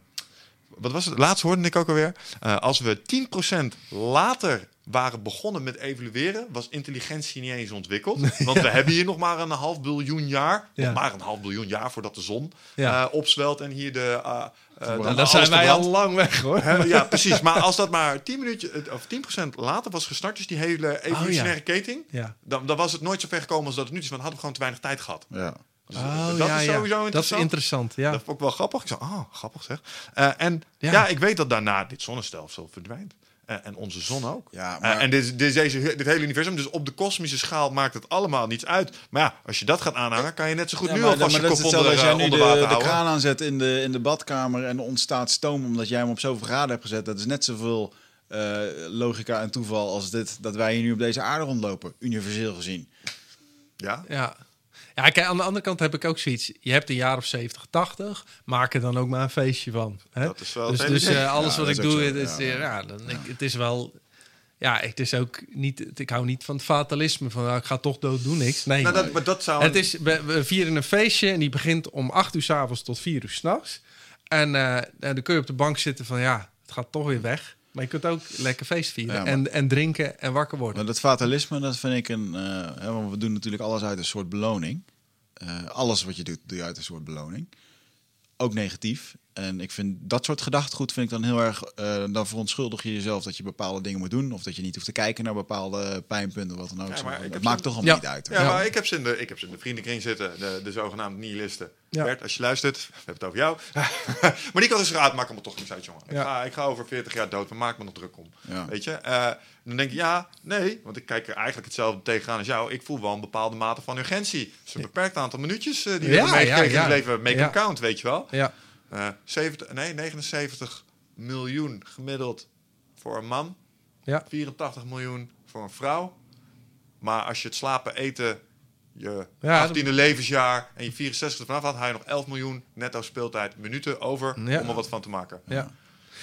wat was het? Laatst hoorde ik ook alweer. eh, als we 10% later waren begonnen met evalueren, was intelligentie niet eens ontwikkeld. Want we hebben hier nog maar een half biljoen jaar. Ja. Nog maar een half biljoen jaar voordat de zon Ja. eh, opzwelt en hier de. eh, eh, Nou, dan zijn wij al lang weg hoor. Hè, ja, precies. Maar als dat maar 10 minuutjes eh, of 10% later was gestart, dus die hele evolutionaire keten, Ja. dan, dan was het nooit zo ver gekomen als dat het nu is. Want hadden we gewoon te weinig tijd gehad. Ja. Dus, Oh, dat ja, is ja. sowieso Dat is interessant. interessant, ja. Dat vond ik wel grappig. Ik zei, oh, grappig zeg. Eh, en Ja. ja. ik weet dat daarna dit zonnestelsel verdwijnt. Eh, en onze zon ook. Ja, Eh, maar- en dit, dit, deze, dit hele universum, dus op de kosmische schaal maakt het allemaal niets uit. Maar ja, als je dat gaat aanhangen, kan je net zo goed Ja, nu alvast maar je kop onder, als jij eh, nu onder de, water de houden. kraan aanzet in de, in de badkamer en er ontstaat stoom omdat jij hem op zoveel graden hebt gezet. Dat is net zoveel eh, logica en toeval als dit dat wij hier nu op deze aarde rondlopen, universeel gezien. Ja? Ja. Ja, kijk, aan de andere kant heb ik ook zoiets. Je hebt een jaar of 70, 80. Maak er dan ook maar een feestje van. Hè? Dat is wel dus dus eh, alles Ja, wat ik doe, zo, het is, ja. eh, ja, dan, Ik, het is wel... Ja, het is ook niet... Ik hou niet van het fatalisme. Van, nou, ik ga toch dood, doe niks. Nee. Nou, dat, maar dat zou... Het is, we, we vieren een feestje en die begint om 8 uur s'avonds tot 4 uur s'nachts. En eh, en dan kun je op de bank zitten van ja, het gaat toch weer weg. Maar je kunt ook lekker feest vieren Ja, maar- en, en drinken en wakker worden. Maar dat fatalisme, dat vind ik een. eh, hè, want we doen natuurlijk alles uit een soort beloning. Eh, alles wat je doet, doe je uit een soort beloning. Ook negatief. En ik vind dat soort gedachtegoed vind ik dan heel erg. eh, dan verontschuldig je jezelf dat je bepaalde dingen moet doen. Of dat je niet hoeft te kijken naar bepaalde pijnpunten, wat dan ook. Ja, maar ik het heb maakt toch allemaal Ja. niet uit. Ja, Ja. maar ik heb ze in de, ik heb ze in de vriendenkring zitten, de, de zogenaamde nihilisten. Ja. Bert, als je luistert, we hebben het over jou. maar die kan dus raad, maak me toch niks uit, jongen. Ja. Ik, ga, ik ga over 40 jaar dood, maar maak me nog druk om. Ja. Weet je? Eh, dan denk je, ja, nee, want ik kijk er eigenlijk hetzelfde tegenaan als jou. Ik voel wel een bepaalde mate van urgentie. Het is een beperkt aantal minuutjes eh, die we Ja, hebben meegekregen ja, ja. in het leven. Make Ja. them count, weet je wel. Ja, Eh 70, nee, 79 miljoen gemiddeld voor een man. ja. 84 miljoen voor een vrouw. Maar als je het slapen, eten, je Ja, 18e levensjaar en je 64 vanaf had, had je nog 11 miljoen netto speeltijd minuten over Ja. om er wat van te maken. ja.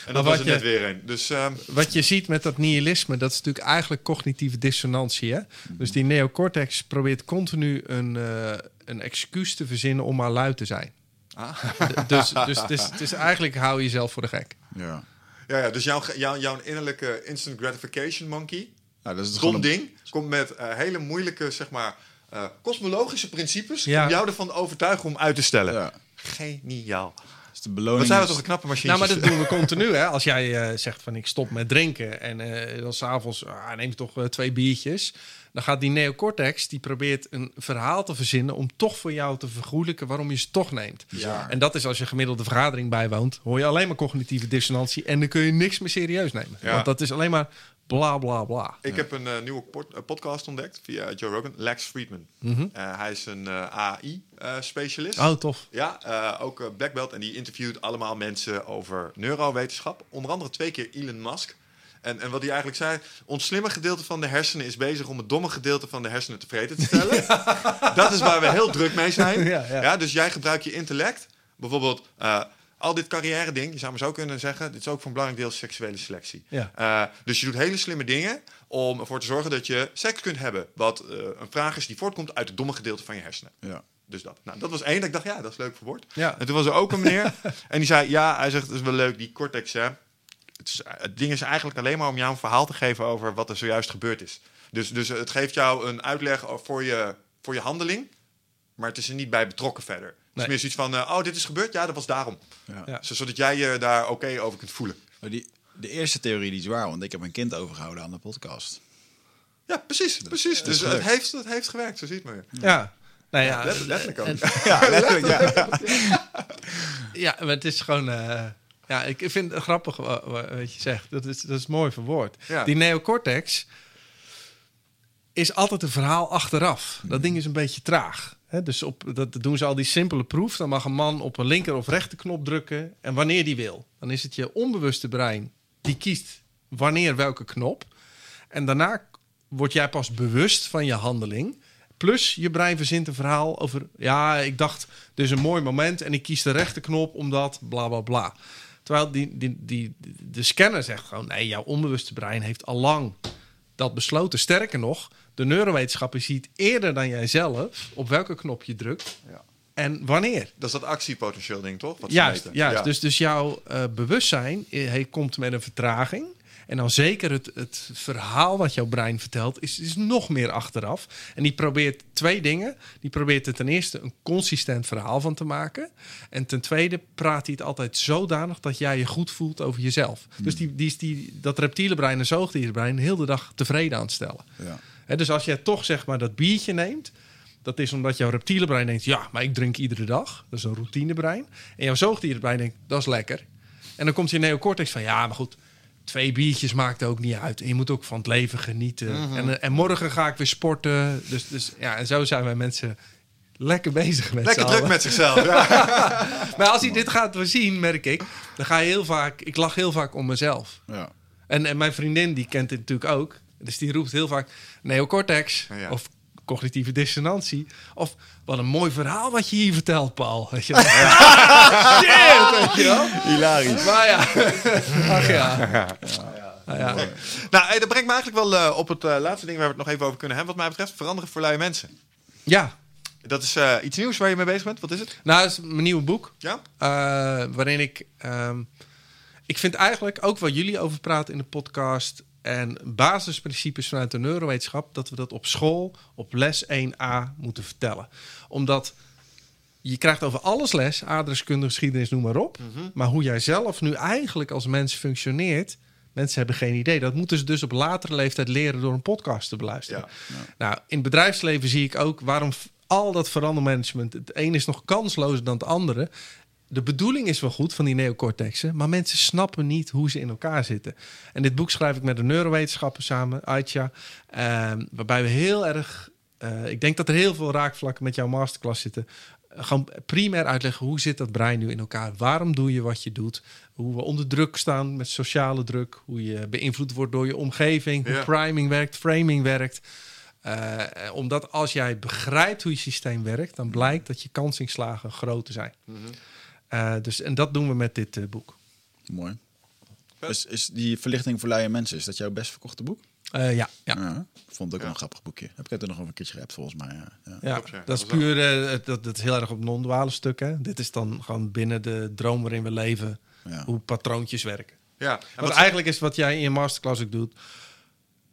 En dat was er net weer een. Dus ehm, Wat je ziet met dat nihilisme, dat is natuurlijk eigenlijk cognitieve dissonantie. Hè? Dus die neocortex probeert continu een, eh, een excuus te verzinnen om maar lui te zijn. Ah. Dus dus het, is, het is eigenlijk hou je jezelf voor de gek. Ja. ja, ja, dus jouw, jouw, jouw innerlijke instant gratification monkey, Nou, dat is het dom ding, komt met eh, hele moeilijke, zeg maar, eh, kosmologische principes Ja. om jou ervan te overtuigen om uit te stellen. Ja. Geniaal. Dus de beloning. Wat zijn we is- toch een knappe machine? Nou, maar dat doen we continu. Hè? Als jij eh, zegt van ik stop met drinken en eh dan s'avonds ah, neem je toch twee biertjes. Dan gaat die neocortex, die probeert een verhaal te verzinnen om toch voor jou te vergoelijken waarom je ze toch neemt. Ja. En dat is als je gemiddelde vergadering bijwoont, hoor je alleen maar cognitieve dissonantie en dan kun je niks meer serieus nemen. Ja. Want dat is alleen maar bla bla bla. Ik heb een eh, nieuwe pod- eh, podcast ontdekt via Joe Rogan, Lex Friedman. Eh, hij is een AI-specialist. Oh, tof. Ja, ook Black Belt. En die interviewt allemaal mensen over neurowetenschap. Onder andere twee keer Elon Musk. En, en wat hij eigenlijk zei, ons slimme gedeelte van de hersenen is bezig om het domme gedeelte van de hersenen tevreden te stellen. Dat is waar we heel druk mee zijn. Ja, ja. dus jij gebruikt je intellect. Bijvoorbeeld eh, al dit carrière ding, je zou maar zo kunnen zeggen, dit is ook voor een belangrijk deel seksuele selectie. Ja. Eh, dus je doet hele slimme dingen om ervoor te zorgen dat je seks kunt hebben. Wat eh, een vraag is die voortkomt uit het domme gedeelte van je hersenen. Ja. Dus dat. Nou, dat was één. Dat ik dacht, ja, dat is leuk verwoord. Ja. En toen was er ook een meneer. en die zei, ja, hij zegt, het is wel leuk, die cortex, hè. Het, is, het ding is eigenlijk alleen maar om jou een verhaal te geven over wat er zojuist gebeurd is. Dus, dus het geeft jou een uitleg voor je, voor je handeling. Maar het is er niet bij betrokken verder. Het is meer zoiets van, eh, oh, dit is gebeurd? Ja, dat was daarom. Ja. Ja. Zodat jij je daar oké over kunt voelen. Maar die, de eerste theorie die is waar, want ik heb een kind overgehouden aan de podcast. Ja, precies. precies. is Dus het gelukt. heeft, het heeft gewerkt, zo ziet men. Ja. Nou ja, Let- letterlijk ook. Ja, letterlijk. Ja. Ja, maar het is gewoon. eh, ja, ik vind het grappig wa- wa- wat je zegt. Dat is, dat is mooi verwoord. Ja. Die neocortex is altijd een verhaal achteraf. Dat ding is een beetje traag. Dus op, dat dat doen ze al die simpele proef. Dan mag een man op een linker of rechterknop drukken. En wanneer die wil. Dan is het je onbewuste brein die kiest wanneer welke knop. En daarna word jij pas bewust van je handeling. Plus je brein verzint een verhaal over... ja, ik dacht, dit is een mooi moment en ik kies de rechterknop omdat bla bla bla. Terwijl die, die, die, de scanner zegt gewoon... nee, jouw onbewuste brein heeft al lang dat besloten. Sterker nog, de neurowetenschapper ziet eerder dan jij zelf... op welke knop je drukt Ja. en wanneer. Dat is dat actiepotentieel ding, toch? Wat Juist. Ja. Dus, dus jouw eh, bewustzijn eh, hij komt met een vertraging. En dan zeker het, het verhaal wat jouw brein vertelt, is, is nog meer achteraf. En die probeert twee dingen. Die probeert er ten eerste een consistent verhaal van te maken. En ten tweede praat hij het altijd zodanig dat jij je goed voelt over jezelf. Dus die, die is die, dat reptiele brein en zoogdierenbrein heel de dag tevreden aan het stellen. Ja. Hè, dus als jij toch zeg maar dat biertje neemt, dat is omdat jouw reptiele brein denkt: ja, maar ik drink iedere dag. Dat is een routinebrein. En jouw zoogdierenbrein denkt: dat is lekker. En dan komt je neocortex van: ja, maar goed, twee biertjes maakt ook niet uit. En je moet ook van het leven genieten. en, eh, en morgen ga ik weer sporten. Dus, dus ja, en zo zijn wij mensen lekker bezig met Lekker druk met zichzelf. Ja. Maar als hij dit gaat zien, merk ik, dan ga je heel vaak. Ik lach heel vaak om mezelf. Ja. En, en mijn vriendin, die kent dit natuurlijk ook. Dus die roept heel vaak neocortex Ja. of cognitieve dissonantie. Of wat een mooi verhaal wat je hier vertelt, Paul. Weet je wel? Shit, weet je wel? Hilarisch. Maar ja, ach ja. Ah, ja. nou, hey, dat brengt me eigenlijk wel eh, op het eh, laatste ding waar we het nog even over kunnen hebben. Wat mij betreft, veranderen voor lui mensen. ja, Dat is eh, iets nieuws waar je mee bezig bent. Wat is het? nou, dat is mijn nieuwe boek. Ja? eh, waarin ik... ehm, ik vind eigenlijk ook waar jullie over praten in de podcast... en basisprincipes vanuit de neurowetenschap... dat we dat op school op les 1a moeten vertellen. Omdat je krijgt over alles les, aardrijkskunde, geschiedenis, noem maar op. Maar hoe jij zelf nu eigenlijk als mens functioneert... mensen hebben geen idee. Dat moeten ze dus op latere leeftijd leren door een podcast te beluisteren. Ja. Nou, in het bedrijfsleven zie ik ook waarom al dat verandermanagement... het een is nog kanslozer dan het andere... De bedoeling is wel goed van die neocortexen, maar mensen snappen niet hoe ze in elkaar zitten. En dit boek schrijf ik met een neurowetenschapper samen, Aitja, ehm, waarbij we heel erg, eh, ik denk dat er heel veel raakvlakken met jouw masterclass zitten. Eh, Gewoon primair uitleggen hoe zit dat brein nu in elkaar? Waarom doe je wat je doet? Hoe we onder druk staan met sociale druk, hoe je beïnvloed wordt door je omgeving, hoe Ja. priming werkt, framing werkt. Eh, omdat als jij begrijpt hoe je systeem werkt, dan blijkt dat je kansinslagen groter zijn. Eh, dus, en dat doen we met dit eh, boek. Mooi. Is, is die verlichting voor luie mensen, is dat jouw best verkochte boek? Eh, ja, ja. Ja. Ik vond het ook wel een grappig boekje. Heb ik het er nog een keertje geappt volgens mij. Ja. Ja. ja. Ja. Dat is puur, dat, dat is heel erg op non-duale stukken. Dit is dan gewoon binnen de droom waarin we leven, Ja. hoe patroontjes werken. Ja. En Want wat, eigenlijk is wat jij in je masterclass ook doet,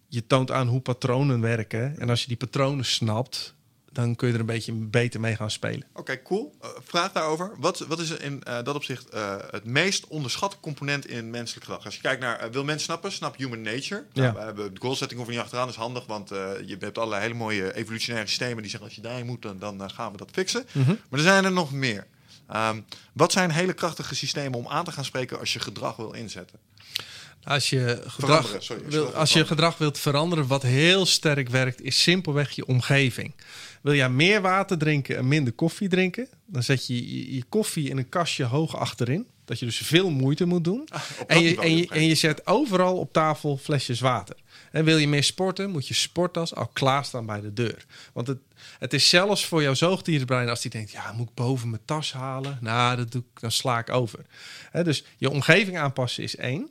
je toont aan hoe patronen werken. En als je die patronen snapt, dan kun je er een beetje beter mee gaan spelen. Oké, cool. Eh, vraag daarover. Wat, wat is in eh, dat opzicht eh, het meest onderschatte component in menselijk gedrag? Als je kijkt naar, wil mensen snappen? Snap human nature. Ja. Nou, we hebben de goal setting over niet achteraan, dat is handig, want je hebt allerlei hele mooie evolutionaire systemen die zeggen als je daarin moet, dan, dan gaan we dat fixen. Mhm. Maar er zijn er nog meer. Ehm, wat zijn hele krachtige systemen om aan te gaan spreken als je gedrag wil inzetten? Als je gedrag, sorry, wil, als je gedrag wilt veranderen, wat heel sterk werkt, is simpelweg je omgeving. Wil jij meer water drinken en minder koffie drinken, dan zet je je, je koffie in een kastje hoog achterin. Dat je dus veel moeite moet doen. Ah, en, je, en, je, en je zet overal op tafel flesjes water. En wil je meer sporten, moet je sporttas al klaarstaan bij de deur. Want het, het is zelfs voor jouw zoogdierenbrein als die denkt... ja, moet ik boven mijn tas halen? Nou, dat doe ik, dan sla ik over. Dus je omgeving aanpassen is één.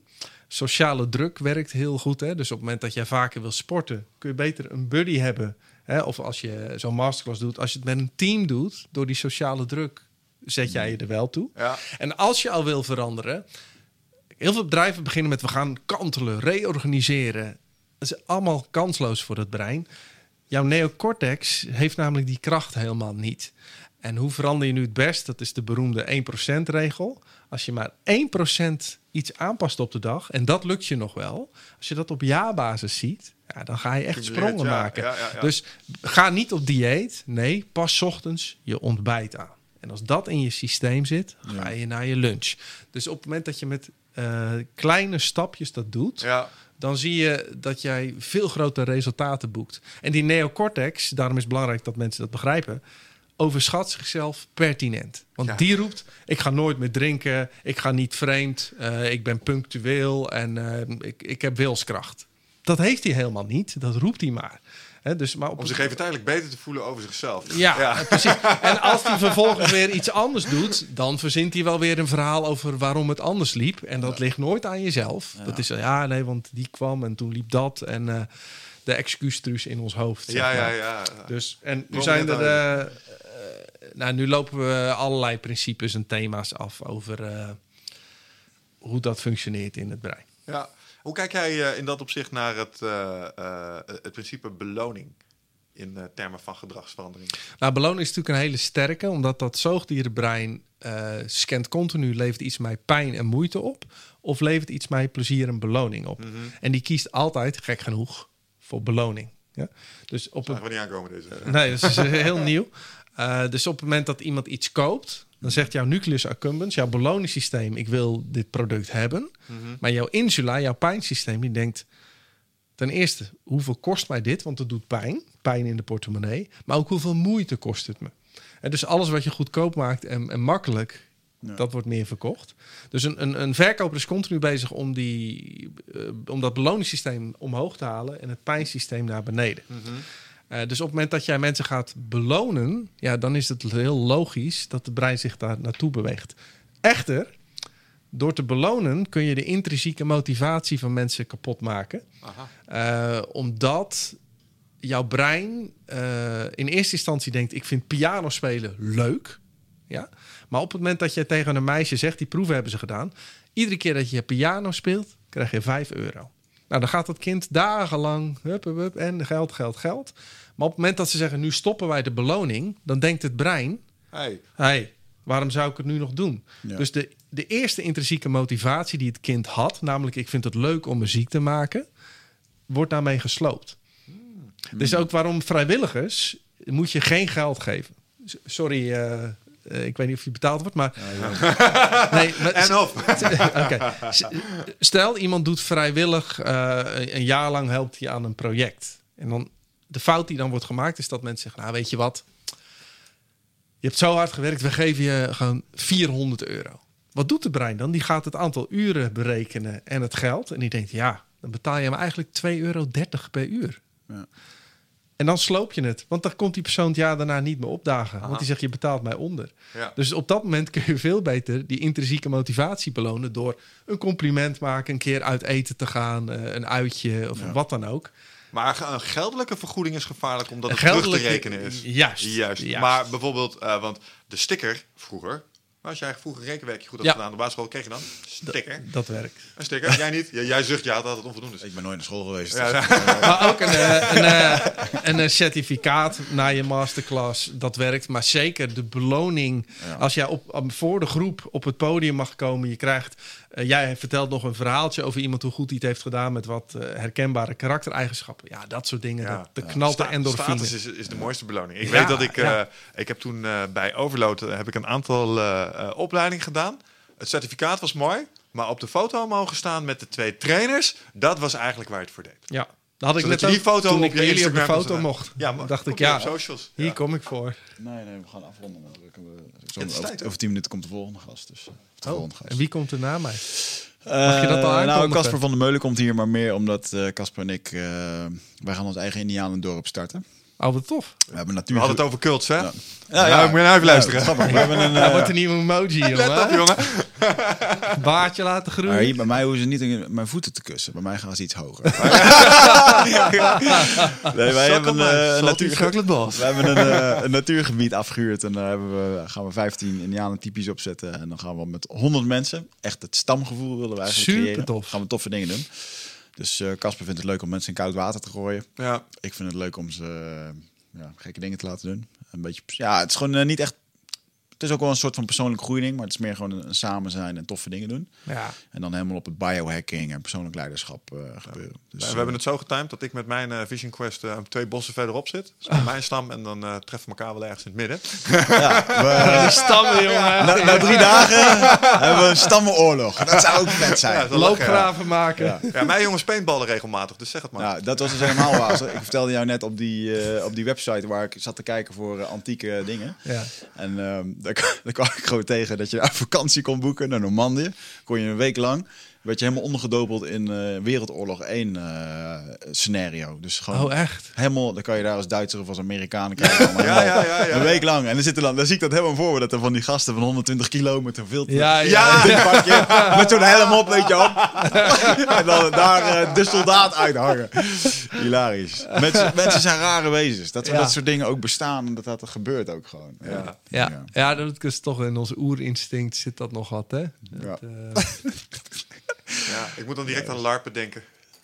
Sociale druk werkt heel goed. Hè? Dus op het moment dat jij vaker wil sporten... kun je beter een buddy hebben. Hè? Of als je zo'n masterclass doet... als je het met een team doet... door die sociale druk zet jij je er wel toe. Ja. En als je al wil veranderen... Heel veel bedrijven beginnen met we gaan kantelen, reorganiseren. Dat is allemaal kansloos voor het brein. Jouw neocortex heeft namelijk die kracht helemaal niet. En hoe verander je nu het best? Dat is de beroemde 1%-regel. Als je maar 1% iets aanpast op de dag, en dat lukt je nog wel. Als je dat op jaarbasis ziet, ja, dan ga je echt sprongen ja, maken. ja. Dus ga niet op dieet. Nee, pas ochtends je ontbijt aan. En als dat in je systeem zit, ga je naar je lunch. Dus op het moment dat je met eh, kleine stapjes dat doet, dan zie je dat jij veel grotere resultaten boekt. En die neocortex, daarom is het belangrijk dat mensen dat begrijpen. Overschat zichzelf pertinent. Want Ja. die roept, ik ga nooit meer drinken, ik ga niet vreemd, eh, ik ben punctueel en eh, ik, ik heb wilskracht. Dat heeft hij helemaal niet, dat roept hij maar. Hè, dus, maar op Om zich even tijdelijk beter te voelen over zichzelf. ja, precies. En als hij vervolgens weer iets anders doet, dan verzint hij wel weer een verhaal over waarom het anders liep. En dat ligt nooit aan jezelf. Dat is ja, nee, want die kwam en toen liep dat. En eh, de excuustruus in ons hoofd. Ja, ja, ja. Dus, en nu zijn er. Nou, nu lopen we allerlei principes en thema's af over eh, hoe dat functioneert in het brein. ja. Hoe kijk jij eh, in dat opzicht naar het, eh, het principe beloning in termen van gedragsverandering? Nou, beloning is natuurlijk een hele sterke, omdat dat zoogdierenbrein eh, scant continu, levert iets mij pijn en moeite op, of levert iets mij plezier en beloning op. En die kiest altijd, gek genoeg, voor beloning. Ja? Dus op Zagen we niet aankomen deze. nee, dat is heel nieuw. Eh, dus op het moment dat iemand iets koopt, dan zegt jouw nucleus accumbens, jouw beloningssysteem, ik wil dit product hebben. Maar jouw insula, jouw pijnsysteem, die denkt ten eerste, hoeveel kost mij dit? Want het doet pijn, pijn in de portemonnee. Maar ook hoeveel moeite kost het me? En dus alles wat je goedkoop maakt en, en makkelijk, Ja. dat wordt meer verkocht. Dus een, een, een verkoper is continu bezig om, die, eh, om dat beloningssysteem omhoog te halen en het pijnsysteem naar beneden. Eh, dus op het moment dat jij mensen gaat belonen, ja, dan is het heel logisch dat het brein zich daar naartoe beweegt. Echter, door te belonen kun je de intrinsieke motivatie van mensen kapot maken. Aha. Eh, omdat jouw brein eh, in eerste instantie denkt: ik vind piano spelen leuk. Ja? Maar op het moment dat je tegen een meisje zegt, die proeven hebben ze gedaan. Iedere keer dat je piano speelt, krijg je 5 euro. Nou, dan gaat dat kind dagenlang hup, hup, hup, en geld, geld, geld. Maar op het moment dat ze zeggen, nu stoppen wij de beloning, dan denkt het brein, Hey. hey, waarom zou ik het nu nog doen? Ja. Dus de, de eerste intrinsieke motivatie die het kind had, namelijk ik vind het leuk om muziek te maken, wordt daarmee gesloopt. Dus ook waarom vrijwilligers moet je geen geld geven. Sorry, eh, eh, ik weet niet of je betaald wordt, maar... Nee, maar En of. Stel, iemand doet vrijwillig eh, een jaar lang helpt hij aan een project. En dan de fout die dan wordt gemaakt is dat mensen zeggen: Nou, weet je wat? Je hebt zo hard gewerkt, we geven je gewoon 400 euro. Wat doet de brein dan? Die gaat het aantal uren berekenen en het geld. En die denkt: Ja, dan betaal je hem eigenlijk 2,30 euro per uur. Ja. En dan sloop je het. Want dan komt die persoon het jaar daarna niet meer opdagen. Want die zegt, je betaalt mij onder. Ja. Dus op dat moment kun je veel beter die intrinsieke motivatie belonen... door een compliment maken, een keer uit eten te gaan... eh, een uitje of wat dan ook. Maar een geldelijke vergoeding is gevaarlijk omdat het geldelijke- terug te rekenen is. Juist, Juist. juist. Maar bijvoorbeeld, eh, want de sticker vroeger... Als jij vroeger rekenwerkje goed had Ja. gedaan op de basisschool, kreeg je dan sticker. Dat werkt. Een sticker. Jij niet? Jij zucht ja dat het onvoldoende is. Ik ben nooit naar school geweest. Ja, dus- ja. Maar ook een, eh, een, eh, een, eh, certificaat na je masterclass, dat werkt. Maar zeker de beloning, Ja. als jij op, voor de groep op het podium mag komen, je krijgt... jij vertelt nog een verhaaltje over iemand hoe goed hij het heeft gedaan... met wat herkenbare karaktereigenschappen. Ja, dat soort dingen, Ja. dat, de knalt de Sta- endorfine. Status is, is de mooiste beloning. Ik Ja, weet dat ik... eh, ja. ik heb toen bij Overload heb ik een aantal eh eh, opleidingen gedaan. Het certificaat was mooi. Maar op de foto mogen staan met de twee trainers... dat was eigenlijk waar het voor deed. Ja, dat had ik Zodat net die ook, foto toen op ik je jullie op de foto mocht. Ja, maar dacht ik, ja, socials. hier Ja. kom ik voor. Nee, nee, we gaan afronden. Want we zo, over, tijd, over tien minuten komt de volgende gast. Dus, eh, de Oh, volgende gast. en wie komt er na mij? Mag je dat al Nou? Casper van der Meulen komt hier, maar meer omdat eh, Casper en ik... eh, wij gaan ons eigen Indianendorp starten. Wat tof. We hebben We natuur... hadden het over cults, hè? Ja. Ja, moet je nou even luisteren. grappig. We hebben een... Dat eh, wordt een nieuwe emoji, Let jongen. op, jongen. Baardje laten groeien. maar hier bij mij hoeven ze niet in mijn voeten te kussen. Bij mij gaan ze iets hoger. nee, wij hebben een, eh, een natuur... We hebben een, eh, een natuurgebied afgehuurd en daar hebben we, gaan we 15 Indianen typisch opzetten. En dan gaan we met 100 mensen, echt het stamgevoel willen we eigenlijk Super creëren. tof. Gaan we toffe dingen doen. Dus eh, Casper vindt het leuk om mensen in koud water te gooien. Ja. Ik vind het leuk om ze eh, ja, gekke dingen te laten doen. Een beetje, ja, het is gewoon eh, niet echt Het is ook wel een soort van persoonlijke groeiing, maar het is meer gewoon een, een samen zijn en toffe dingen doen. Ja. En dan helemaal op het biohacking en persoonlijk leiderschap eh, gebeuren. Dus, we hebben het zo getimed dat ik met mijn eh, Vision Quest eh, twee bossen verderop zit. Dus mijn stam en dan eh, treffen we elkaar wel ergens in het midden. ja, we- stammen, jongen. na, na drie dagen hebben we een stammenoorlog. Dat zou ook vet zijn. Ja, Loopgraven maken. Ja. Ja, mijn jongens paintballen regelmatig, dus zeg het maar. Nou, dat was dus helemaal waar. Ik vertelde jou net op die, eh, op die website waar ik zat te kijken voor eh, antieke dingen. Ja. En ehm daar, daar kwam ik gewoon tegen dat je daar vakantie kon boeken naar Normandië. Kon je een week lang. Werd je helemaal ondergedompeld in eh, Wereldoorlog 1 eh, scenario. Dus gewoon Oh, echt? helemaal, dan kan je daar als Duitser of als Amerikaan kijken. allemaal Ja, ja, ja, ja. Een week lang. En dan, zitten dan, dan zie ik dat helemaal voor me. Dat er van die gasten van 120 kilo met een filter. Ja, ja. Ja. Met zo'n helm op, weet je wel. en dan daar eh, de soldaat uithangen. Hilarisch. Mensen, mensen zijn rare wezens. Dat, we Ja. dat soort dingen ook bestaan en dat dat er gebeurt ook gewoon. Ja. Ja, ja. dat is toch in ons oerinstinct zit dat nog wat, hè? Dat, eh, Ja, ik moet dan direct aan larpen denken.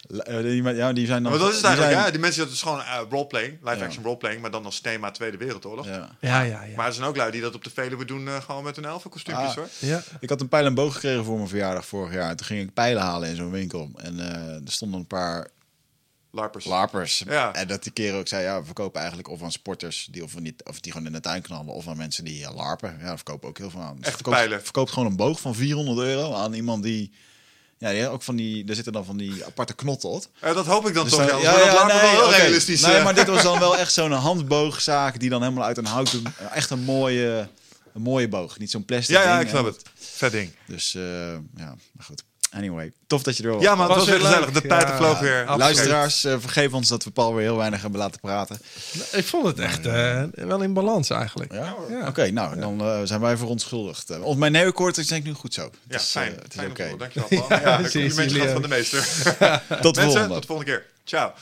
La- eh, die, ja, die zijn dan... Maar dat is het die eigenlijk, zijn- ja. Die mensen, dat is gewoon eh, roleplaying, live Ja. action roleplaying, maar dan als thema Tweede Wereldoorlog. Ja. ja, ja, ja. Maar er zijn ook lui die dat op de Veluwe doen, eh, gewoon met hun elfenkostuumpjes Ah. hoor. ja. Ik had een pijl en boog gekregen voor mijn verjaardag vorig jaar. En toen ging ik pijlen halen in zo'n winkel. En eh, er stonden een paar Larpers. larpers. Ja. En dat die keren ook zei, ja, we verkopen eigenlijk of aan sporters die of, we niet, of die gewoon in de tuin knallen, of aan mensen die larpen. Ja, we verkopen ook heel veel aan. Dus Echte verkoopt, pijlen. Verkoopt gewoon een boog van 400 euro aan iemand die, ja, die ook van die, er zitten dan van die aparte knotten op. Dat hoop ik dan Dus toch, dan- ja. Ja, dat larpen wel heel realistisch. Nee, eh. maar dit was dan wel echt zo'n handboogzaak die dan helemaal uit een hout doen. Echt een mooie, een mooie boog, niet zo'n plastic ja, ja, ding, ik snap het. Vet ding. Dus eh, ja, maar goed. Anyway, tof dat je er wel Ja, maar het Was was weer weer gezellig. leuk. De tijd Ja, vloog weer. absoluut. Luisteraars, eh, vergeef ons dat we Paul weer heel weinig hebben laten praten. Ik vond het echt eh, wel in balans eigenlijk. Ja? Ja. Oké, nou, dan eh, zijn wij verontschuldigd. Uh, of mijn neocortex is denk ik nu goed zo. Ja, is, fijn. het is oké. Dankjewel, Paul. Ja, gehad van de meester. Tot Mensen, volgende. tot de volgende keer. Ciao.